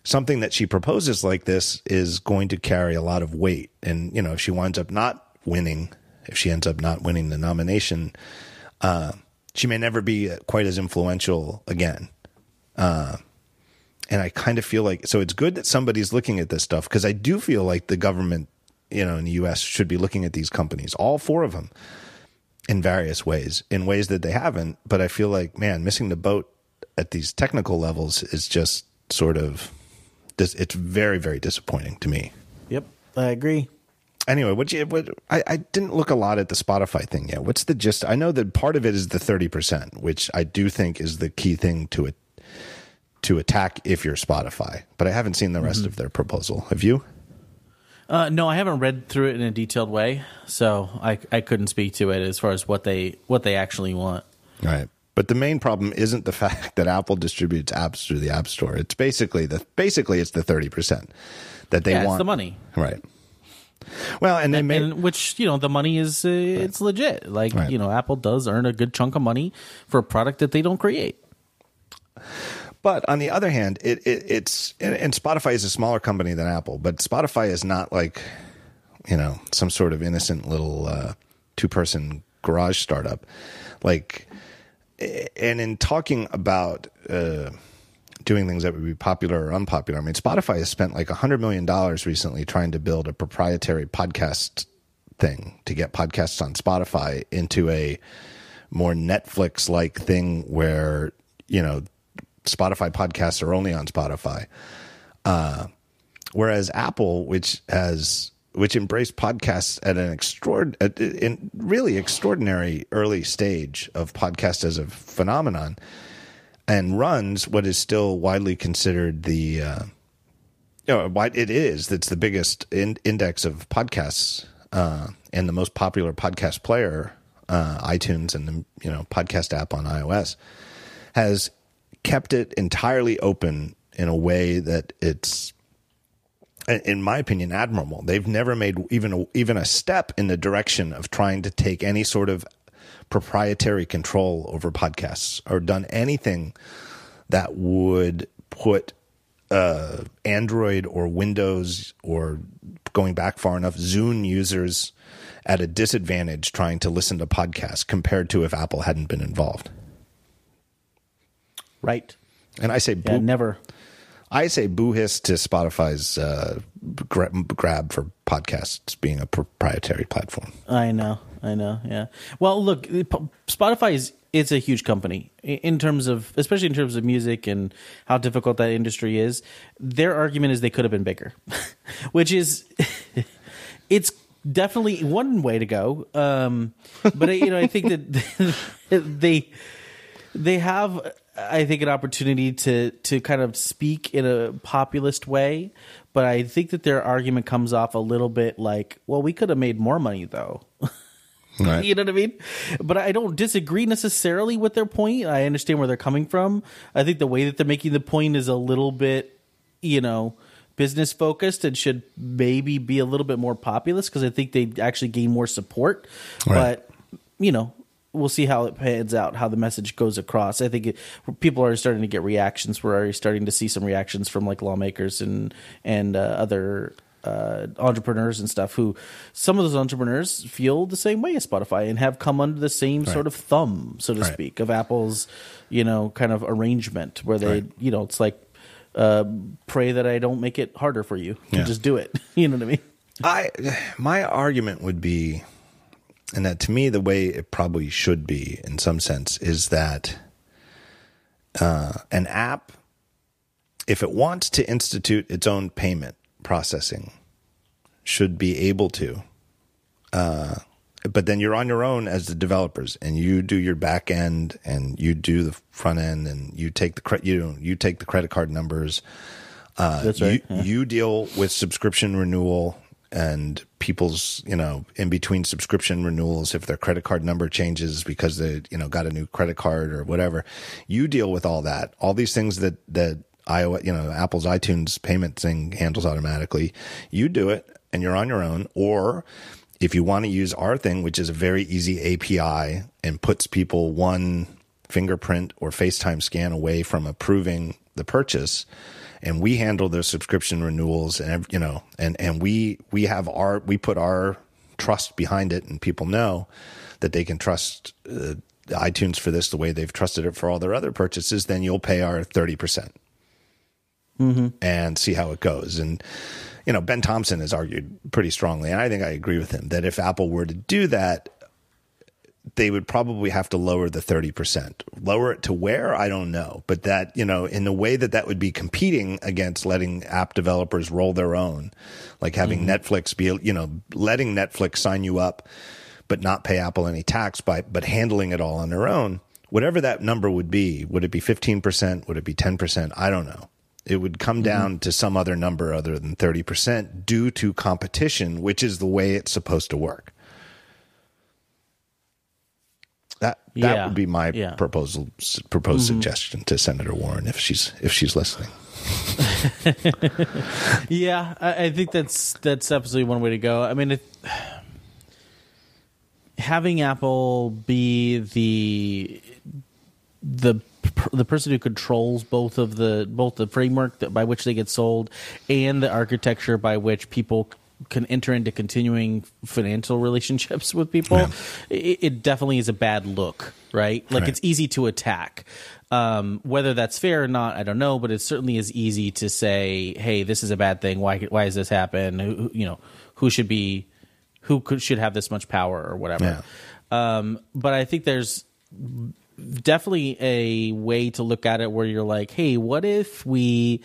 something that she proposes like this is going to carry a lot of weight. And, you know, if she winds up not winning, if she ends up not winning the nomination, uh, she may never be quite as influential again. Uh, and I kind of feel like so it's good that somebody's looking at this stuff because I do feel like the government, you know, in the U.S. should be looking at these companies, all four of them, in various ways, in ways that they haven't. But I feel like, man, missing the boat at these technical levels is just sort of this. it's very very disappointing to me. Yep, I agree. Anyway, what you what I, I didn't look a lot at the Spotify thing yet. What's the gist? I know that part of it is the thirty percent, which I do think is the key thing to it to attack if you're Spotify. But I haven't seen the rest mm-hmm. of their proposal. Have you? Uh, no, I haven't read through it in a detailed way, so I I couldn't speak to it as far as what they what they actually want. Right. But the main problem isn't the fact that Apple distributes apps through the App Store. It's basically the basically it's the thirty percent that they yeah, want. the money, right? Well, and they and, and which you know the money is uh, right. it's legit. Like right. you know, Apple does earn a good chunk of money for a product that they don't create. But on the other hand, it, it it's and, and Spotify is a smaller company than Apple, but Spotify is not like you know some sort of innocent little uh, two person garage startup. Like and in talking about uh, doing things that would be popular or unpopular, I mean, Spotify has spent like a hundred million dollars recently trying to build a proprietary podcast thing to get podcasts on Spotify into a more Netflix like thing where you know Spotify podcasts are only on Spotify. Uh, whereas Apple, which has which embraced podcasts at an extraordinary, in really extraordinary early stage of podcast as a phenomenon, and runs what is still widely considered the, uh, you know, what it is that's the biggest in, index of podcasts uh, and the most popular podcast player, uh, iTunes, and the you know podcast app on iOS, has kept it entirely open in a way that it's in my opinion, admirable. They've never made even a, even a step in the direction of trying to take any sort of proprietary control over podcasts or done anything that would put uh, Android or Windows or going back far enough, Zune users at a disadvantage trying to listen to podcasts compared to if Apple hadn't been involved. Right. And I say, yeah, never. I say boo hiss to Spotify's uh, grab for podcasts being a proprietary platform. I know, I know, yeah. Well, look, Spotify is it's a huge company in terms of, especially in terms of music and how difficult that industry is. Their argument is they could have been bigger, which is, it's definitely one way to go. Um, but you know, I think that they they have I think an opportunity to to kind of speak in a populist way, but I think that their argument comes off a little bit like, well, we could have made more money though. Right. you know what I mean? But I don't disagree necessarily with their point. I understand where they're coming from. I think the way that they're making the point is a little bit, you know, business focused and should maybe be a little bit more populist because I think they actually gain more support. Right. But you know, we'll see how it pans out, how the message goes across. I think it, people are starting to get reactions. We're already starting to see some reactions from like lawmakers and and uh, other uh, entrepreneurs and stuff who some of those entrepreneurs feel the same way as Spotify and have come under the same right. sort of thumb, so to right. speak, of Apple's, you know, kind of arrangement where they, right. you know, it's like, uh, pray that I don't make it harder for you. Yeah. Just do it. you know what I mean? I, my argument would be and that to me the way it probably should be in some sense is that uh, an app if it wants to institute its own payment processing should be able to uh, but then you're on your own as the developers and you do your back end and you do the front end and you take the credit you you take the credit card numbers uh, That's right. You, yeah. you deal with subscription renewal and people's you know in between subscription renewals if their credit card number changes because they you know got a new credit card or whatever you deal with all that. All these things that that iOS you know Apple's iTunes payment thing handles automatically you do it and you're on your own. Or if you want to use our thing which is a very easy API and puts people one fingerprint or FaceTime scan away from approving the purchase and we handle their subscription renewals and you know and and we we have our we put our trust behind it and people know that they can trust uh, iTunes for this the way they've trusted it for all their other purchases then you'll pay our 30%. Mm hmm and see how it goes. And you know Ben Thompson has argued pretty strongly and I think I agree with him that if Apple were to do that they would probably have to lower the 30%. Lower it to where? I don't know. But that, you know, in the way that that would be competing against letting app developers roll their own, like having mm-hmm. Netflix be, you know, letting Netflix sign you up, but not pay Apple any tax by, but handling it all on their own. Whatever that number would be, would it be 15%? Would it be 10%? I don't know. It would come mm-hmm. down to some other number other than 30% due to competition, which is the way it's supposed to work. That that yeah. would be my yeah. proposal proposed mm-hmm. suggestion to Senator Warren if she's if she's listening. yeah, I, I, think that's that's absolutely one way to go. I mean, it, having Apple be the the the person who controls both of the both the framework that, by which they get sold and the architecture by which people can enter into continuing financial relationships with people, yeah. it, it, definitely is a bad look, right? Like right. it's easy to attack. Um, whether that's fair or not, I don't know, but it certainly is easy to say, "Hey, this is a bad thing. Why? Why does this happen? Who, you know, who should be, who could, should have this much power or whatever." Yeah. Um, but I think there's definitely a way to look at it where you're like, "Hey, what if we?"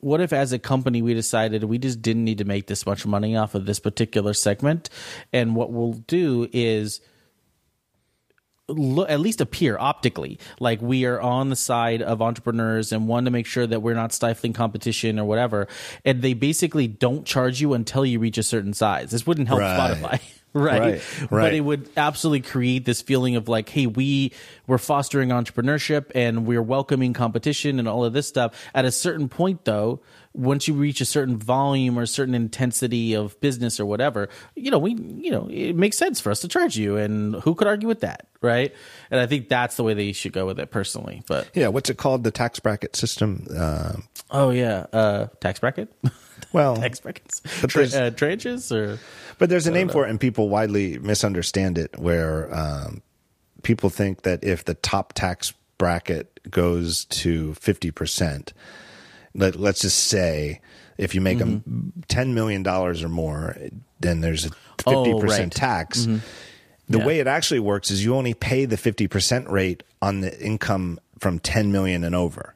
What if as a company we decided we just didn't need to make this much money off of this particular segment and what we'll do is look, at least appear optically like we are on the side of entrepreneurs and want to make sure that we're not stifling competition or whatever. And they basically don't charge you until you reach a certain size. This wouldn't help Right. Spotify. Right. Right, But it would absolutely create this feeling of like, hey, we we're fostering entrepreneurship and we're welcoming competition and all of this stuff. At a certain point though, once you reach a certain volume or a certain intensity of business or whatever, you know, we you know, it makes sense for us to charge you and who could argue with that, right? And I think that's the way they should go with it personally. But Yeah, what's it called? The tax bracket system. Uh, oh yeah, uh tax bracket? well, tax brackets. Tra- uh, tranches or But there's a name for it, and people widely misunderstand it. Where um, people think that if the top tax bracket goes to fifty percent, let, let's just say if you make a ten million dollars or more, then there's a Oh, fifty percent right. tax. The Yeah. way it actually works is you only pay the fifty percent rate on the income from ten million and over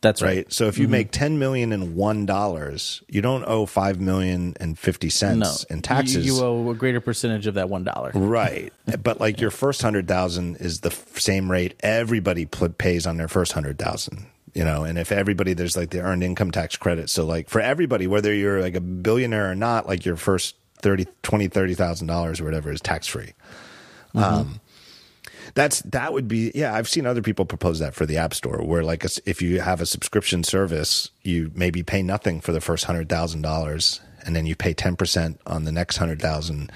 that's right? right. So if you make ten million and one dollars, you don't owe five million and fifty No, cents in taxes. You, you owe a greater percentage of that one dollar. right, but like your first hundred thousand is the f- same rate everybody pl- pays on their first hundred thousand. You know, and if everybody there's like the earned income tax credit. So like for everybody, whether you're like a billionaire or not, like your first 30, 20, 30,000 dollars or whatever is tax free. Um, that's that would be yeah. I've seen other people propose that for the App Store, where like a if you have a subscription service, you maybe pay nothing for the first hundred thousand dollars, and then you pay ten percent on the next hundred thousand,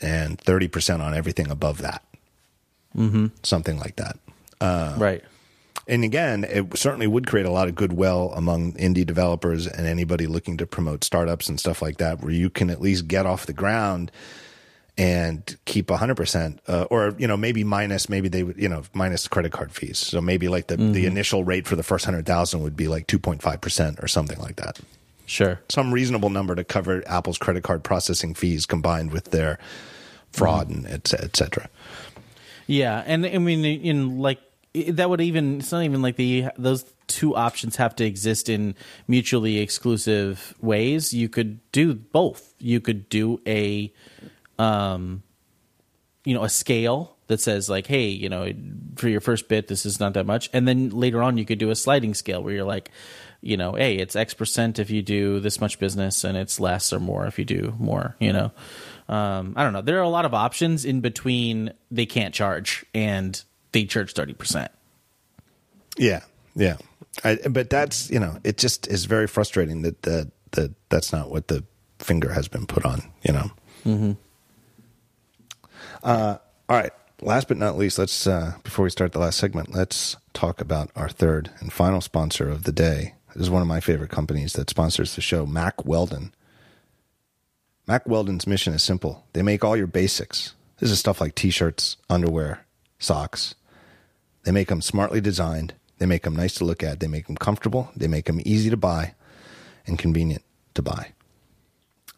and thirty percent on everything above that. Mm-hmm. Something like that. right. And again, it certainly would create a lot of goodwill among indie developers and anybody looking to promote startups and stuff like that, where you can at least get off the ground and keep 100% uh, or you know maybe minus maybe they would you know minus credit card fees so maybe like the, the initial rate for the first 100000 would be like 2.5% or something like that Sure. some reasonable number to cover apple's credit card processing fees combined with their fraud and et, et cetera Yeah, and I mean, in like that would even it's not even like the those two options have to exist in mutually exclusive ways. You could do both. You could do a, um, you know, a scale that says like, hey, you know, for your first bit, this is not that much, and then later on, you could do a sliding scale where you're like. You know, hey, it's X percent if you do this much business, and it's less or more if you do more. You know, um, I don't know. There are a lot of options in between. They can't charge, and they charge thirty percent. Yeah, yeah. I, but that's you know, it just is very frustrating that that that that's not what the finger has been put on. You know. Mm-hmm. Uh, all right. Last but not least, let's uh, before we start the last segment, let's talk about our third and final sponsor of the day. This is one of my favorite companies that sponsors the show, Mack Weldon. Mack Weldon's mission is simple. They make all your basics. This is stuff like t-shirts, underwear, socks, they make them smartly designed. They make them nice to look at. They make them comfortable. They make them easy to buy and convenient to buy.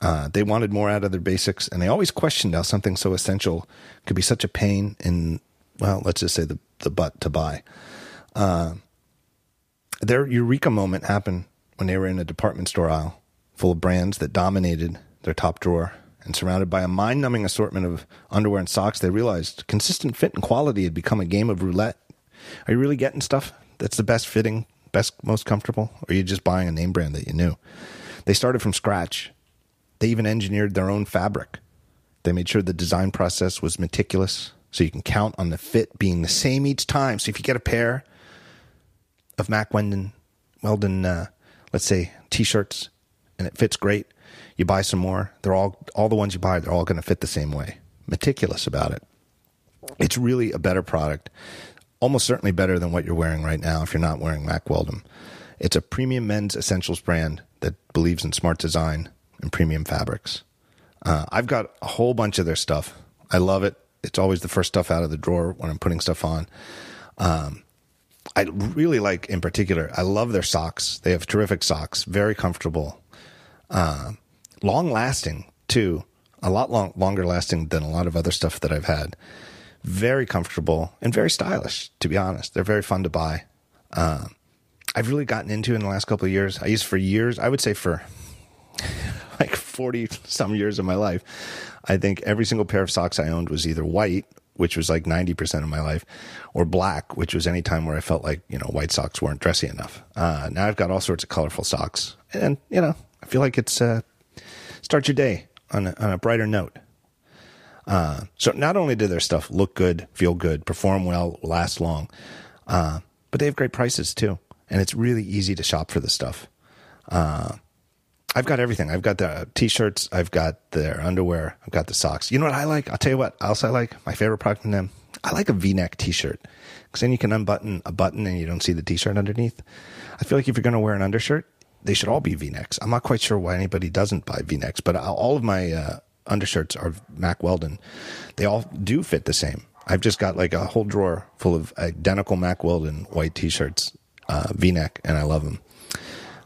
Uh, they wanted more out of their basics, and they always questioned how something so essential could be such a pain in, well, let's just say the, the butt to buy. Uh, their eureka moment happened when they were in a department store aisle full of brands that dominated their top drawer. And surrounded by a mind numbing assortment of underwear and socks, they realized consistent fit and quality had become a game of roulette. Are you really getting stuff that's the best fitting, best, most comfortable? Or are you just buying a name brand that you knew? They started from scratch. They even engineered their own fabric. They made sure the design process was meticulous so you can count on the fit being the same each time. So if you get a pair of Mack Weldon, Weldon uh, let's say, t shirts and it fits great, you buy some more. They're all, all the ones you buy, they're all going to fit the same way. Meticulous about it. It's really a better product almost certainly better than what you're wearing right now if you're not wearing Mack Weldon. It's a premium men's essentials brand that believes in smart design and premium fabrics. Uh, I've got a whole bunch of their stuff. I love it. It's always the first stuff out of the drawer when I'm putting stuff on. Um, I really like, in particular, I love their socks. They have terrific socks, very comfortable, uh, long lasting too. A lot long, longer lasting than a lot of other stuff that I've had very comfortable and very stylish. To be honest, they're very fun to buy. Uh, I've really gotten into in the last couple of years. I used for years. I would say for like forty some years of my life. I think every single pair of socks I owned was either white, which was like 90% of my life, or black, which was any time where I felt like, you know, white socks weren't dressy enough. Uh, now I've got all sorts of colorful socks. And, you know, I feel like it's, uh, start your day on a, on a brighter note. Uh, so not only do their stuff look good, feel good, perform well, last long, uh, but they have great prices too. And it's really easy to shop for this stuff. Uh, I've got everything. I've got the t-shirts. I've got their underwear. I've got the socks. You know what I like? I'll tell you what else I like. My favorite product from them. I like a V-neck t-shirt because then you can unbutton a button and you don't see the t-shirt underneath. I feel like if you're going to wear an undershirt, they should all be V-necks. I'm not quite sure why anybody doesn't buy V-necks, but all of my uh, undershirts are Mack Weldon. They all do fit the same. I've just got like a whole drawer full of identical Mack Weldon white t-shirts, uh, V-neck, and I love them.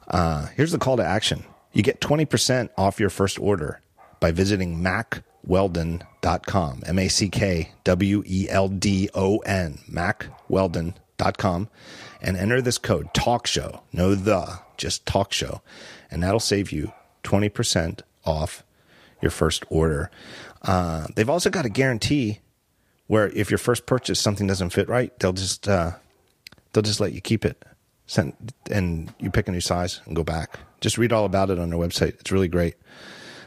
Uh, here's the call to action. You get 20% off your first order by visiting mackweldon.com, M A C K W E L D O N, mackweldon.com, and enter this code TALKSHOW. No the, just talk show. And that'll save you 20% off your first order. Uh, they've also got a guarantee where if your first purchase something doesn't fit right, they'll just uh, they'll just let you keep it sent and you pick a new size and go back. Just read all about it on their website. It's really great.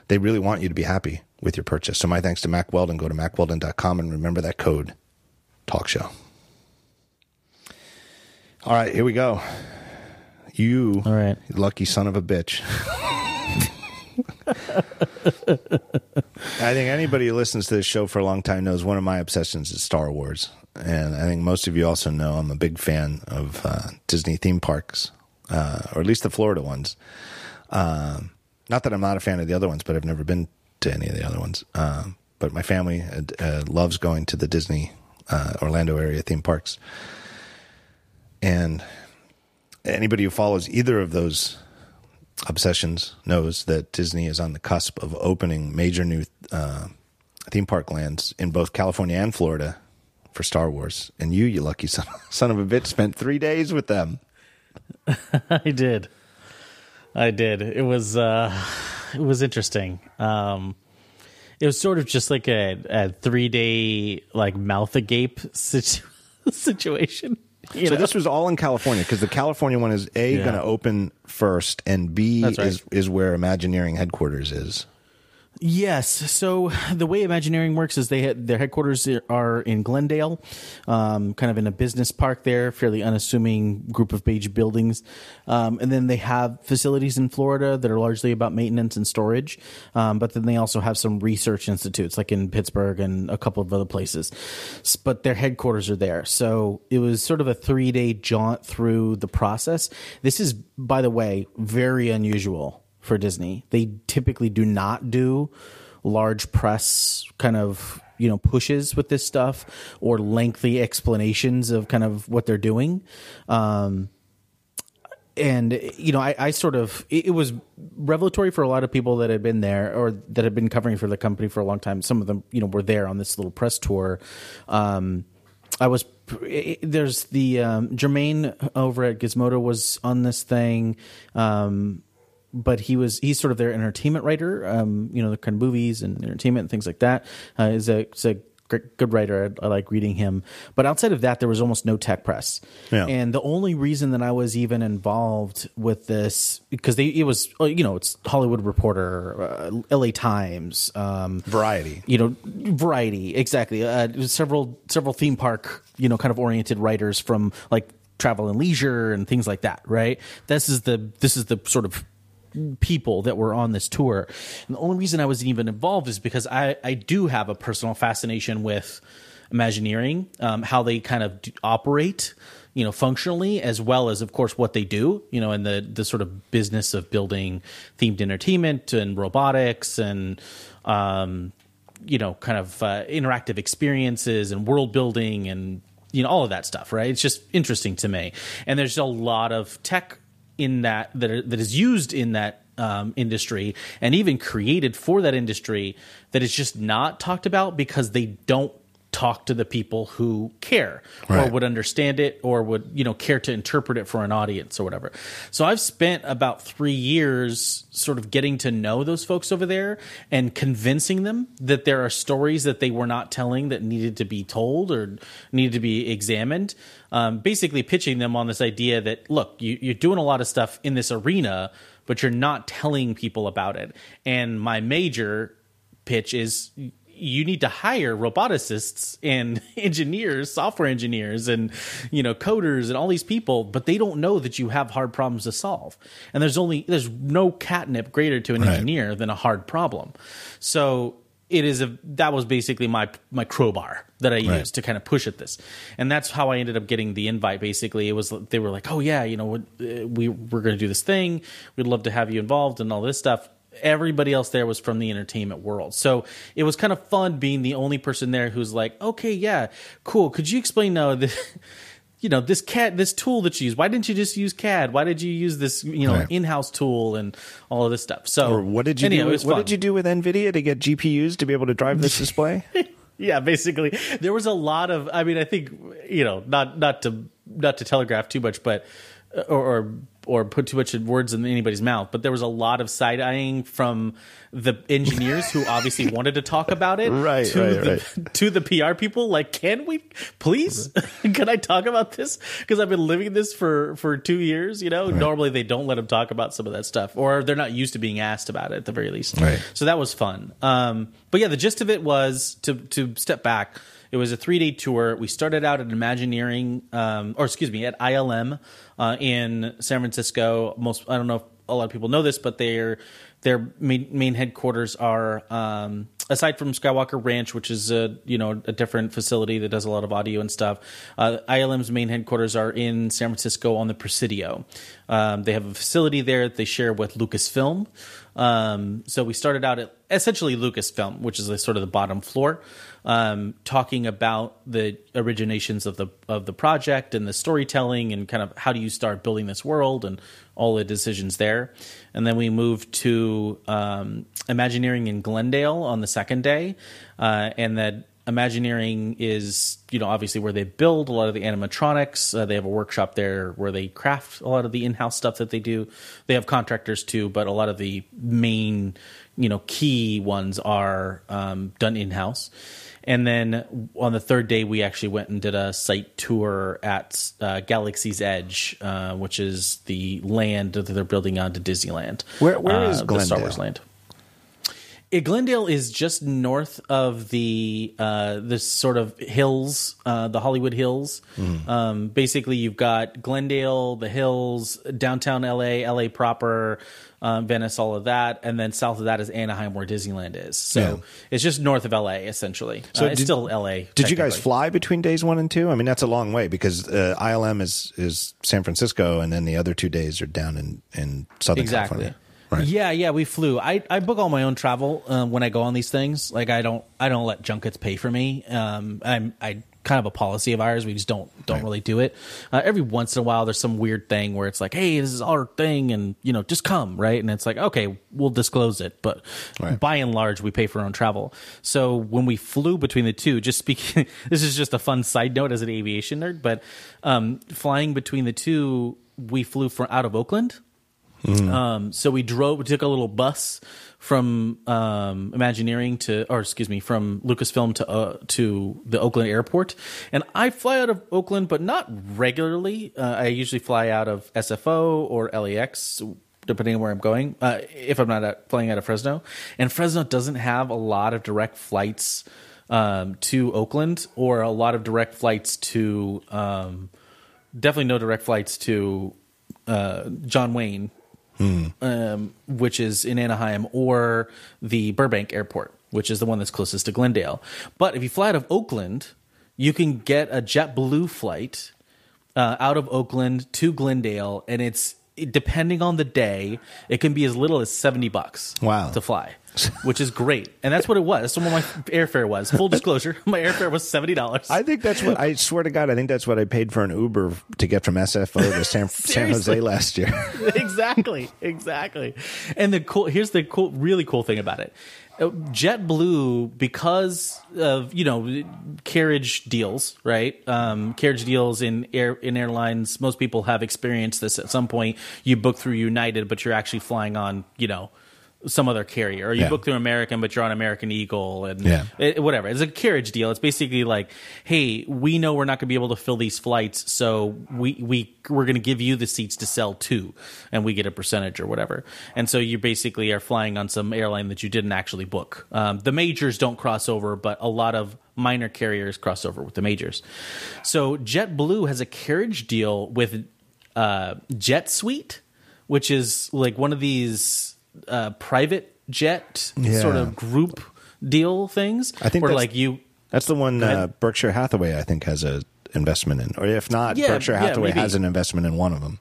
They really want you to be happy with your purchase. So my thanks to Mack Weldon. Go to mackweldon.com and remember that code talk show. All right, here we go. You all right. lucky son of a bitch. I think anybody who listens to this show for a long time knows one of my obsessions is Star Wars and I think most of you also know I'm a big fan of uh, Disney theme parks, uh, or at least the Florida ones. Uh, not that I'm not a fan of the other ones, but I've never been to any of the other ones. Um, but my family uh, loves going to the Disney uh, Orlando area theme parks, and anybody who follows either of those obsessions knows that Disney is on the cusp of opening major new uh, theme park lands in both California and Florida for Star Wars, and you, you lucky son, son of a bitch, spent three days with them. I did. I did. It was uh, it was interesting. Um, it was sort of just like a, a three day like mouth agape situ- situation. so know? this was all in California because the California one is a yeah. going to open first, and B right. is is where Imagineering headquarters is. Yes. So the way Imagineering works is they had, their headquarters are in Glendale, um, kind of in a business park there, fairly unassuming group of beige buildings, um, and then they have facilities in Florida that are largely about maintenance and storage. Um, but then they also have some research institutes, like in Pittsburgh and a couple of other places. But their headquarters are there. So it was sort of a three day jaunt through the process. This is, by the way, very unusual for Disney. They typically do not do large press kind of you know pushes with this stuff or lengthy explanations of kind of what they're doing. Um, and you know, I, I sort of it, it, was revelatory for a lot of people that had been there or that had been covering for the company for a long time. Some of them, you know, were there on this little press tour. Um, I was there's the um, Germain over at Gizmodo was on this thing. Um, but he was he's sort of their entertainment writer. Um, you know, the kind of movies and entertainment and things like that. Uh, is a, is a good writer. I, I, like reading him. But outside of that, there was almost no tech press. Yeah. And the only reason that I was even involved with this because they it was uh, you know it's Hollywood Reporter, uh, L.A. Times, um, Variety. You know, Variety exactly. Uh, several several theme park you know kind of oriented writers from like travel and leisure and things like that right this is the this is the sort of people that were on this tour. And the only reason I was even involved is because I, I do have a personal fascination with Imagineering, um, how they kind of operate, you know, functionally, as well as, of course, what they do, you know, and the, the sort of business of building themed entertainment and robotics and, um, you know, kind of uh, interactive experiences and world building and you know all of that stuff right it's just interesting to me and there's a lot of tech in that that, that is used in that um, industry and even created for that industry that is just not talked about because they don't talk to the people who care or would understand it or would you know care to interpret it for an audience or whatever. So i've spent about three years sort of getting to know those folks over there and convincing them that there are stories that they were not telling that needed to be told or needed to be examined. Um, basically pitching them on this idea that look you, you're doing a lot of stuff in this arena but you're not telling people about it. And my major pitch is you need to hire roboticists and engineers, software engineers, and you know coders and all these people, but they don't know that you have hard problems to solve. And there's only there's no catnip greater to an Right. engineer than a hard problem. So it is a that was basically my my crowbar that I used Right. to kind of push at this, and that's how I ended up getting the invite. Basically, it was they were like, oh yeah, you know, uh, we we're going to do this thing. We'd love to have you involved and all this stuff. Everybody else there was from the entertainment world, so it was kind of fun being the only person there who's like, okay, yeah, cool. Could you explain now the you know this cat this tool that you use why didn't you just use cad why did you use this you know Right. in-house tool and all of this stuff so Or what did you anyhow, do? With, what fun. did you do with Nvidia to get GPUs to be able to drive this display? yeah basically there was a lot of i mean i think you know not not to not to telegraph too much but or or, or put too much words in anybody's mouth but there was a lot of side eyeing from the engineers who obviously wanted to talk about it Right, to right, the, to the PR people like can we please can I talk about this because I've been living this for for 2 years you know normally they don't let them talk about some of that stuff or they're not used to being asked about it at the very least Right. so that was fun. Um, but yeah, the gist of it was to to step back. It was a three day tour. We started out at Imagineering, um, or excuse me, at ILM uh, in San Francisco. Most I don't know if a lot of people know this, but their their main, headquarters are um, aside from Skywalker Ranch, which is a you know a different facility that does a lot of audio and stuff. Uh, ILM's main headquarters are in San Francisco on the Presidio. Um, they have a facility there that they share with Lucasfilm. Um, so we started out at essentially Lucasfilm, which is sort of the bottom floor, um, talking about the originations of the of the project and the storytelling and kind of how do you start building this world and all the decisions there. And then we moved to um, Imagineering in Glendale on the second day, uh, and that Imagineering is, you know, obviously where they build a lot of the animatronics. Uh, they have a workshop there where they craft a lot of the in-house stuff that they do. They have contractors too, but a lot of the main, you know, key ones are um, done in-house. And then on the third day, we actually went and did a site tour at uh, Galaxy's Edge, uh, which is the land that they're building onto Disneyland. Where- where uh, is the Star Wars land? Uh, Glendale is just north of the uh, the sort of hills, uh, the Hollywood Hills. Um, basically, you've got Glendale, the hills, downtown LA, LA proper, um, Venice, all of that, and then south of that is Anaheim, where Disneyland is. So Yeah. it's just north of LA, essentially. So uh, it's did- still LA. Did you guys fly between days one and two? I mean, that's a long way because uh, ILM is is San Francisco, and then the other two days are down in in Southern exactly California. Right. yeah yeah we flew. I i book all my own travel um, when i go on these things. Like i don't i don't let junkets pay for me. Um i'm i kind of a policy of ours. We just don't don't Right. really do it. Uh, every once in a while there's some weird thing where it's like hey this is our thing and you know just come right? And it's like okay we'll disclose it. But Right. by and large we pay for our own travel. So when we flew between the two just speaking this is just a fun side note as an aviation nerd but um flying between the two we flew from out of oakland um, so we drove, we took a little bus from um, Imagineering to, or excuse me, from Lucasfilm to uh, to the Oakland airport. And I fly out of Oakland, but not regularly. Uh, I usually fly out of SFO or LAX, depending on where I'm going. Uh, if I'm not at, flying out of Fresno, and Fresno doesn't have a lot of direct flights um, to Oakland or a lot of direct flights to. Um, definitely no direct flights to uh, John Wayne, um, which is in Anaheim, or the Burbank Airport, which is the one that's closest to Glendale. But if you fly out of Oakland, you can get a JetBlue flight uh, out of Oakland to Glendale, and it's depending on the day, it can be as little as seventy bucks. Wow. to fly. which is great. And that's what it was. That's what my airfare was. Full disclosure, my airfare was seventy dollars. I think that's what I swear to God. I think that's what I paid for an Uber to get from SFO to San, San Jose last year. exactly, exactly. And the cool here's the cool, really cool thing about it. Uh, JetBlue, because of you know carriage deals, right? Um, carriage deals in air in airlines. Most people have experienced this at some point. You book through United, but you're actually flying on you know some other carrier, or you Yeah. book through American, but you're on American Eagle, and Yeah. it- whatever. It's a carriage deal. It's basically like, hey, we know we're not going to be able to fill these flights, so we we we're going to give you the seats to sell to, and we get a percentage or whatever. And so you basically are flying on some airline that you didn't actually book. Um, the majors don't cross over, but a lot of minor carriers cross over with the majors. So JetBlue has a carriage deal with uh, JetSuite, which is like one of these uh, private jet Yeah. sort of group deal things. I think where like you That's the one uh, Berkshire Hathaway, I think, has a investment in, or if not, Yeah, Berkshire Hathaway maybe. has an investment in one of them.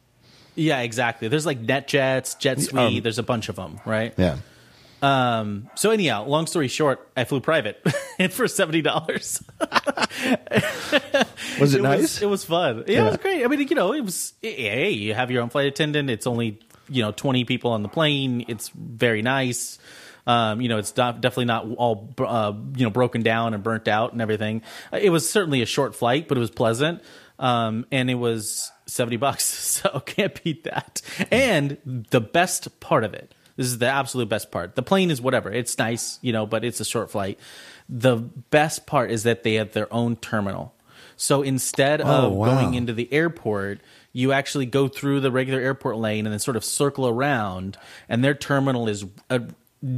yeah exactly there's like NetJets, JetSuite. Um, there's a bunch of them, right? Yeah. Um, so anyhow, long story short, I flew private and for seventy dollars. Was it, it nice? was it was fun. Yeah, Yeah. it was great. I mean, you know, it was hey, you have your own flight attendant. It's only you know twenty people on the plane. It's very nice. Um, you know, it's not, definitely not all uh, you know broken down and burnt out and everything. It was certainly a short flight, but it was pleasant. Um, and it was seventy bucks, so can't beat that. And the best part of it, this is the absolute best part. The plane is whatever. It's nice, you know, but it's a short flight. The best part is that they have their own terminal. So instead Oh, of wow. going into the airport, you actually go through the regular airport lane and then sort of circle around, and their terminal is uh,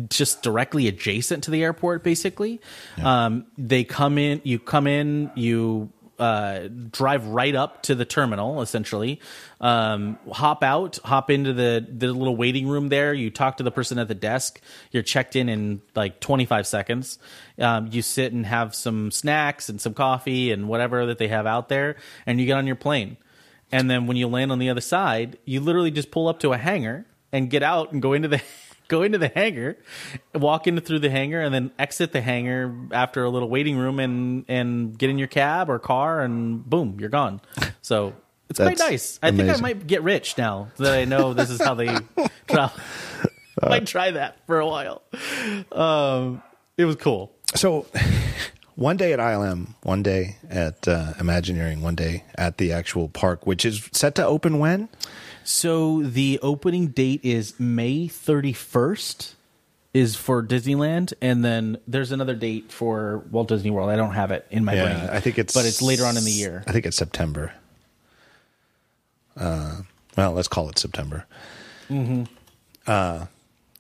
just directly adjacent to the airport. Basically, um, they come in, you come in, you uh, drive right up to the terminal, essentially. Um, hop out, hop into the the little waiting room there. You talk to the person at the desk. You're checked in in like 25 seconds. Um, you sit and have some snacks and some coffee and whatever that they have out there, and you get on your plane. And then when you land on the other side, you literally just pull up to a hangar and get out and go into the go into the hangar, walk into through the hangar, and then exit the hangar after a little waiting room and and get in your cab or car and boom, you're gone. So it's quite nice. I think I might get rich now that I know this is how they travel. I might try that for a while. Um, it was cool. So, one day at ILM, one day at uh, Imagineering, one day at the actual park, which is set to open when? So the opening date is May 31st is for Disneyland and then there's another date for Walt Disney World. I don't have it in my brain. I think it's But it's later on in the year. I think it's September. Uh, well, let's call it September. Mm-hmm. Uh,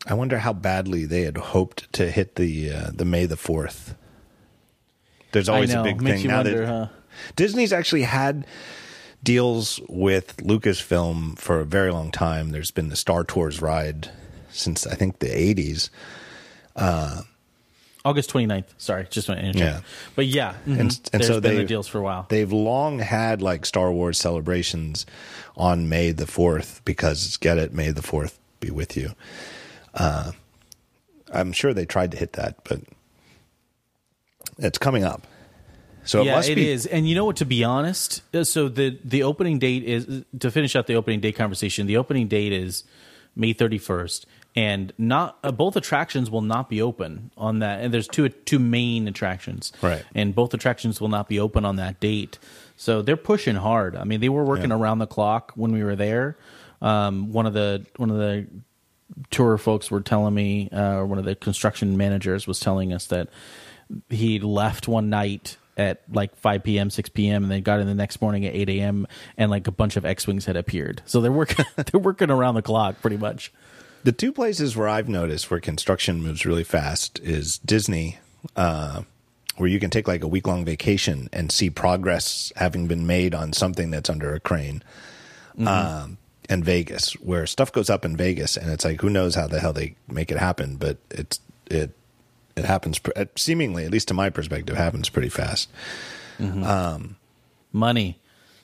I wonder how badly they had hoped to hit the uh, the May the fourth. There's always a big Makes thing now wonder, that huh? Disney's actually had deals with Lucasfilm for a very long time. There's been the Star Tours ride since I think the 80s. August 29th. Sorry, just want to interject. Yeah. But yeah, mhm. And, and there's so been they the deals for a while. They've long had like Star Wars celebrations on May the 4th because get it, May the 4th be with you. Uh, I'm sure they tried to hit that, but it's coming up. So it yeah, must it be is. And you know what? To be honest, uh, so the the opening date is to finish out the opening day conversation. The opening date is May thirty first, and not uh, both attractions will not be open on that. And there's two two main attractions, Right. And both attractions will not be open on that date. So they're pushing hard. I mean, they were working Yeah. around the clock when we were there. Um, one of the one of the tour folks were telling me, uh, or one of the construction managers was telling us that he left one night at like 5 p.m., 6 p.m., and then got in the next morning at 8 a.m. and like a bunch of X-wings had appeared. So they're working, they're working around the clock pretty much. The two places where I've noticed where construction moves really fast is Disney, uh, where you can take like a week long vacation and see progress having been made on something that's under a crane. Um, and Vegas, where stuff goes up in Vegas, and it's like who knows how the hell they make it happen, but it's it it happens seemingly, at least to my perspective, happens pretty fast. Money.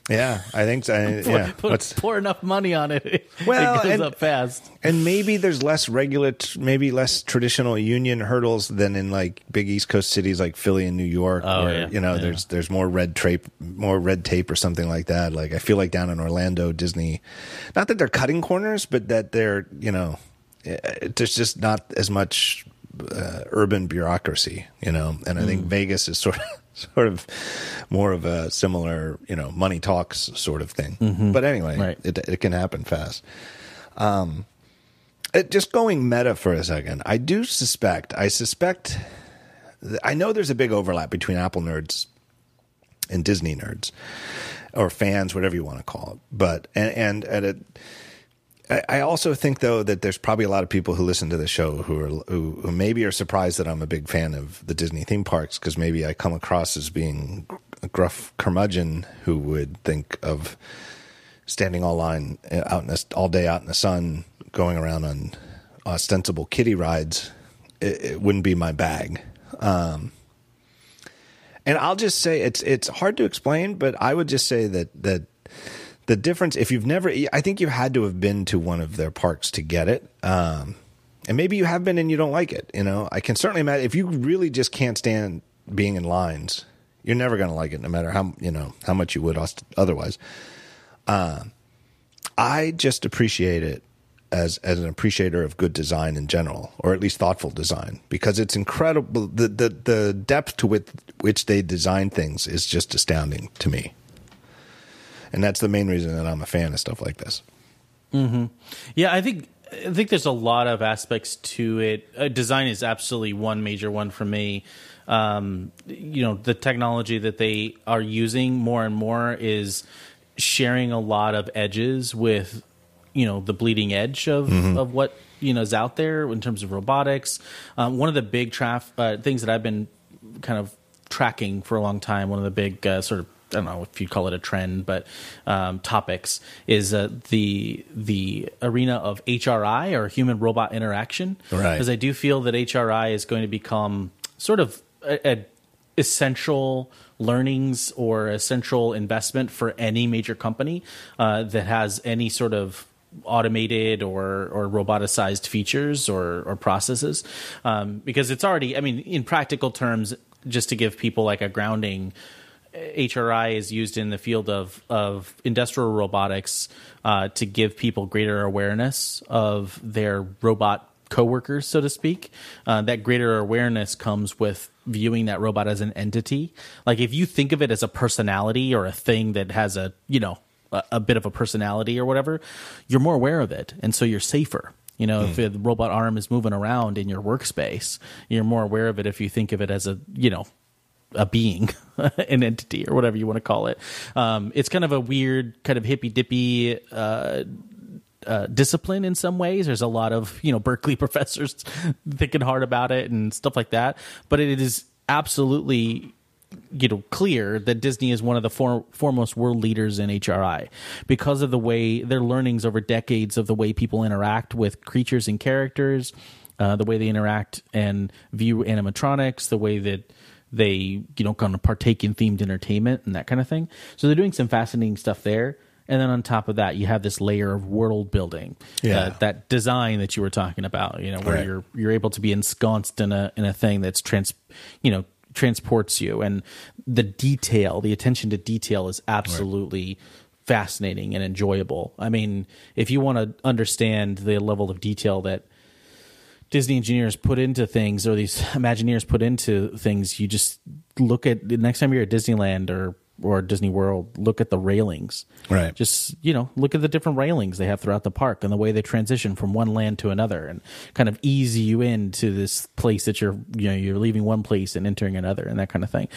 Yeah, I think so. pour, yeah, Put, pour enough money on it, Well, it goes and- up fast. and maybe there's less regulate, maybe less traditional union hurdles than in like big East Coast cities like Philly and New York, Oh, where yeah, you know yeah. there's there's more red tape, more red tape or something like that. Like I feel like down in Orlando, Disney, not that they're cutting corners, but that they're you know, eh, there's just not as much uh, urban bureaucracy, you know. And I Mm. think Vegas is sort of sort of more of a similar, you know, money talks sort of thing. But anyway, Mm-hmm. Right. it it can happen fast. Um, it, just going meta for a second, I do suspect. I suspect. I know there's a big overlap between Apple nerds and Disney nerds, or fans, whatever you want to call it. But and and at it. I also think though that there's probably a lot of people who listen to the show who are who, who maybe are surprised that I'm a big fan of the Disney theme parks because maybe I come across as being a gruff curmudgeon who would think of standing all line uh, out in all day out in the sun, going around on ostensible kiddie rides. It, it wouldn't be my bag. Um, and I'll just say it's it's hard to explain, but I would just say that that the difference if you've never I think you had to have been to one of their parks to get it. Um, and maybe you have been and you don't like it. You know, I can certainly imagine if you really just can't stand being in lines, you're never going to like it, no matter how you know how much you would otherwise. Uh, I just appreciate it as as an appreciator of good design in general, or at least thoughtful design, because it's incredible. The the the depth to which which they design things is just astounding to me, and that's the main reason that I'm a fan of stuff like this. Yeah, I think I think there's a lot of aspects to it. Uh, design is absolutely one major one for me. Um, you know, the technology that they are using more and more is sharing a lot of edges with you know the bleeding edge of of what you know is out there in terms of robotics. Um, one of the big traf- uh, things that I've been kind of tracking for a long time. One of the big uh, sort of I don't know if you'd call it a trend, but um, topics is uh, the the arena of HRI or human robot interaction. Right. Because I do feel that HRI is going to become sort of a, a essential learnings or essential investment for any major company uh, that has any sort of automated or or roboticized features or or processes um, because it's already I mean in practical terms just to give people like a grounding HRI is used in the field of of industrial robotics uh, to give people greater awareness of their robot coworkers, so to speak. Uh, that greater awareness comes with viewing that robot as an entity. Like if you think of it as a personality or a thing that has a you know a, a bit of a personality or whatever, you're more aware of it, and so you're safer. You know, if the robot arm is moving around in your workspace, you're more aware of it if you think of it as a you know a being, an entity, or whatever you want to call it. Um, it's kind of a weird, kind of hippy dippy uh, uh, discipline in some ways. There's a lot of you know Berkeley professors thinking hard about it and stuff like that. But it is absolutely you know clear that Disney is one of the for, foremost world leaders in HRI because of the way their learnings over decades of the way people interact with creatures and characters, uh, the way they interact and view animatronics, the way that they you know kind of partake in themed entertainment and that kind of thing. So they're doing some fascinating stuff there. And then on top of that, you have this layer of world building, Yeah. uh, that design that you were talking about. You know, where Right. you're you're able to be ensconced in a in a thing that's trans, you know, transports you, and the detail, the attention to detail, is absolutely fascinating and enjoyable. I mean, if you want to understand the level of detail that Disney engineers put into things or these Imagineers put into things, you just look at the next time you're at Disneyland or or Disney World, look at the railings. Right. Just, you know, look at the different railings they have throughout the park and the way they transition from one land to another and kind of ease you into this place that you're, you know, you're leaving one place and entering another and that kind of thing.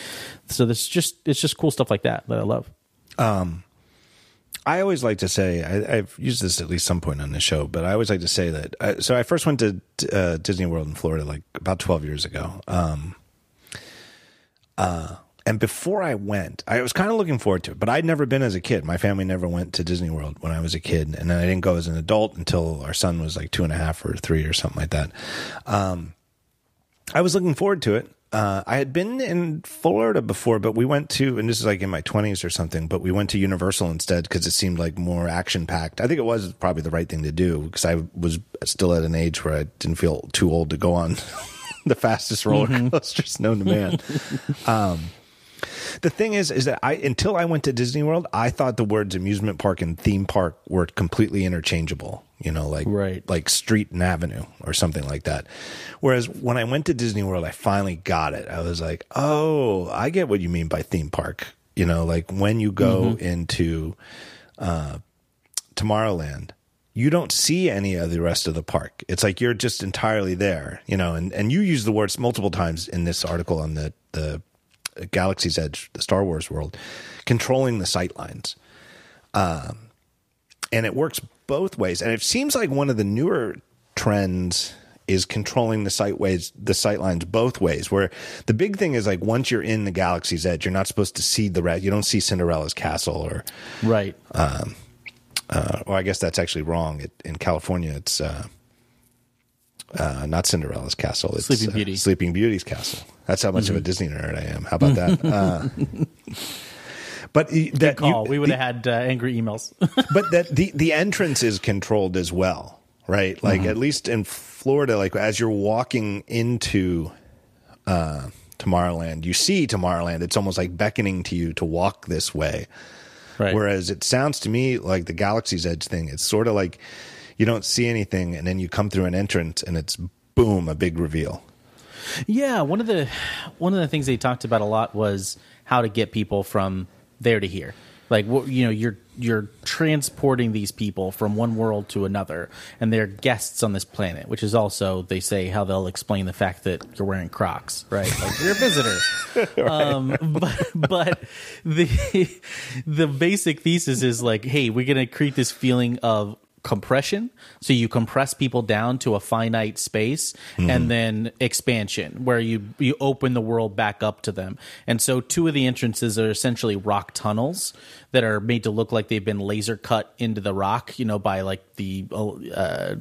So this just, it's just cool stuff like that that I love. Um, I always like to say I, I've used this at least some point on the show, but I always like to say that. I, so I first went to uh, Disney World in Florida like about twelve years ago. Um, uh, and before I went, I was kind of looking forward to it, but I'd never been as a kid. My family never went to Disney World when I was a kid, and then I didn't go as an adult until our son was like two and a half or three or something like that. Um, I was looking forward to it. Uh, I had been in Florida before, but we went to, and this is like in my twenties or something. But we went to Universal instead because it seemed like more action packed. I think it was probably the right thing to do because I was still at an age where I didn't feel too old to go on the fastest roller coasters known to man. um, the thing is, is that I until I went to Disney World, I thought the words amusement park and theme park were completely interchangeable. You know, like Right. like street and avenue or something like that. Whereas when I went to Disney World, I finally got it. I was like, oh, I get what you mean by theme park. You know, like when you go into uh, Tomorrowland, you don't see any of the rest of the park. It's like you're just entirely there, you know. And and you use the words multiple times in this article on the the Galaxy's Edge, the Star Wars world, controlling the sight lines. Um, and it works both ways. And it seems like one of the newer trends is controlling the sight ways, the sight lines both ways. Where the big thing is like once you're in the Galaxy's Edge, you're not supposed to see the rest. You don't see Cinderella's castle or Right. uh, or I guess that's actually wrong. It, in California, it's uh, uh, not Cinderella's castle. It's Sleeping uh, Beauty. Sleeping Beauty's castle. That's how much of a Disney nerd I am. How about that? But that Call. you- we would have had uh, angry emails. but that the the entrance is controlled as well, right? Like Mm-hmm. at least in Florida, like as you're walking into uh, Tomorrowland, you see Tomorrowland. It's almost like beckoning to you to walk this way. right. Whereas it sounds to me like the Galaxy's Edge thing, it's sort of like you don't see anything and then you come through an entrance and it's boom, a big reveal. Yeah, one of the one of the things they talked about a lot was how to get people from there to here. Like what you know, you're you're transporting these people from one world to another, and they're guests on this planet, which is also they say how they'll explain the fact that you're wearing Crocs, right? Like you're a visitor. um, but but the the basic thesis is like, hey, we're gonna create this feeling of compression. So you compress people down to a finite space and then expansion where you you open the world back up to them. And so two of the entrances are essentially rock tunnels that are made to look like they've been laser cut into the rock you know by like the uh,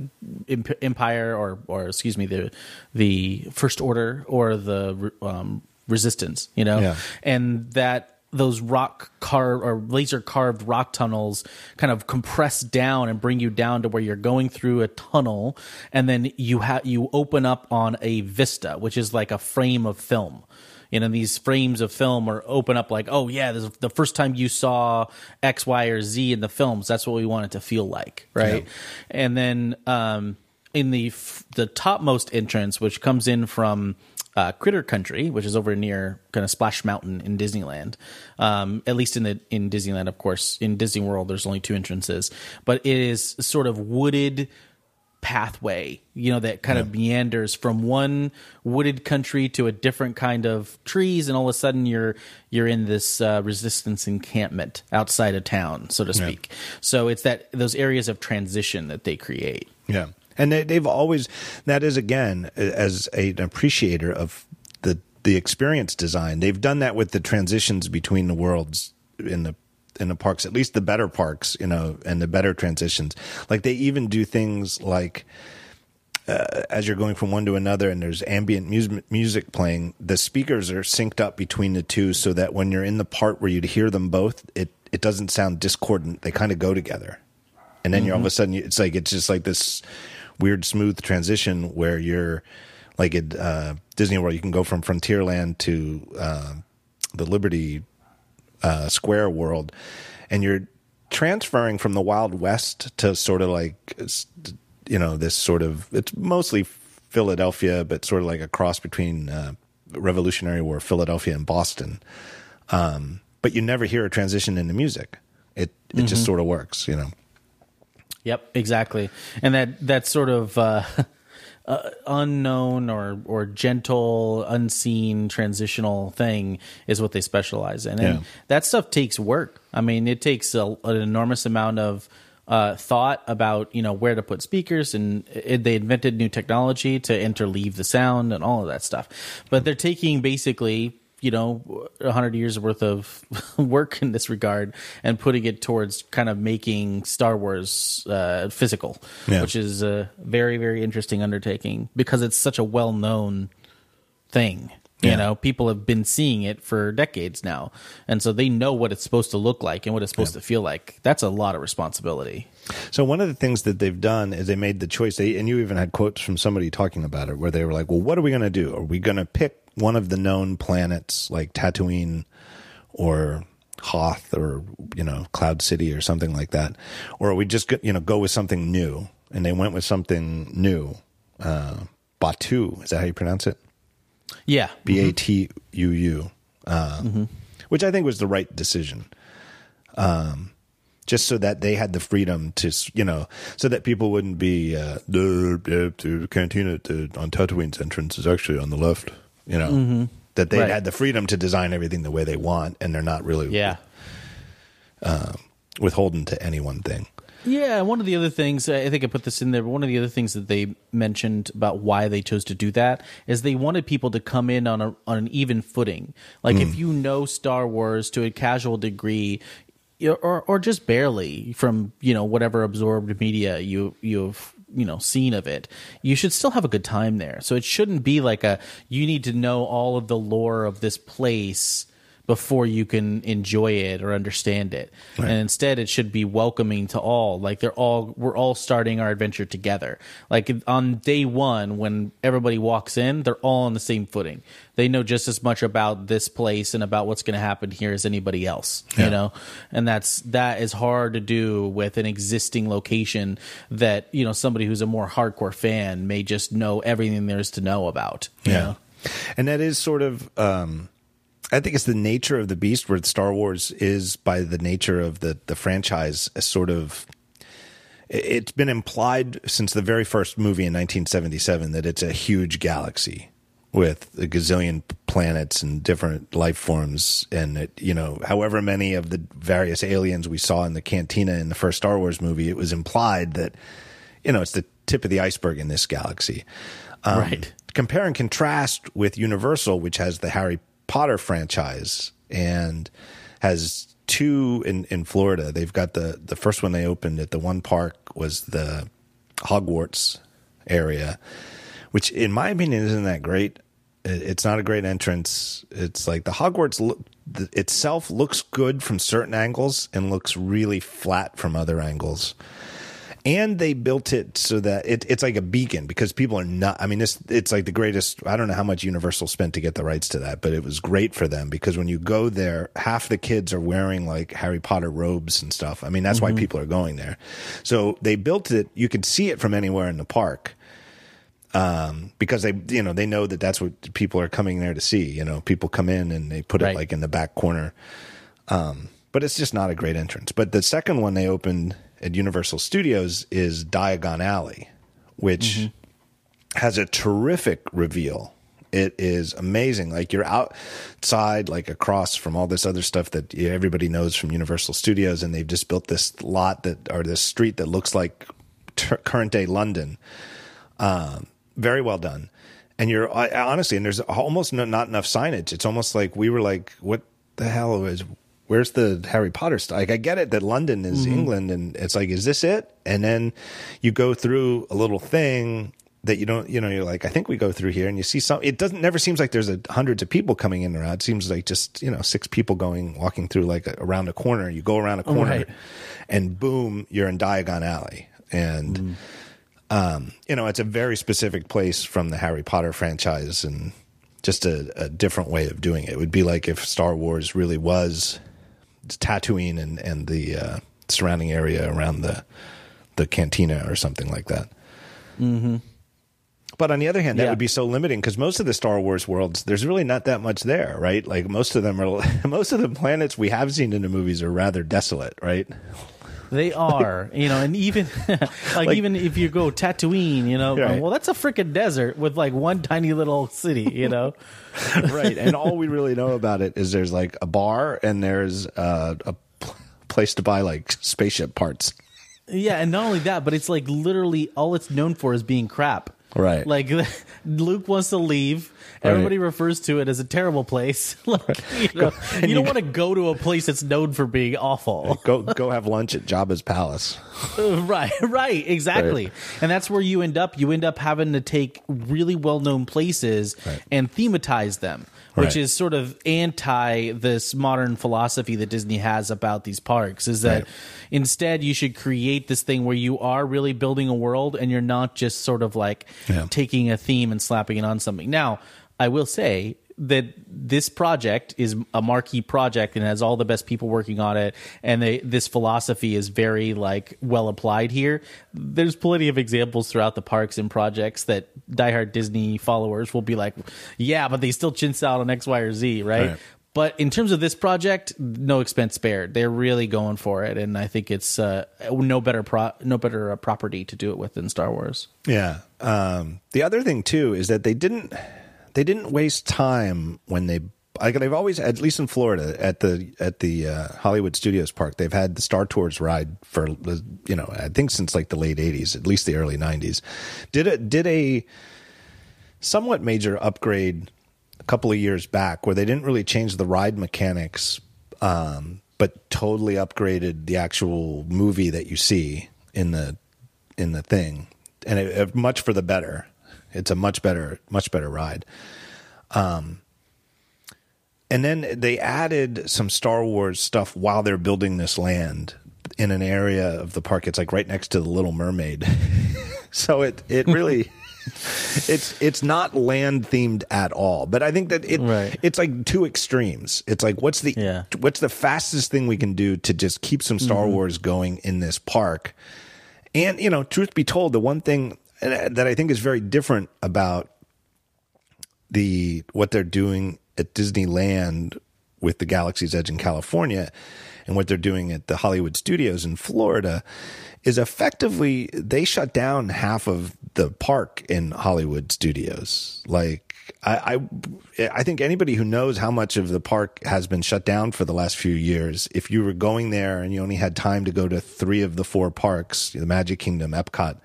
empire or or excuse me the the first order or the um, resistance you know? Yeah. and that those rock carved or laser carved rock tunnels kind of compress down and bring you down to where you're going through a tunnel. And then you have you open up on a vista which is like a frame of film. You know these frames of film are open up like oh yeah this is the first time you saw x y or z in the films. That's what we want it to feel like right? And then um in the f- the topmost entrance which comes in from uh, Critter Country, which is over near kind of Splash Mountain in Disneyland. Um, at least in the in Disneyland, of course. In Disney World, there's only two entrances, but it is sort of wooded pathway, you know, that kind of meanders from one wooded country to a different kind of trees, and all of a sudden you're you're in this uh, resistance encampment outside of town, so to speak. So it's that those areas of transition that they create. Yeah. And they, they've always, that is again, as a, an appreciator of the, the experience design, they've done that with the transitions between the worlds in the, in the parks, at least the better parks, you know, and the better transitions. Like they even do things like, uh, as you're going from one to another and there's ambient music, music playing, the speakers are synced up between the two so that when you're in the part where you'd hear them both, it, it doesn't sound discordant. They kind of go together. And then you're all of a sudden, it's like, it's just like this weird, smooth transition where you're like at uh, Disney World, you can go from Frontierland to uh, the Liberty uh, Square world, and you're transferring from the Wild West to sort of like you know this sort of it's mostly Philadelphia, but sort of like a cross between uh, Revolutionary War Philadelphia and Boston. Um, but you never hear a transition in the music. It it just sort of works, you know. Yep, exactly. And that that sort of uh, uh, unknown or or gentle, unseen transitional thing is what they specialize in, and Yeah. that stuff takes work. I mean, it takes a, an enormous amount of uh, thought about you know where to put speakers, and it, they invented new technology to interleave the sound and all of that stuff. But they're taking basically you know, a hundred years worth of work in this regard and putting it towards kind of making Star Wars uh, physical, Yeah. which is a very, very interesting undertaking because it's such a well known thing. You Yeah. know, people have been seeing it for decades now, and so they know what it's supposed to look like and what it's supposed to feel like. That's a lot of responsibility. So one of the things that they've done is they made the choice. They, and you even had quotes from somebody talking about it, where they were like, "Well, what are we going to do? Are we going to pick one of the known planets like Tatooine or Hoth or you know Cloud City or something like that, or are we just go- you know go with something new?" And they went with something new. Uh, Batuu is that how you pronounce it? Yeah, B A T U U, uh, which I think was the right decision. Um, just so that they had the freedom to, you know, so that people wouldn't be uh, the, the, the cantina to, on Tatooine's entrance is actually on the left. You know, that they Right. had the freedom to design everything the way they want, and they're not really yeah. withholden to any one thing. Yeah, one of the other things I think I put this in there. But one of the other things that they mentioned about why they chose to do that is they wanted people to come in on a on an even footing. Like if hmm. you know Star Wars to a casual degree, or or just barely from you know whatever absorbed media you you've you know seen of it, you should still have a good time there. So it shouldn't be like a you need to know all of the lore of this place before you can enjoy it or understand it. And instead it should be welcoming to all. Like they're all we're all starting our adventure together. Like on day 1 when everybody walks in, they're all on the same footing. They know just as much about this place and about what's going to happen here as anybody else, Yeah. you know. And that's that is hard to do with an existing location that, you know, somebody who's a more hardcore fan may just know everything there is to know about, you know? And that is sort of, um, I think it's the nature of the beast where Star Wars is by the nature of the, the franchise a sort of, it- it's been implied since the very first movie in 1977 that it's a huge galaxy with a gazillion planets and different life forms and it, you know however many of the various aliens we saw in the cantina in the first Star Wars movie it was implied that you know it's the tip of the iceberg in this galaxy um, Right. compare and contrast with Universal, which has the Harry Potter franchise and has two in, in Florida. They've got the, the first one they opened at the one park was the Hogwarts area, which in my opinion isn't that great. It's not a great entrance. It's like the Hogwarts the, itself looks good from certain angles and looks really flat from other angles and they built it so that it, it's like a beacon because people are not i mean this it's like the greatest i don't know how much universal spent to get the rights to that but it was great for them because when you go there half the kids are wearing like harry potter robes and stuff. I mean that's why people are going there. So they built it. You could see it from anywhere in the park um, because they you know they know that that's what people are coming there to see you know people come in and they put Right. it like in the back corner. Um, but it's just not a great entrance. But the second one they opened at Universal Studios is Diagon Alley, which has a terrific reveal. It is amazing. Like you're outside, like across from all this other stuff that everybody knows from Universal Studios, and they've just built this lot that or this street that looks like ter- current day London. Um, very well done. And you're honestly, and there's almost no, not enough signage. It's almost like we were like, what the hell is? Where's the Harry Potter stuff? Like, I get it that London is England, and it's like, is this it? And then you go through a little thing that you don't, you know, you're like, I think we go through here, and you see some. It doesn't never seems like there's a, hundreds of people coming in and out. It seems like just you know six people going walking through like a, around a corner. You go around a corner, Right. and boom, you're in Diagon Alley, and um, you know, it's a very specific place from the Harry Potter franchise and just a, a different way of doing it. It would be like if Star Wars really was Tatooine and, and the uh, surrounding area around the the cantina or something like that. Mm-hmm. But on the other hand, that Yeah. would be so limiting because most of the Star Wars worlds, there's really not that much there, right? Like most of them are, most of the planets we have seen in the movies are rather desolate, right? They are, you know, and even like, even if you go Tatooine, you know, Right. well, that's a freaking desert with like one tiny little city, you know. right. And all we really know about it is there's like a bar and there's uh, a pl- place to buy like spaceship parts. yeah, and not only that, but it's like literally all it's known for is being crap. Right. Like Luke wants to leave. Everybody refers to it as a terrible place. like, you, know, you don't want to go to a place that's known for being awful. Go go have lunch at Jabba's palace. right, right, exactly. Right. And that's where you end up. You end up having to take really well known places Right. and thematize them, which Right. is sort of anti this modern philosophy that Disney has about these parks. Is that Right. instead you should create this thing where you are really building a world and you're not just sort of like Yeah. taking a theme and slapping it on something. Now, I will say that this project is a marquee project and has all the best people working on it. And they, this philosophy is very like well applied here. There's plenty of examples throughout the parks and projects that diehard disney followers will be like yeah but they still chintz out on x y or z right, Right. but in terms of this project no expense spared. They're really going for it. And i think it's uh, no better pro- no better uh, property to do it with than star wars. Yeah. Um, the other thing too is that they didn't they didn't waste time when they like they've always at least in Florida at the at the uh, Hollywood Studios Park they've had the Star Tours ride for you know I think since like the late '80s at least the early '90s did a did a somewhat major upgrade a couple of years back where they didn't really change the ride mechanics um, but totally upgraded the actual movie that you see in the in the thing. And it, it- much for the better it's a much better much better ride. Um and then they added some star wars stuff while they're building this land in an area of the park. It's like right next to the little mermaid. So it it really it's it's not land themed at all. But i think that it Right. it's like two extremes. It's like what's the Yeah. what's the fastest thing we can do to just keep some star wars going in this park? And you know, truth be told, the one thing Uh, that I think is very different about the what they're doing at Disneyland with the Galaxy's Edge in California and what they're doing at the Hollywood Studios in Florida is effectively they shut down half of the park in Hollywood Studios. Like I, I, I think anybody who knows how much of the park has been shut down for the last few years, if you were going there and you only had time to go to three of the four parks, the Magic Kingdom, Epcot,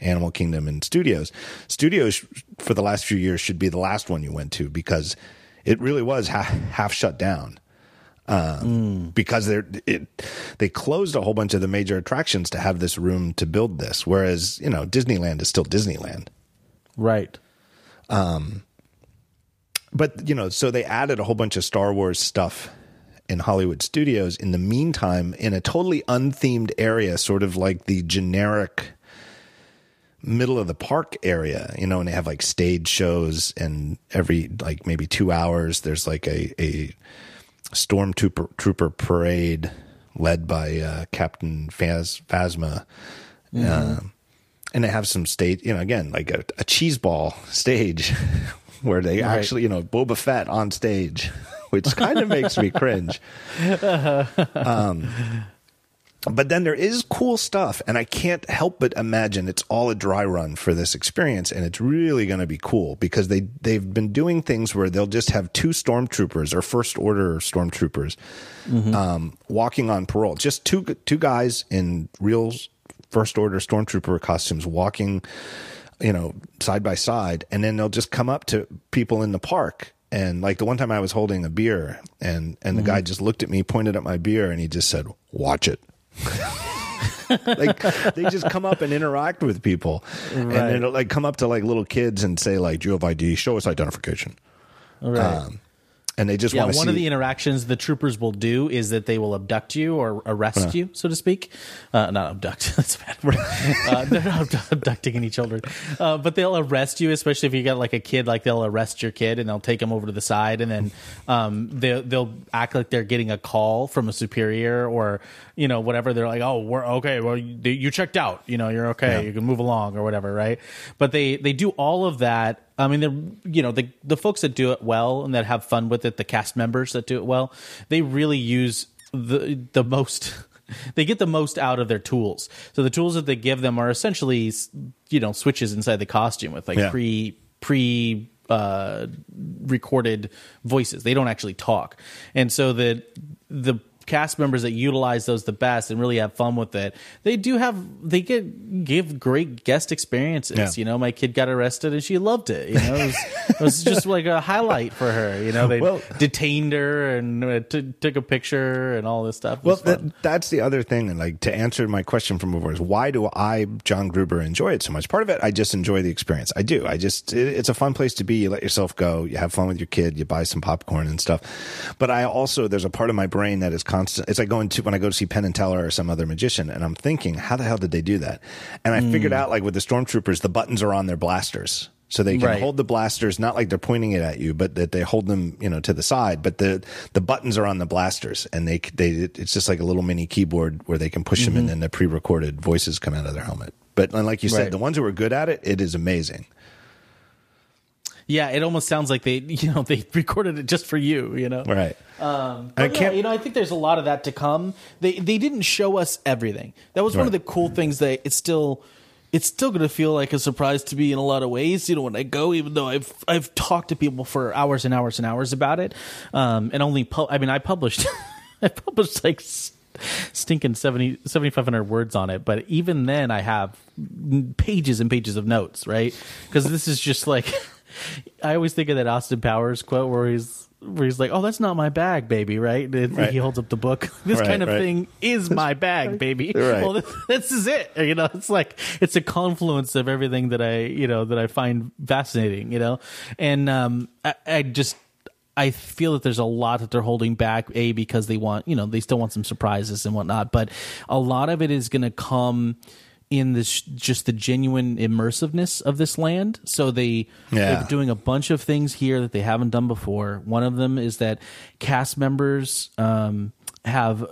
Animal Kingdom, and Studios, Studios for the last few years should be the last one you went to because it really was half, half shut down. Um, Because they're they closed a whole bunch of the major attractions to have this room to build this, whereas you know Disneyland is still Disneyland. right but you know, so they added a whole bunch of Star Wars stuff in Hollywood studios in the meantime in a totally unthemed area, sort of like the generic middle of the park area, you know, and they have like stage shows and every like maybe two hours there's like a, a stormtrooper trooper parade led by uh, Captain Phas, Phasma. Um, and they have some stage, you know, again, like a, a cheese ball stage where they actually, you know, Boba Fett on stage, which kind of makes me cringe. Um, but then there is cool stuff, and I can't help but imagine it's all a dry run for this experience, and it's really going to be cool because they they've been doing things where they'll just have two stormtroopers or first order stormtroopers um, walking on parole, just two two guys in real first order stormtrooper costumes walking, you know, side by side, and then they'll just come up to people in the park. And like the one time I was holding a beer and, and the guy just looked at me, pointed at my beer, and he just said, watch it. like they just come up and interact with people. And then like come up to like little kids and say like do you have id show us identification. Right. Um, and they just yeah, want to one see of the interactions the troopers will do is that they will abduct you or arrest you, so to speak. Uh, not abduct, that's a bad word. uh, they're not abdu- abducting any children. Uh, but they'll arrest you, especially if you got like a kid, like they'll arrest your kid and they'll take him over to the side and then um, they'll, they'll act like they're getting a call from a superior or, you know, whatever. They're like, oh, we're okay. Well, you, you checked out. You know, you're okay. You can move along or whatever, right? But they, they do all of that I mean, they're you know the the folks that do it well and that have fun with it, the cast members that do it well, they really use the the most. They get the most out of their tools. So the tools that they give them are essentially, you know, switches inside the costume with like Yeah. pre pre uh, recorded voices. They don't actually talk, and so the the cast members that utilize those the best and really have fun with it, they do have they get give great guest experiences. Yeah. You know, my kid got arrested and she loved it. You know, it was, it was just like a highlight for her. You know, they Well- detained her and uh, t- took a picture and all this stuff. Well, that, that's the other thing. And like to answer my question from before is why do I, John Gruber, enjoy it so much? Part of it, I just enjoy the experience. I do. I just, it, it's a fun place to be. You let yourself go. You have fun with your kid. You buy some popcorn and stuff. But I also, there's a part of my brain that is constant. It's like going to, when I go to see Penn and Teller or some other magician and I'm thinking, how the hell did they do that? And I figured out like with the stormtroopers, the buttons are on their blasters. So they can Right. hold the blasters, not like they're pointing it at you, but that they hold them, you know, to the side. But the the buttons are on the blasters, and they they it's just like a little mini keyboard where they can push them, and then the pre-recorded voices come out of their helmet. But and like you said, Mm-hmm. Right. the ones who are good at it, it is amazing. Yeah, it almost sounds like they you know they recorded it just for you. You know, Right. Um, I yeah, can't- you know, I think there's a lot of that to come. They they didn't show us everything. That was one of Right. the cool things that it's still it's still going to feel like a surprise to me in a lot of ways. You know, when I go, even though I've I've talked to people for hours and hours and hours about it, um, and only pu- I mean I published I published like. s- Stinking 70 7,500 words on it, but even then, I have pages and pages of notes, right? Because this is just like I always think of that Austin Powers quote where he's where he's like, "Oh, that's not my bag, baby," right? And Right. He holds up the book. This Right, kind of right. thing is my bag, baby. Right. Well, this, this is it. You know, it's like it's a confluence of everything that I, you know, that I find fascinating. You know, and um, I, I just. I feel that there's a lot that they're holding back, a because they want, you know, they still want some surprises and whatnot, but a lot of it is going to come in this just the genuine immersiveness of this land. So they Yeah. they're doing a bunch of things here that they haven't done before. One of them is that cast members um, have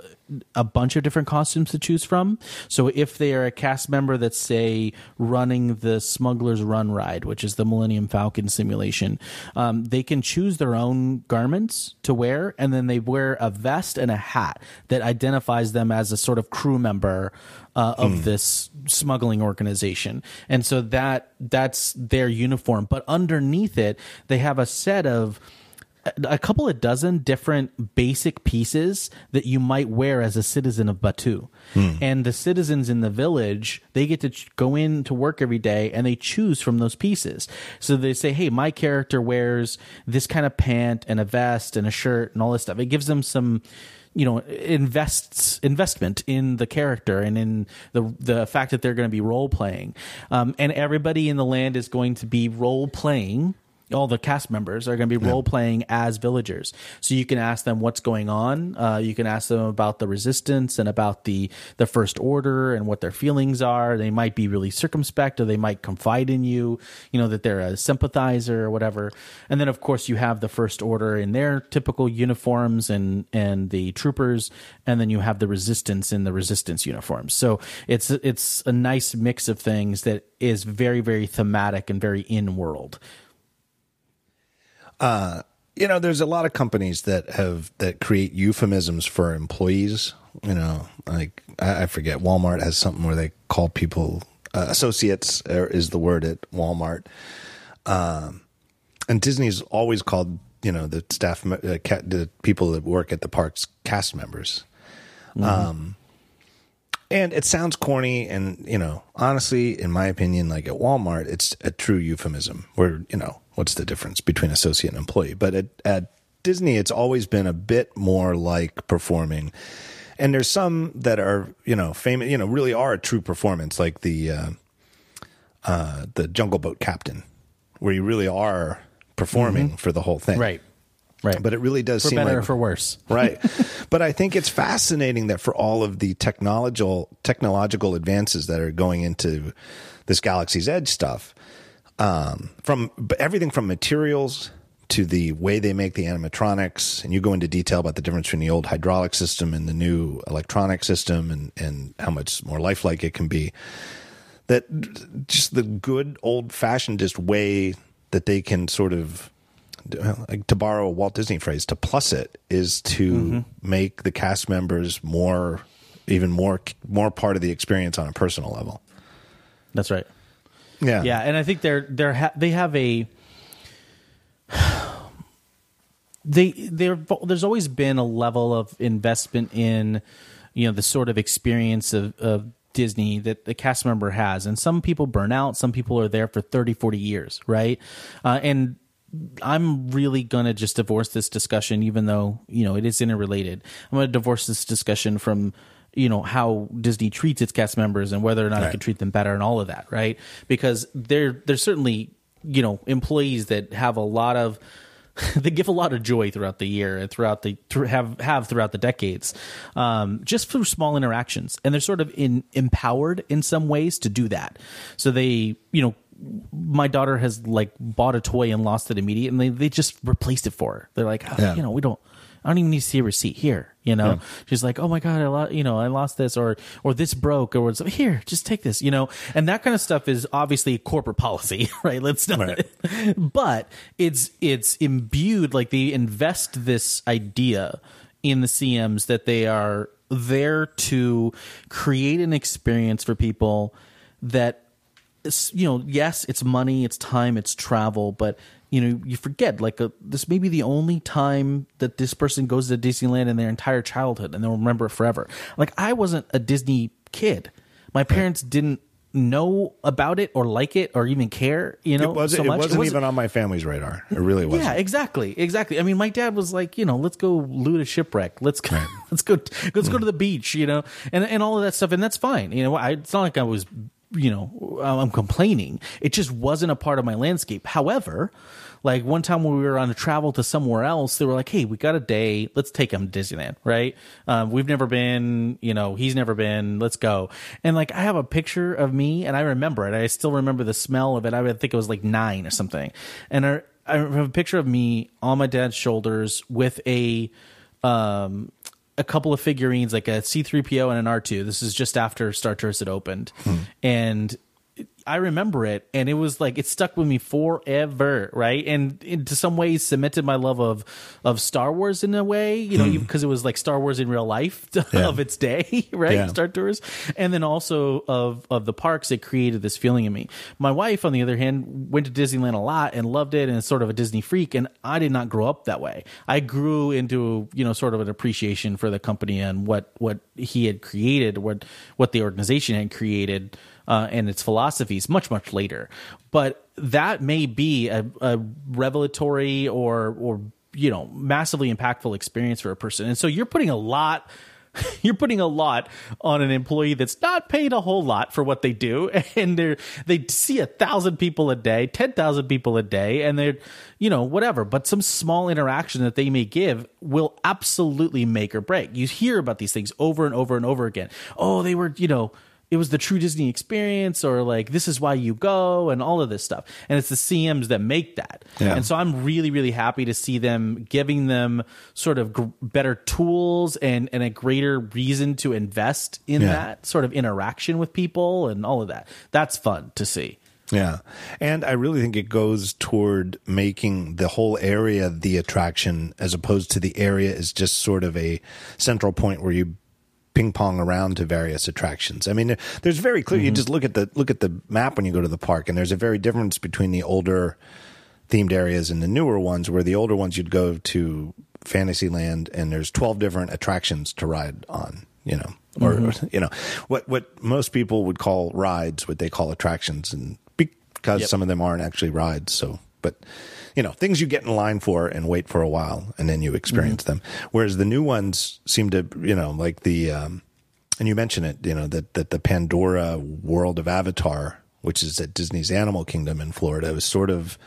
a bunch of different costumes to choose from. So if they are a cast member that's say running the Smuggler's Run ride, which is the Millennium Falcon simulation, um, they can choose their own garments to wear, and then they wear a vest and a hat that identifies them as a sort of crew member uh, of this smuggling organization. And so that that's their uniform, but underneath it, they have a set of a couple of dozen different basic pieces that you might wear as a citizen of Batuu. And the citizens in the village, they get to ch- go in to work every day and they choose from those pieces. So they say, hey, my character wears this kind of pant and a vest and a shirt and all this stuff. It gives them some you know invests investment in the character and in the the fact that they're going to be role playing um, and everybody in the land is going to be role playing all the cast members are going to be role playing as villagers. So you can ask them what's going on. Uh, you can ask them about the resistance and about the the first order and what their feelings are. They might be really circumspect, or they might confide in you. You know that they're a sympathizer or whatever. And then of course you have the first order in their typical uniforms and and the troopers, and then you have the resistance in the resistance uniforms. So it's it's a nice mix of things that is very very thematic and very in world. You know, there's a lot of companies that have that create euphemisms for employees. You know, like I, I forget Walmart has something where they call people uh, associates uh, is the word at Walmart, um, and Disney's always called you know the staff uh, the people that work at the parks cast members. Um, and it sounds corny, and you know, honestly, in my opinion, like at Walmart, it's a true euphemism. Where you know, what's the difference between associate and employee? But at, at Disney, it's always been a bit more like performing. And there's some that are, you know, famous, you know, really are a true performance, like the uh, uh, the Jungle Boat captain, where you really are performing for the whole thing, Right. Right. But it really does for seem better like or for worse. right but i think it's fascinating that for all of the technological technological advances that are going into this galaxy's edge stuff um, from everything from materials to the way they make the animatronics and you go into detail about the difference between the old hydraulic system and the new electronic system and, and how much more lifelike it can be that just the good old fashioned just way that they can sort of like to borrow a Walt Disney phrase, to plus it is to make the cast members more, even more, more part of the experience on a personal level. That's right. Yeah, Yeah, and I think they're they're ha- they have a they there there's always been a level of investment in you know the sort of experience of, of Disney that the cast member has. And some people burn out, some people are there for 30, 40 years, right? Uh, and I'm really going to just divorce this discussion, even though, you know, it is interrelated. I'm going to divorce this discussion from, you know, how Disney treats its cast members and whether or not Right. it can treat them better and all of that, right? Because there, there's certainly, you know, employees that have a lot of, they give a lot of joy throughout the year and throughout the have have throughout the decades, um, just through small interactions, and they're sort of in empowered in some ways to do that. So they, you know, my daughter has like bought a toy and lost it immediately, and they they just replaced it for her. They're like, oh, Yeah. you know, we don't. I don't even need to see a receipt here. You know, she's like, "Oh my god, I lost, you know, I lost this, or or this broke, or what's here, just take this, you know." And that kind of stuff is obviously corporate policy, right? Let's not, Right. but it's it's imbued like they invest this idea in the CMs that they are there to create an experience for people that you know, yes, it's money, it's time, it's travel, but you know, you forget like a, this may be the only time that this person goes to Disneyland in their entire childhood, and they'll remember it forever. Like I wasn't a Disney kid; my parents didn't know about it or like it or even care. You know, It wasn't, so it much. wasn't even on my family's radar. It really wasn't. Yeah, exactly, exactly. I mean, my dad was like, you know, let's go loot a shipwreck. Let's go, let's go, let's go to hmm. the beach. You know, and and all of that stuff, and that's fine. You know, I, it's not like I was, you know, I'm complaining. It just wasn't a part of my landscape. However. Like one time when we were on a travel to somewhere else, they were like, "Hey, we got a day. Let's take him to Disneyland." Right? Um, we've never been. You know, he's never been. Let's go. And like, I have a picture of me, and I remember it. I still remember the smell of it. I think it was like nine or something. And I, I have a picture of me on my dad's shoulders with a um a couple of figurines like a C3PO and an R2. This is just after Star Tours had opened. Hmm. And I remember it and it was like it stuck with me forever, right? And into some ways cemented my love of of Star Wars in a way, you know, hmm. because it was like Star Wars in real life Yeah. of its day, right? Yeah. Star Tours. And then also of of the parks it created this feeling in me. My wife on the other hand went to Disneyland a lot and loved it and is sort of a Disney freak and I did not grow up that way. I grew into, you know, sort of an appreciation for the company and what what he had created, what what the organization had created uh, and its philosophies much much later. But that may be a, a revelatory or or you know massively impactful experience for a person. And so you're putting a lot. You're putting a lot on an employee that's not paid a whole lot for what they do, and they they see a thousand people a day, ten thousand people a day, and they're you know whatever. But some small interaction that they may give will absolutely make or break. You hear about these things over and over and over again. Oh, they were you know it was the true Disney experience, or like this is why you go, and all of this stuff. And it's the CMs that make that. Yeah. And so I'm really, really happy to see them giving them sort of gr- better tools and and a greater reason to invest in Yeah. that sort of interaction with people and all of that. That's fun to see. Yeah. And I really think it goes toward making the whole area the attraction as opposed to the area is just sort of a central point where you ping pong around to various attractions. I mean, there's very clear. You mm-hmm. just look at the look at the map when you go to the park, and there's a very difference between the older themed areas and the newer ones. Where the older ones you'd go to Fantasyland, and there's 12 different attractions to ride on. You know, or mm-hmm. you know, what what most people would call rides, what they call attractions, and because Yep. some of them aren't actually rides. So, but you know, things you get in line for and wait for a while, and then you experience them. Whereas the new ones seem to, you know, like the, um, and you mentioned it, you know, that that the Pandora World of Avatar, which is at Disney's Animal Kingdom in Florida, is sort of.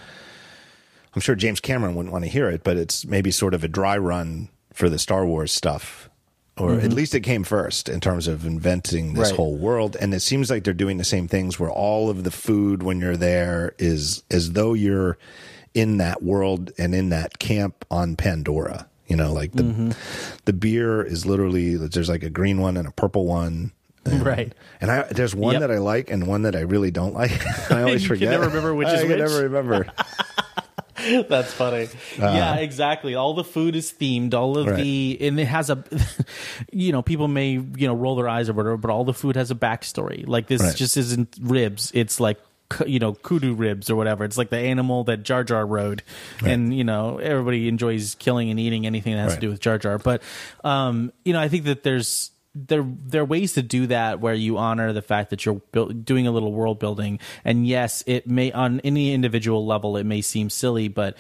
I'm sure James Cameron wouldn't want to hear it, but it's maybe sort of a dry run for the Star Wars stuff. Or at least it came first in terms of inventing this Right. whole world. And it seems like they're doing the same things where all of the food when you're there is as though you're in that world and in that camp on Pandora. You know, like the mm-hmm. the beer is literally there's like a green one and a purple one. And, Right. And I there's one Yep. that I like and one that I really don't like. I always You can forget. never remember which I is can which? never remember. That's funny. Uh, yeah, exactly. All the food is themed. All of. Right. the and it has a, you know, people may you know roll their eyes or whatever, but all the food has a backstory. Like this Right. just isn't ribs. It's like ku- you know kaadu ribs or whatever. It's like the animal that Jar Jar rode, and you know everybody enjoys killing and eating anything that has Right. to do with Jar Jar. But um, you know, I think that there's there there are ways to do that where you honor the fact that you're build, doing a little world building, and yes, it may on any individual level it may seem silly, but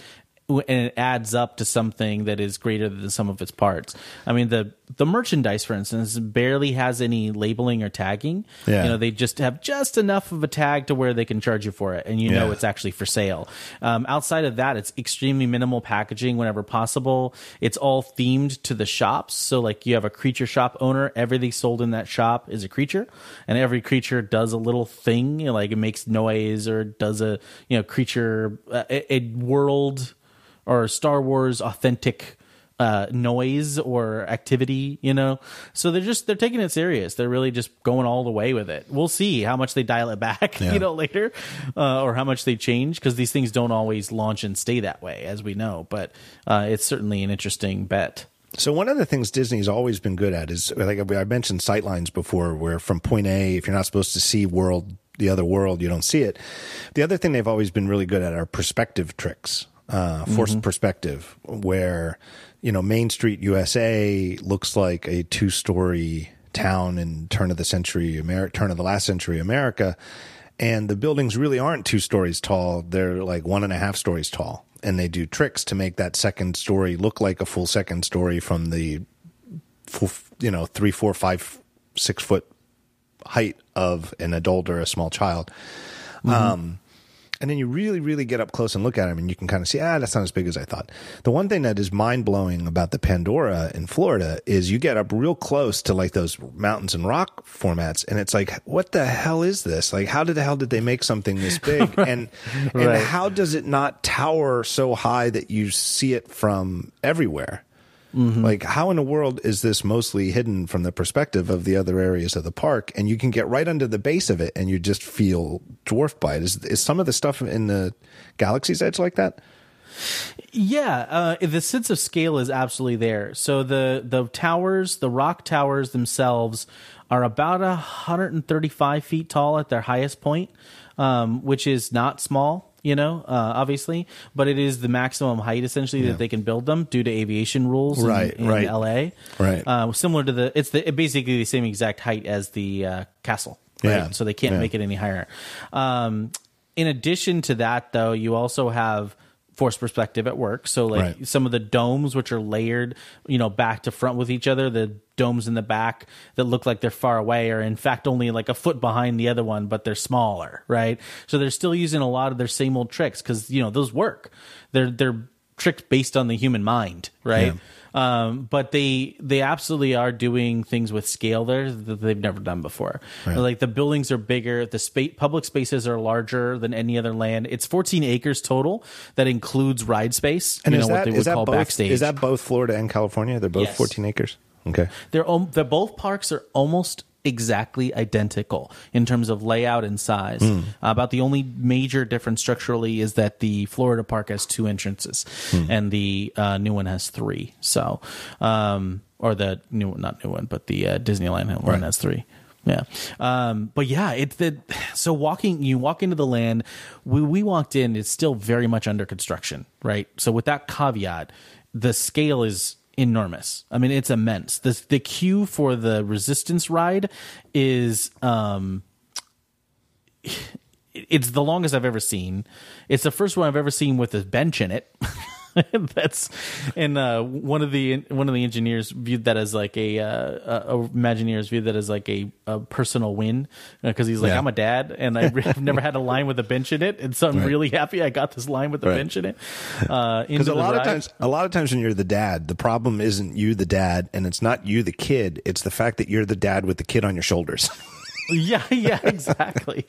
and it adds up to something that is greater than the sum of its parts. I mean the the merchandise, for instance, barely has any labeling or tagging. Yeah. You know, they just have just enough of a tag to where they can charge you for it, and you know it's actually for sale. Um, outside of that, it's extremely minimal packaging whenever possible. It's all themed to the shops. So, like, you have a creature shop owner, everything sold in that shop is a creature, and every creature does a little thing, you know, like it makes noise or does a you know creature uh, a, a world or Star Wars authentic uh, noise or activity, you know. So they're just they're taking it serious. They're really just going all the way with it. We'll see how much they dial it back, Yeah. you know, later, uh, or how much they change because these things don't always launch and stay that way, as we know. But uh, it's certainly an interesting bet. So one of the things Disney's always been good at is like I mentioned sightlines before, where from point A, if you're not supposed to see world the other world, you don't see it. The other thing they've always been really good at are perspective tricks, uh, forced perspective, where you know Main Street USA looks like a two story town in turn of the century America, turn of the last century America, and the buildings really aren't two stories tall; they're like one and a half stories tall. And they do tricks to make that second story look like a full second story from the full, you know, three, four, five, six foot height of an adult or a small child. Um, and then you really, really get up close and look at them, and you can kind of see, ah, that's not as big as I thought. The one thing that is mind blowing about the Pandora in Florida is you get up real close to like those mountains and rock formats, and it's like, what the hell is this? Like, how did the hell did they make something this big? and and Right. how does it not tower so high that you see it from everywhere? Like, how in the world is this mostly hidden from the perspective of the other areas of the park? And you can get right under the base of it and you just feel dwarfed by it. Is, is some of the stuff in the Galaxy's Edge like that? Yeah, uh, the sense of scale is absolutely there. So the the towers, the rock towers themselves, are about 135 feet tall at their highest point, um, which is not small. You know, uh, obviously, but it is the maximum height essentially that they can build them due to aviation rules, in- Right, in, right. L.A. Right. uh, similar to the it's the it basically the same exact height as the uh, castle. Right? Yeah. So they can't Yeah. make it any higher. Um, in addition to that, though, you also have force perspective at work. So like Right. some of the domes, which are layered, you know, back to front with each other, the domes in the back that look like they're far away are in fact only like a foot behind the other one, but they're smaller, right? So they're still using a lot of their same old tricks because you know those work. They're they're tricks based on the human mind, right? Um, but they they absolutely are doing things with scale there that they've never done before. Like the buildings are bigger, the space public spaces are larger than any other land. It's 14 acres total that includes ride space. And you is know that, what they is would that call both, backstage. Is that both Florida and California? They're both Yes. 14 acres? Okay. They're they're both parks are almost exactly identical in terms of layout and size. Hmm. about the only major difference structurally is that the Florida park has two entrances Hmm. and the uh, new one has three. So, um, or the new not new one, but the uh, Disneyland one Right. has three. Yeah. Um, but yeah, it's the so walking you walk into the land, we we walked in, it's still very much under construction, right? So with that caveat, the scale is enormous. I mean, it's immense. The the queue for the resistance ride is um it's the longest I've ever seen. It's the first one I've ever seen with a bench in it. That's and uh, one of the one of the engineers viewed that as like a, uh, uh, Imagineers viewed that as like a, a personal win because he's like Yeah. I'm a dad and I've never had a line with a bench in it and so I'm Right. really happy I got this line with a Right. bench in it. Uh, Because into a lot of times, a lot of times when you're the dad, the problem isn't you, the dad, and it's not you, the kid. It's the fact that you're the dad with the kid on your shoulders. yeah, yeah, exactly,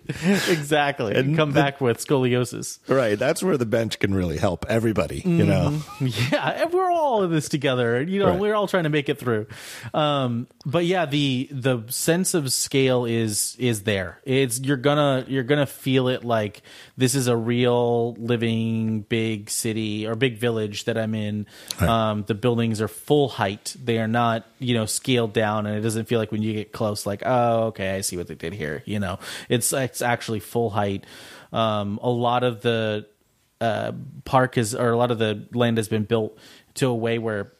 exactly. And come back with scoliosis. right. That's where the bench can really help everybody. You know. Yeah, and we're all in this together. You know, Right. we're all trying to make it through. Um, but yeah, the the sense of scale is is there. It's you're gonna you're gonna feel it like this is a real living big city or big village that I'm in. Um, the buildings are full height. They are not you know scaled down, and it doesn't feel like when you get close, like oh okay, I see what what they did here. You know, it's it's actually full height. Um, a lot of the uh, park is, or a lot of the land has been built to a way where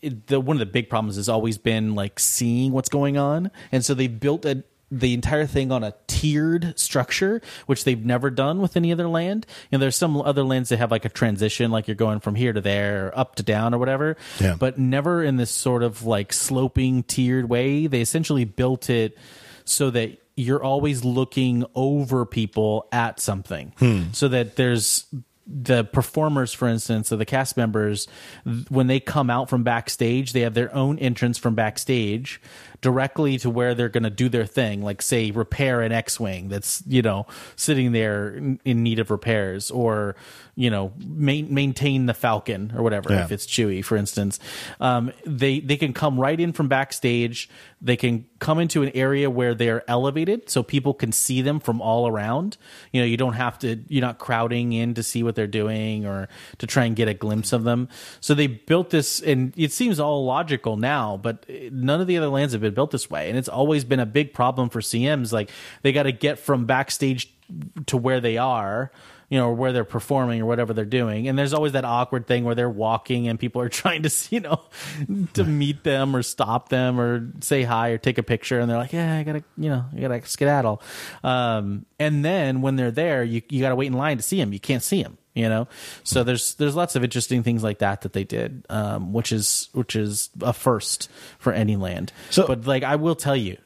it, the one of the big problems has always been like seeing what's going on, and so they built a the entire thing on a tiered structure, which they've never done with any other land. You know, there's some other lands that have like a transition, like you're going from here to there, or up to down, or whatever. Yeah. But never in this sort of like sloping tiered way. They essentially built it so that you're always looking over people at something, hmm. so that there's the performers, for instance, or the cast members, when they come out from backstage, they have their own entrance from backstage directly to where they're going to do their thing, like say repair an X-wing that's you know sitting there in, in need of repairs, or you know main, maintain the Falcon or whatever. Yeah. If it's Chewie, for instance, um, they they can come right in from backstage. They can come into an area where they're elevated, so people can see them from all around. You know, you don't have to. You're not crowding in to see what they're doing or to try and get a glimpse of them. So they built this, and it seems all logical now, but none of the other lands have been built this way, and it's always been a big problem for CMs. Like they got to get from backstage to where they are you know, where they're performing or whatever they're doing. And there's always that awkward thing where they're walking and people are trying to, you know, to meet them or stop them or say hi or take a picture. And they're like, yeah, I gotta, you know, I gotta skedaddle. Um, and then when they're there, you, you gotta wait in line to see them. You can't see them, you know? So there's, there's lots of interesting things like that that they did, um, which is, which is a first for any land. So- but like, I will tell you,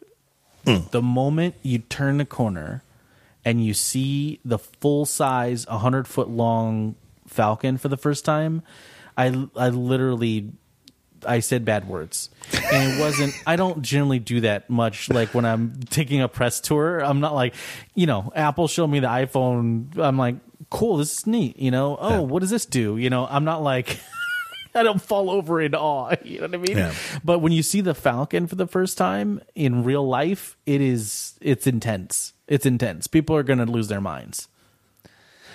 the moment you turn the corner and you see the full size 100 foot long falcon for the first time i i literally i said bad words and it wasn't i don't generally do that much like when i'm taking a press tour i'm not like you know apple showed me the iphone i'm like cool this is neat you know oh what does this do you know i'm not like I don't fall over in awe. You know what I mean? Yeah. But when you see the Falcon for the first time in real life, it is it's intense. It's intense. People are going to lose their minds.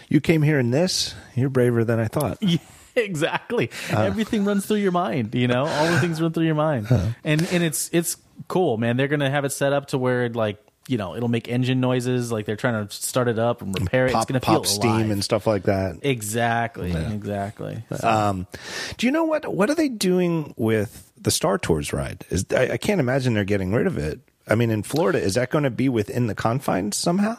You came here in this. You're braver than I thought. Yeah, exactly. Uh. Everything runs through your mind. You know, all the things run through your mind, and and it's it's cool, man. They're going to have it set up to where it like you know it'll make engine noises, like they're trying to start it up and repair it. it's going to pop steam alive. and stuff like that. Exactly, exactly. So- Um, do you know what? What are they doing with the Star Tours ride? Is I, I can't imagine they're getting rid of it. I mean, in Florida, is that going to be within the confines somehow?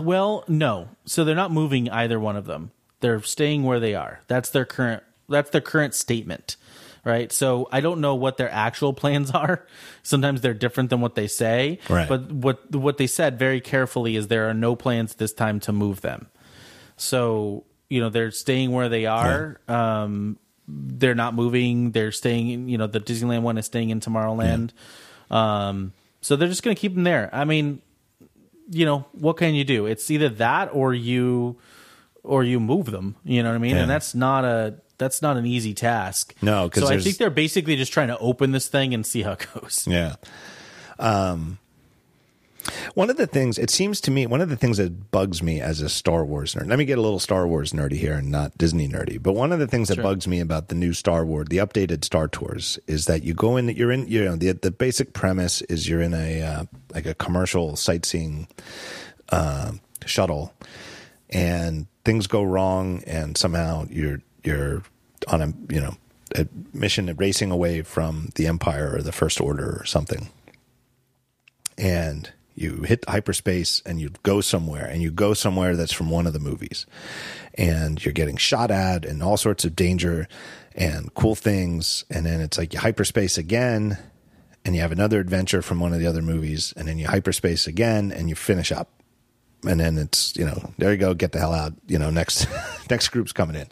Well, no. So they're not moving either one of them. They're staying where they are. That's their current that's their current statement. Right? So I don't know what their actual plans are. Sometimes they're different than what they say. Right. But what what they said very carefully is there are no plans this time to move them. So, you know, they're staying where they are. Um they're not moving. They're staying you know, the Disneyland one is staying in Tomorrowland. Um so they're just going to keep them there. I mean, you know what can you do it's either that or you or you move them you know what i mean Yeah. and that's not a that's not an easy task No, 'cause so i think they're basically just trying to open this thing and see how it goes Yeah. Um, one of the things it seems to me, one of the things that bugs me as a Star Wars nerd. Let me get a little Star Wars nerdy here and not Disney nerdy. But one of the things that bugs me about the new Star Wars, the updated Star Tours, is that you go in, that you're in, you know, the the basic premise is you're in a uh, like a commercial sightseeing uh, shuttle, and things go wrong, and somehow you're you're on a you know a mission racing away from the Empire or the First Order or something, and you hit hyperspace and you go somewhere and you go somewhere that's from one of the movies. And you're getting shot at and all sorts of danger and cool things. And then it's like you hyperspace again and you have another adventure from one of the other movies. And then you hyperspace again and you finish up and then it's you know there you go get the hell out you know next next group's coming in.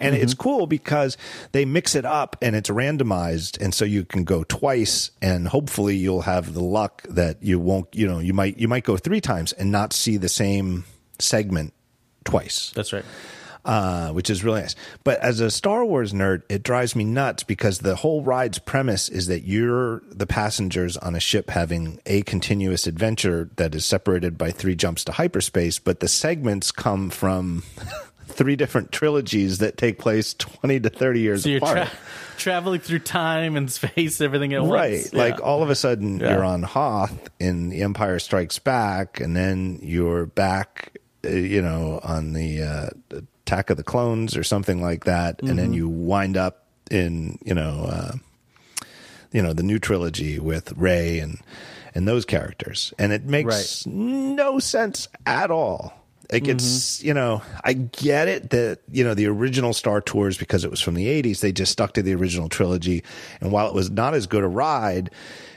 And mm-hmm. it's cool because they mix it up and it's randomized and so you can go twice and hopefully you'll have the luck that you won't you know you might you might go three times and not see the same segment twice. That's right uh, which is really nice. But as a Star Wars nerd, it drives me nuts because the whole ride's premise is that you're the passengers on a ship having a continuous adventure that is separated by three jumps to hyperspace, but the segments come from three different trilogies that take place 20 to 30 years So you're apart. tra- traveling through time and space, everything at right. once. Right. Like Yeah. all of a sudden Yeah. you're on Hoth in The Empire Strikes Back, and then you're back, uh, you know, on the uh, Attack of the Clones or something like that, and Mm-hmm. then you wind up in, you know, uh, you know, the new trilogy with Rey and and those characters, and it makes no sense at all. Like it's Mm-hmm. you know I get it that you know the original Star Tours because it was from the '80s they just stuck to the original trilogy, and while it was not as good a ride,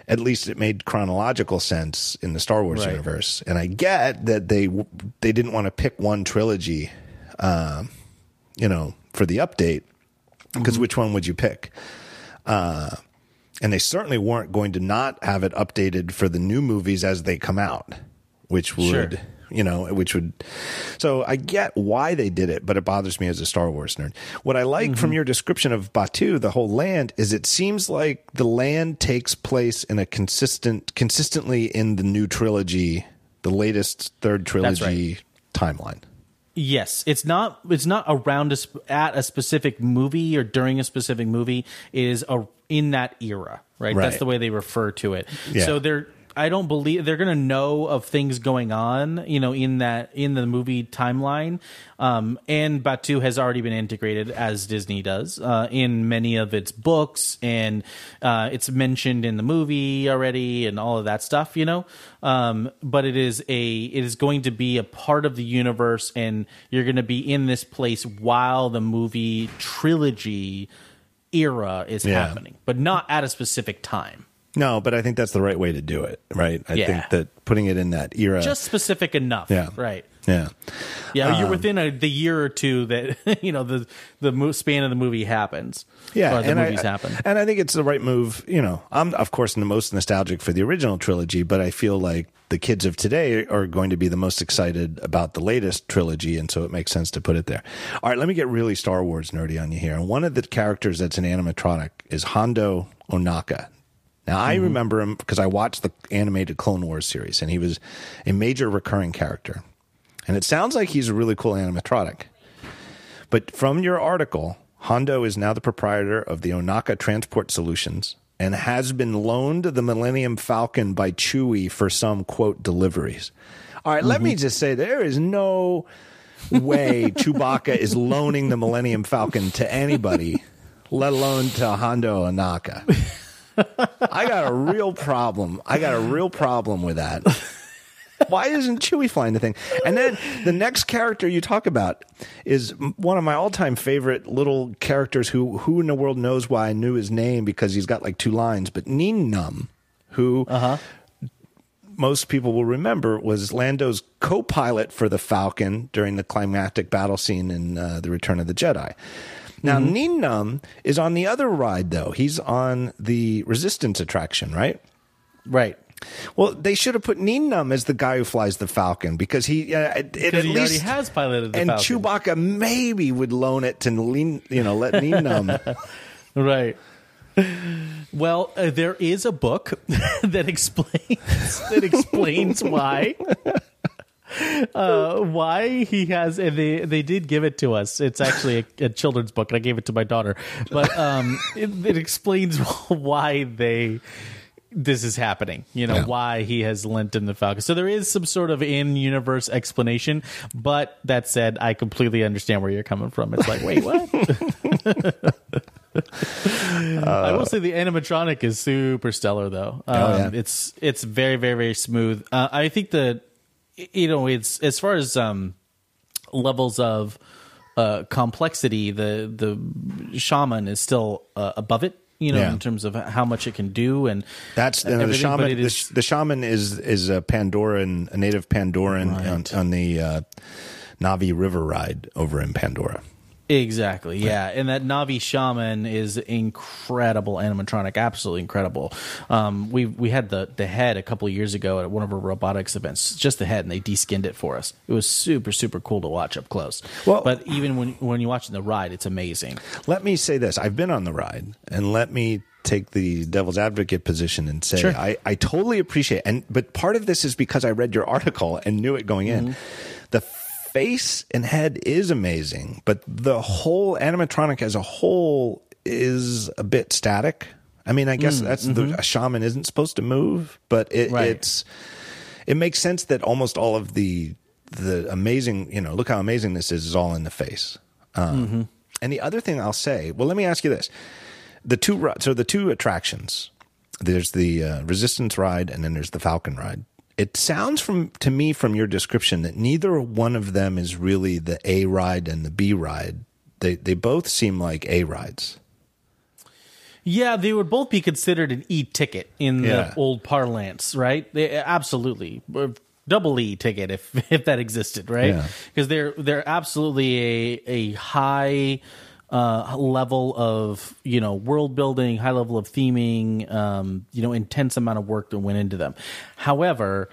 at least it made chronological sense in the Star Wars Right. universe. And I get that they they didn't want to pick one trilogy, um, you know, for the update because Mm-hmm. which one would you pick? Uh, and they certainly weren't going to not have it updated for the new movies as they come out, which would, Sure. you know, which would. So I get why they did it, but it bothers me as a Star Wars nerd. What I like Mm-hmm. from your description of Batuu, the whole land, is it seems like the land takes place in a consistent, consistently in the new trilogy, the latest third trilogy timeline. Yes, it's not. It's not around a, sp- at a specific movie or during a specific movie. It is a, in that era, right? That's the way they refer to it. Yeah. So they're. I don't believe they're going to know of things going on, you know, in that in the movie timeline. Um, and Batuu has already been integrated as Disney does uh, in many of its books, and uh, it's mentioned in the movie already, and all of that stuff, you know. Um, but it is a it is going to be a part of the universe, and you're going to be in this place while the movie trilogy era is Yeah. happening, but not at a specific time. No, but I think that's the right way to do it, right? I Yeah. think that putting it in that era, Just specific enough, Yeah. right? yeah. Yeah, Um, you're within a, the year or two that you know the the mo- span of the movie happens. Yeah, the and movies I, happen. and I think it's the right move. You know, I'm of course the most nostalgic for the original trilogy, but I feel like the kids of today are going to be the most excited about the latest trilogy, and so it makes sense to put it there. All right, let me get really Star Wars nerdy on you here. And one of the characters that's an animatronic is Hondo Ohnaka. Now I mm-hmm. remember him because I watched the animated Clone Wars series, and he was a major recurring character. And it sounds like he's a really cool animatronic. But from your article, Hondo is now the proprietor of the Ohnaka Transport Solutions and has been loaned the Millennium Falcon by Chewie for some quote deliveries. All right, let me mm-hmm. just say there is no way Chewbacca is loaning the Millennium Falcon to anybody, let alone to Hondo Ohnaka. I got a real problem. I got a real problem with that. Why isn't Chewie flying the thing? And then the next character you talk about is one of my all-time favorite little characters. Who who in the world knows why I knew his name because he's got like two lines. But Nien Nunb, who most people will remember was Lando's co-pilot for the Falcon during the climactic battle scene in uh, the Return of the Jedi. Now Nien Nunb is on the other ride though. He's on the Resistance attraction, right? right. Well, they should have put Nien Nunb as the guy who flies the Falcon because he, uh, it, at he least has piloted the and Falcon. Chewbacca maybe would loan it to lean, you know, let Nien Nunb. Right. Well, uh, there is a book that explains that explains why uh, why he has and they they did give it to us. It's actually a, a children's book, and I gave it to my daughter. But um, it, it explains why they this is happening. You know Yeah. why he has lent him the Falcon. So there is some sort of in-universe explanation. But that said, I completely understand where you're coming from. It's like, wait, what? I will say the animatronic is super stellar, though. Um, Oh, yeah. It's it's very very very smooth. Uh, I think the you know it's as far as um, levels of uh, complexity, the the shaman is still uh, above it. You know, Yeah. in terms of how much it can do, and That's the, the shaman. The, is- the shaman is is a Pandoran, a native Pandoran Right. on, on the uh, Na'vi River ride over in Pandora. Exactly, yeah, and that Na'vi shaman is incredible animatronic, absolutely incredible. Um, we we had the the head a couple of years ago at one of our robotics events, just the head, and they deskinned it for us. It was super super cool to watch up close. Well- but even when when you're watching the ride, it's amazing. Let me say this: I've been on the ride, and let me take the devil's advocate position and say Sure. I, I totally appreciate and but part of this is because I read your article and knew it going in. Mm-hmm. The face and head is amazing, but the whole animatronic as a whole is a bit static. I mean, I guess that's the a shaman isn't supposed to move, but it, Right. it's it makes sense that almost all of the the amazing, you know, look how amazing this is, is all in the face. Um, And the other thing I'll say, well, let me ask you this: the two so the two attractions, there's the uh, Resistance ride, and then there's the Falcon ride. It sounds from to me from your description that neither one of them is really the A ride and the B ride. They they both seem like A rides. Yeah, they would both be considered an E ticket in Yeah. the old parlance, right? They, absolutely, Uh, double E ticket if if that existed, right? Yeah. Because they're they're absolutely a a high uh, level of you know world building, high level of theming, um, you know, intense amount of work that went into them. However,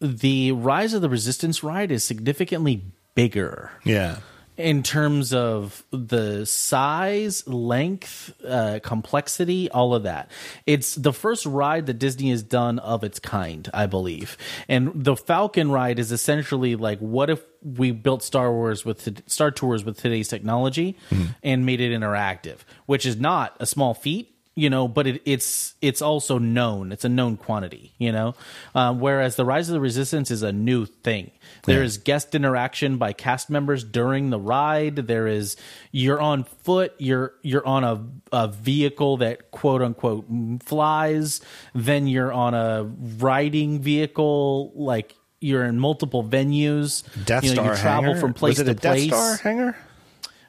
the Rise of the Resistance ride is significantly bigger Yeah, in terms of the size, length, uh, complexity, all of that. It's the first ride that Disney has done of its kind, I believe. And the Falcon ride is essentially like, what if we built Star Wars with Star Tours with today's technology and made it interactive, which is not a small feat. You know, but it, it's it's also known. It's a known quantity. You know, uh, whereas the Rise of the Resistance is a new thing. There is guest interaction by cast members during the ride. There is you're on foot. You're you're on a, a vehicle that quote unquote flies. Then you're on a riding vehicle. Like you're in multiple venues. Death you know, Star you travel hangar? from place Was it to a place. Death Star hangar?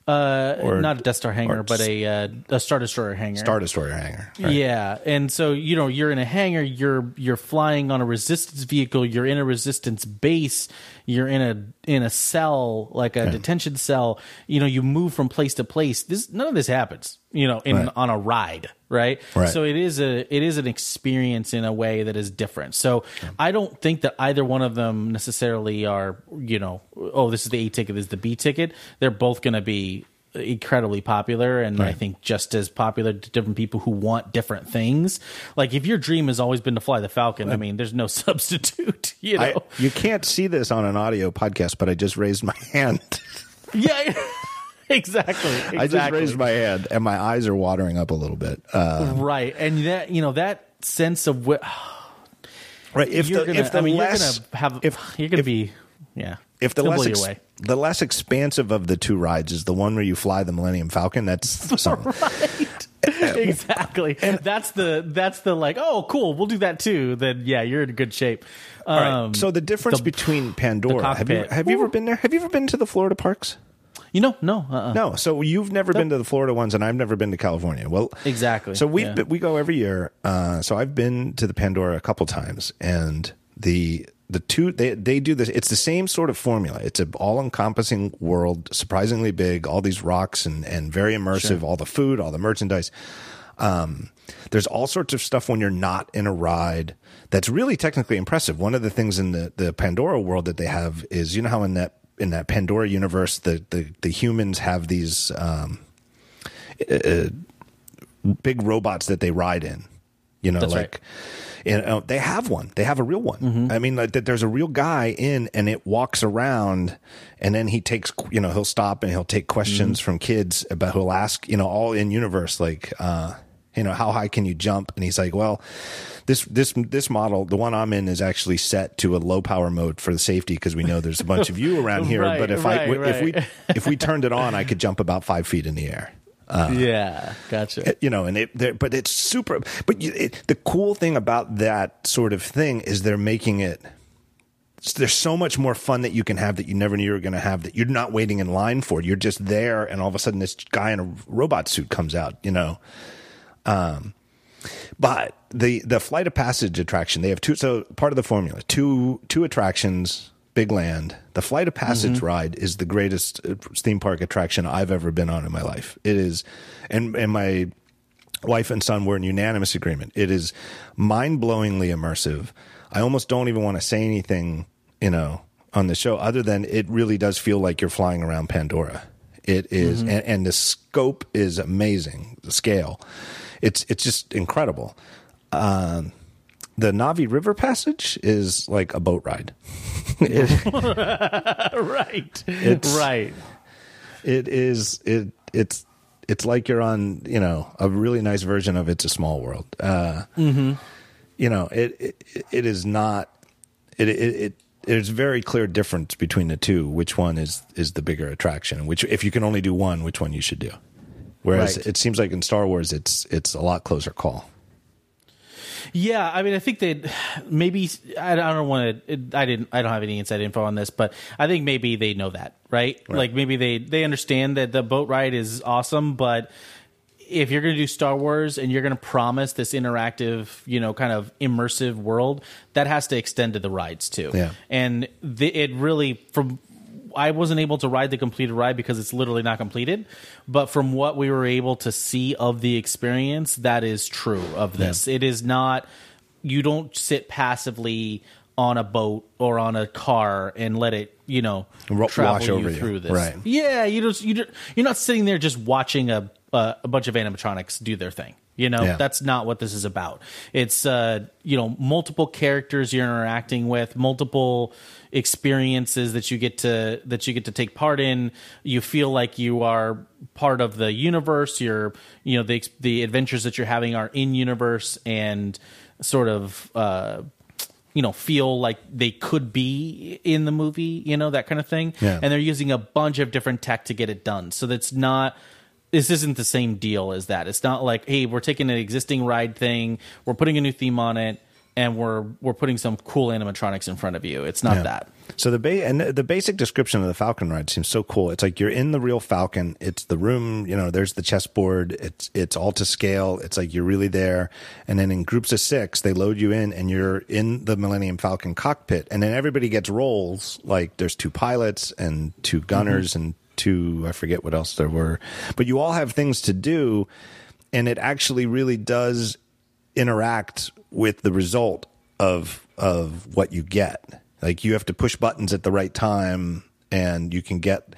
Uh, Or- not a Death Star hangar, but a uh, a Star Destroyer hangar. Star Destroyer hangar. right. Yeah, and so you know you're in a hangar, you're you're flying on a resistance vehicle, you're in a resistance base, you're in a in a cell like a detention cell. You know, you move from place to place. This none of this happens. You know, in Right. on a ride, right? Right. So it is a it is an experience in a way that is different. So I don't think that either one of them necessarily are you know oh this is the A ticket, this is the B ticket. They're both going to be incredibly popular and I think just as popular to different people who want different things. Like if your dream has always been to fly the Falcon, I mean, there's no substitute, you know. I, you can't see this on an audio podcast, but I just raised my hand. yeah. exactly. Exactly. I just raised my hand, and my eyes are watering up a little bit. Uh, right. And that, you know, that sense of what right. If you're the gonna if the I mean, less you're gonna have if you're gonna if, be yeah. if the less ex- the less expansive of the two rides is the one where you fly the Millennium Falcon. That's something. exactly. that's the that's the like, oh cool, we'll do that too. Then yeah, you're in good shape. All right. Um, So the difference the- between Pandora. Have you have you ever been there? Have you ever been to the Florida parks? You know, no, uh-uh. No. So you've never been to the Florida ones, and I've never been to California. Well, Exactly, So we yeah. we go every year. Uh, so I've been to the Pandora a couple times, and the the two they they do this. It's the same sort of formula. It's an all encompassing world, surprisingly big. All these rocks and and very immersive. All the food, all the merchandise. Um, there's all sorts of stuff when you're not in a ride that's really technically impressive. One of the things in the, the Pandora world that they have is, you know, how in that in that Pandora universe, the the, the humans have these um, uh, big robots that they ride in. You know, That's like. You know, they have one. They have a real one. I mean, like that. There's a real guy in, and it walks around, and then he takes. You know, he'll stop and he'll take questions from kids about. he'll ask. You know, all in universe, like, uh, you know, how high can you jump? And he's like, well, this this this model, the one I'm in, is actually set to a low power mode for the safety because we know there's a bunch of you around here. Right, but if right, I if we if we turned it on, I could jump about five feet in the air yeah, gotcha. you know, and it, but it's super. But it, the cool thing about that sort of thing is they're making it. There's so much more fun that you can have that you never knew you were going to have that you're not waiting in line for. You're just there, and all of a sudden, this guy in a robot suit comes out. You know, um, but the the flight of passage attraction they have two. So part of the formula two two attractions. Big land. The flight of passage ride is the greatest uh, theme park attraction I've ever been on in my life. It is, and and my wife and son were in unanimous agreement. It is mind blowingly immersive. I almost don't even want to say anything, you know, on the show other than it really does feel like you're flying around Pandora. It is- and, and the scope is amazing. The scale, it's it's just incredible. Um, the Na'vi River Passage is like a boat ride. right. It's- right. it is it it's it's like you're on you know a really nice version of It's a Small World. Uh, You know it, it it is not it it. it there's very clear difference between the two. Which one is is the bigger attraction? Which, if you can only do one, which one you should do? Whereas Right. it seems like in Star Wars, it's it's a lot closer call. Yeah, I mean, I think they maybe I don't want to. I didn't. I don't have any inside info on this, but I think maybe they know that, right? Like maybe they they understand that the boat ride is awesome, but if you're going to do Star Wars and you're going to promise this interactive, you know, kind of immersive world, that has to extend to the rides too. Yeah. and the, it really from. I wasn't able to ride the completed ride because it's literally not completed. But from what we were able to see of the experience, that is true of this. It is not, you don't sit passively on a boat or on a car and let it, you know, travel you over you. through this. Right. Yeah, you just you just, you're not sitting there just watching a a, a bunch of animatronics do their thing. You know, Yeah. that's not what this is about. It's uh, you know, multiple characters you're interacting with, multiple experiences that you get to that you get to take part in. You feel like you are part of the universe. You're, you know, the the adventures that you're having are in universe and sort of uh you know feel like they could be in the movie you know that kind of thing Yeah. and they're using a bunch of different tech to get it done so that's not this isn't the same deal as that it's not like hey we're taking an existing ride thing we're putting a new theme on it and we're we're putting some cool animatronics in front of you it's not Yeah. that So the ba- and the basic description of the Falcon ride seems so cool. It's like you're in the real Falcon. It's the room, you know. There's the chessboard. It's it's all to scale. It's like you're really there. And then in groups of six, they load you in, and you're in the Millennium Falcon cockpit. And then everybody gets roles. Like there's two pilots and two mm-hmm. gunners and two. I forget what else there were, but you all have things to do, and it actually really does interact with the result of of what you get. Like you have to push buttons at the right time, and you can get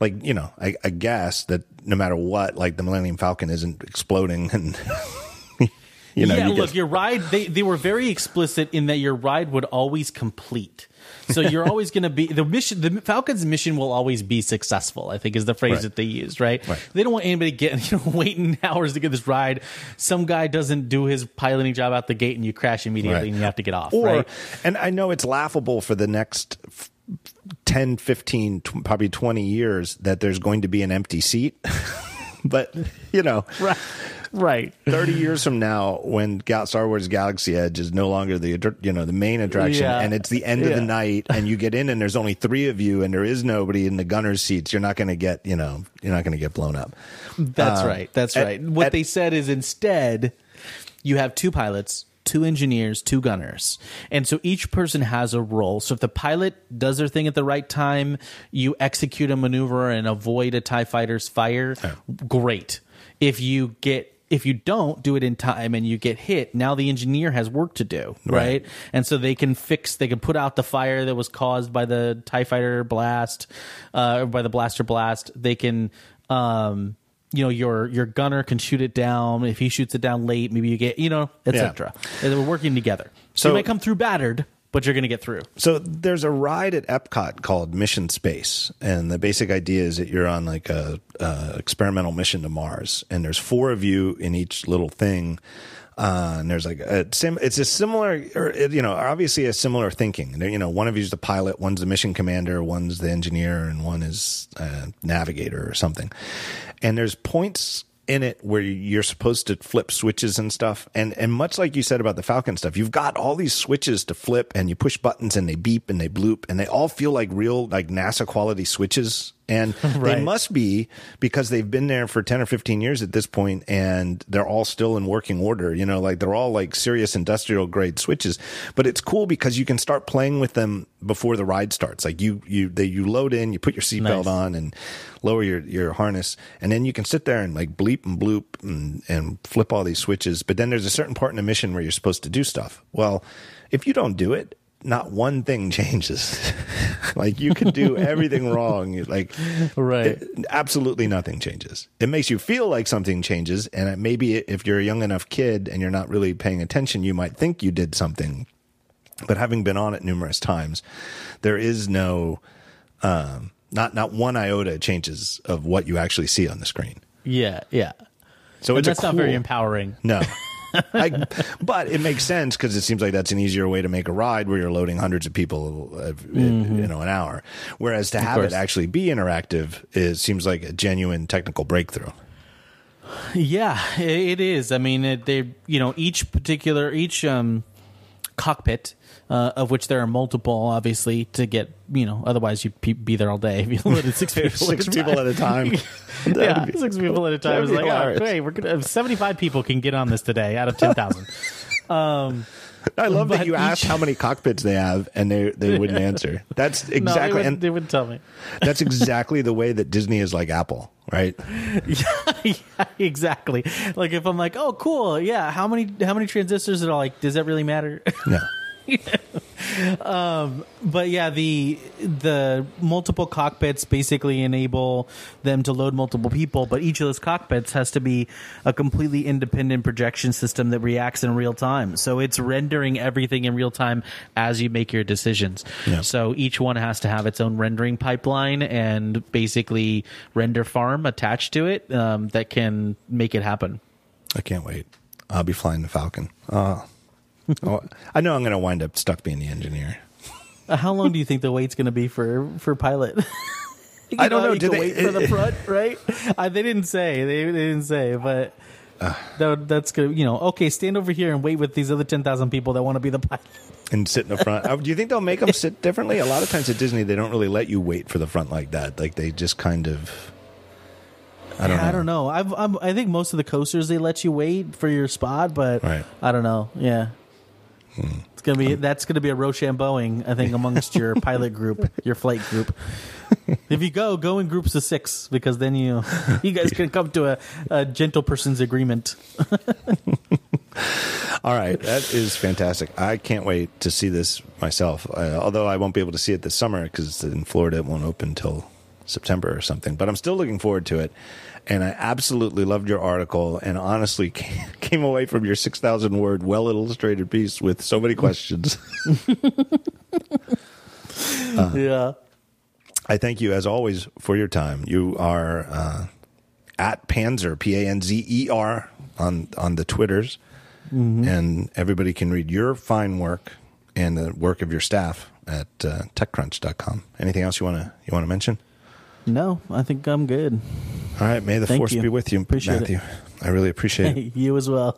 like you know I, I guess that no matter what, like the Millennium Falcon isn't exploding, and you know yeah, you look, get- your ride they they were very explicit in that your ride would always complete. So you're always going to be the mission. The Falcon's mission will always be successful. I think is the phrase Right. that they used. Right? Right. They don't want anybody getting you know waiting hours to get this ride. Some guy doesn't do his piloting job out the gate, and you crash immediately, Right. and you have to get off. or right? and i know it's laughable for the next f- 10 15 tw- probably 20 years that there's going to be an empty seat but you know Right. Right. 30 years from now when Star Wars Galaxy Edge is no longer the you know the main attraction Yeah. and it's the end of the night and you get in and there's only 3 of you and there is nobody in the gunner's seats you're not going to get you know you're not going to get blown up That's um, right. That's at- right. What at- they said is instead, you have two pilots, two engineers, two gunners. And so each person has a role. So if the pilot does their thing at the right time, you execute a maneuver and avoid a TIE fighter's fire, great. If you get if you don't do it in time and you get hit, now the engineer has work to do, right? Right. And so they can fix, they can put out the fire that was caused by the TIE fighter blast, uh, or by the blaster blast. They can, um, you know, your your gunner can shoot it down. If he shoots it down late, maybe you get, you know, etc. And We're working together. So So- you might come through battered, but you're going to get through. So there's a ride at Epcot called Mission Space, and the basic idea is that you're on like a, a experimental mission to Mars, and there's four of you in each little thing. Uh, and there's like a sim. It's a similar, or you know, obviously a similar thinking. You know, one of you's the pilot, one's the mission commander, one's the engineer, and one is a navigator or something. And there's points in it where you're supposed to flip switches and stuff. And and much like you said about the Falcon stuff, you've got all these switches to flip and you push buttons and they beep and they bloop and they all feel like real like NASA quality switches. And they must be because they've been there for 10 or 15 years at this point and they're all still in working order. You know, like they're all like serious industrial grade switches. But it's cool because you can start playing with them before the ride starts. Like you you they you load in, you put your seatbelt Nice. on and lower your, your harness, and then you can sit there and like bleep and bloop and, and flip all these switches. But then there's a certain part in the mission where you're supposed to do stuff. Well, if you don't do it, not one thing changes. like you can do everything wrong. Like Right. it- absolutely nothing changes. It makes you feel like something changes, and maybe if you're a young enough kid and you're not really paying attention, you might think you did something. But having been on it numerous times, there is no um, not not one iota changes of what you actually see on the screen. Yeah, yeah. So And it's that's not very empowering. no. I, but it makes sense because it seems like that's an easier way to make a ride where you're loading hundreds of people, uh, in, you know, an hour. Whereas to have course. it actually be interactive is seems like a genuine technical breakthrough. Yeah, it is. I mean, it, they you know each particular each um, cockpit. Uh, of which there are multiple, obviously, to get you know. Otherwise, you'd pe- be there all day if you loaded six people. Six at a people time. at a time. yeah, six people at a time. It's like, oh, great, we're gonna seventy-five people can get on this today out of ten thousand. I love that you asked each- how many cockpits they have, and they they wouldn't answer. That's no, they exactly would, they would tell me. that's exactly the way that Disney is like Apple, right? yeah, exactly. Like if I'm like, oh, cool, yeah. How many how many transistors are like? Does that really matter? No, but yeah, the the multiple cockpits basically enable them to load multiple people, but each of those cockpits has to be a completely independent projection system that reacts in real time. So it's rendering everything in real time as you make your decisions. Yeah. So each one has to have its own rendering pipeline and basically render farm attached to it um, that can make it happen. I can't wait. I'll be flying the Falcon. Oh, oh I know I'm going to wind up stuck being the engineer. Uh, How long do you think the wait's going to be for for pilot? I don't know. Do they- wait for the front, right? Uh, they didn't say. They, they didn't say, but that, that's good. You know, okay, stand over here and wait with these other ten thousand people that want to be the pilot. and sit in the front. Uh, Do you think they'll make them sit differently? A lot of times at Disney, they don't really let you wait for the front like that. Like they just kind of. I don't Yeah, know. I don't know. I've, I'm, I think most of the coasters they let you wait for your spot, but Right. I don't know. Yeah. It's gonna be that's gonna be a Rochambeauing, I think, amongst your pilot group, your flight group. If you go, go in groups of six because then you you guys can come to a, a gentle person's agreement. All right, that is fantastic. I can't wait to see this myself. Uh, although I won't be able to see it this summer because in Florida it won't open until September or something. But I'm still looking forward to it. And I absolutely loved your article, and honestly came away from your six thousand word, well illustrated piece with so many questions. yeah. I thank you as always for your time. You are uh, at Panzer P A N Z E R on on the Twitters, and everybody can read your fine work and the work of your staff at uh, TechCrunch.com. Anything else you want to you want to mention? No, I think I'm good. All right, may the Thank force you. be with you, Appreciate it. Matthew. I really appreciate it. you as well.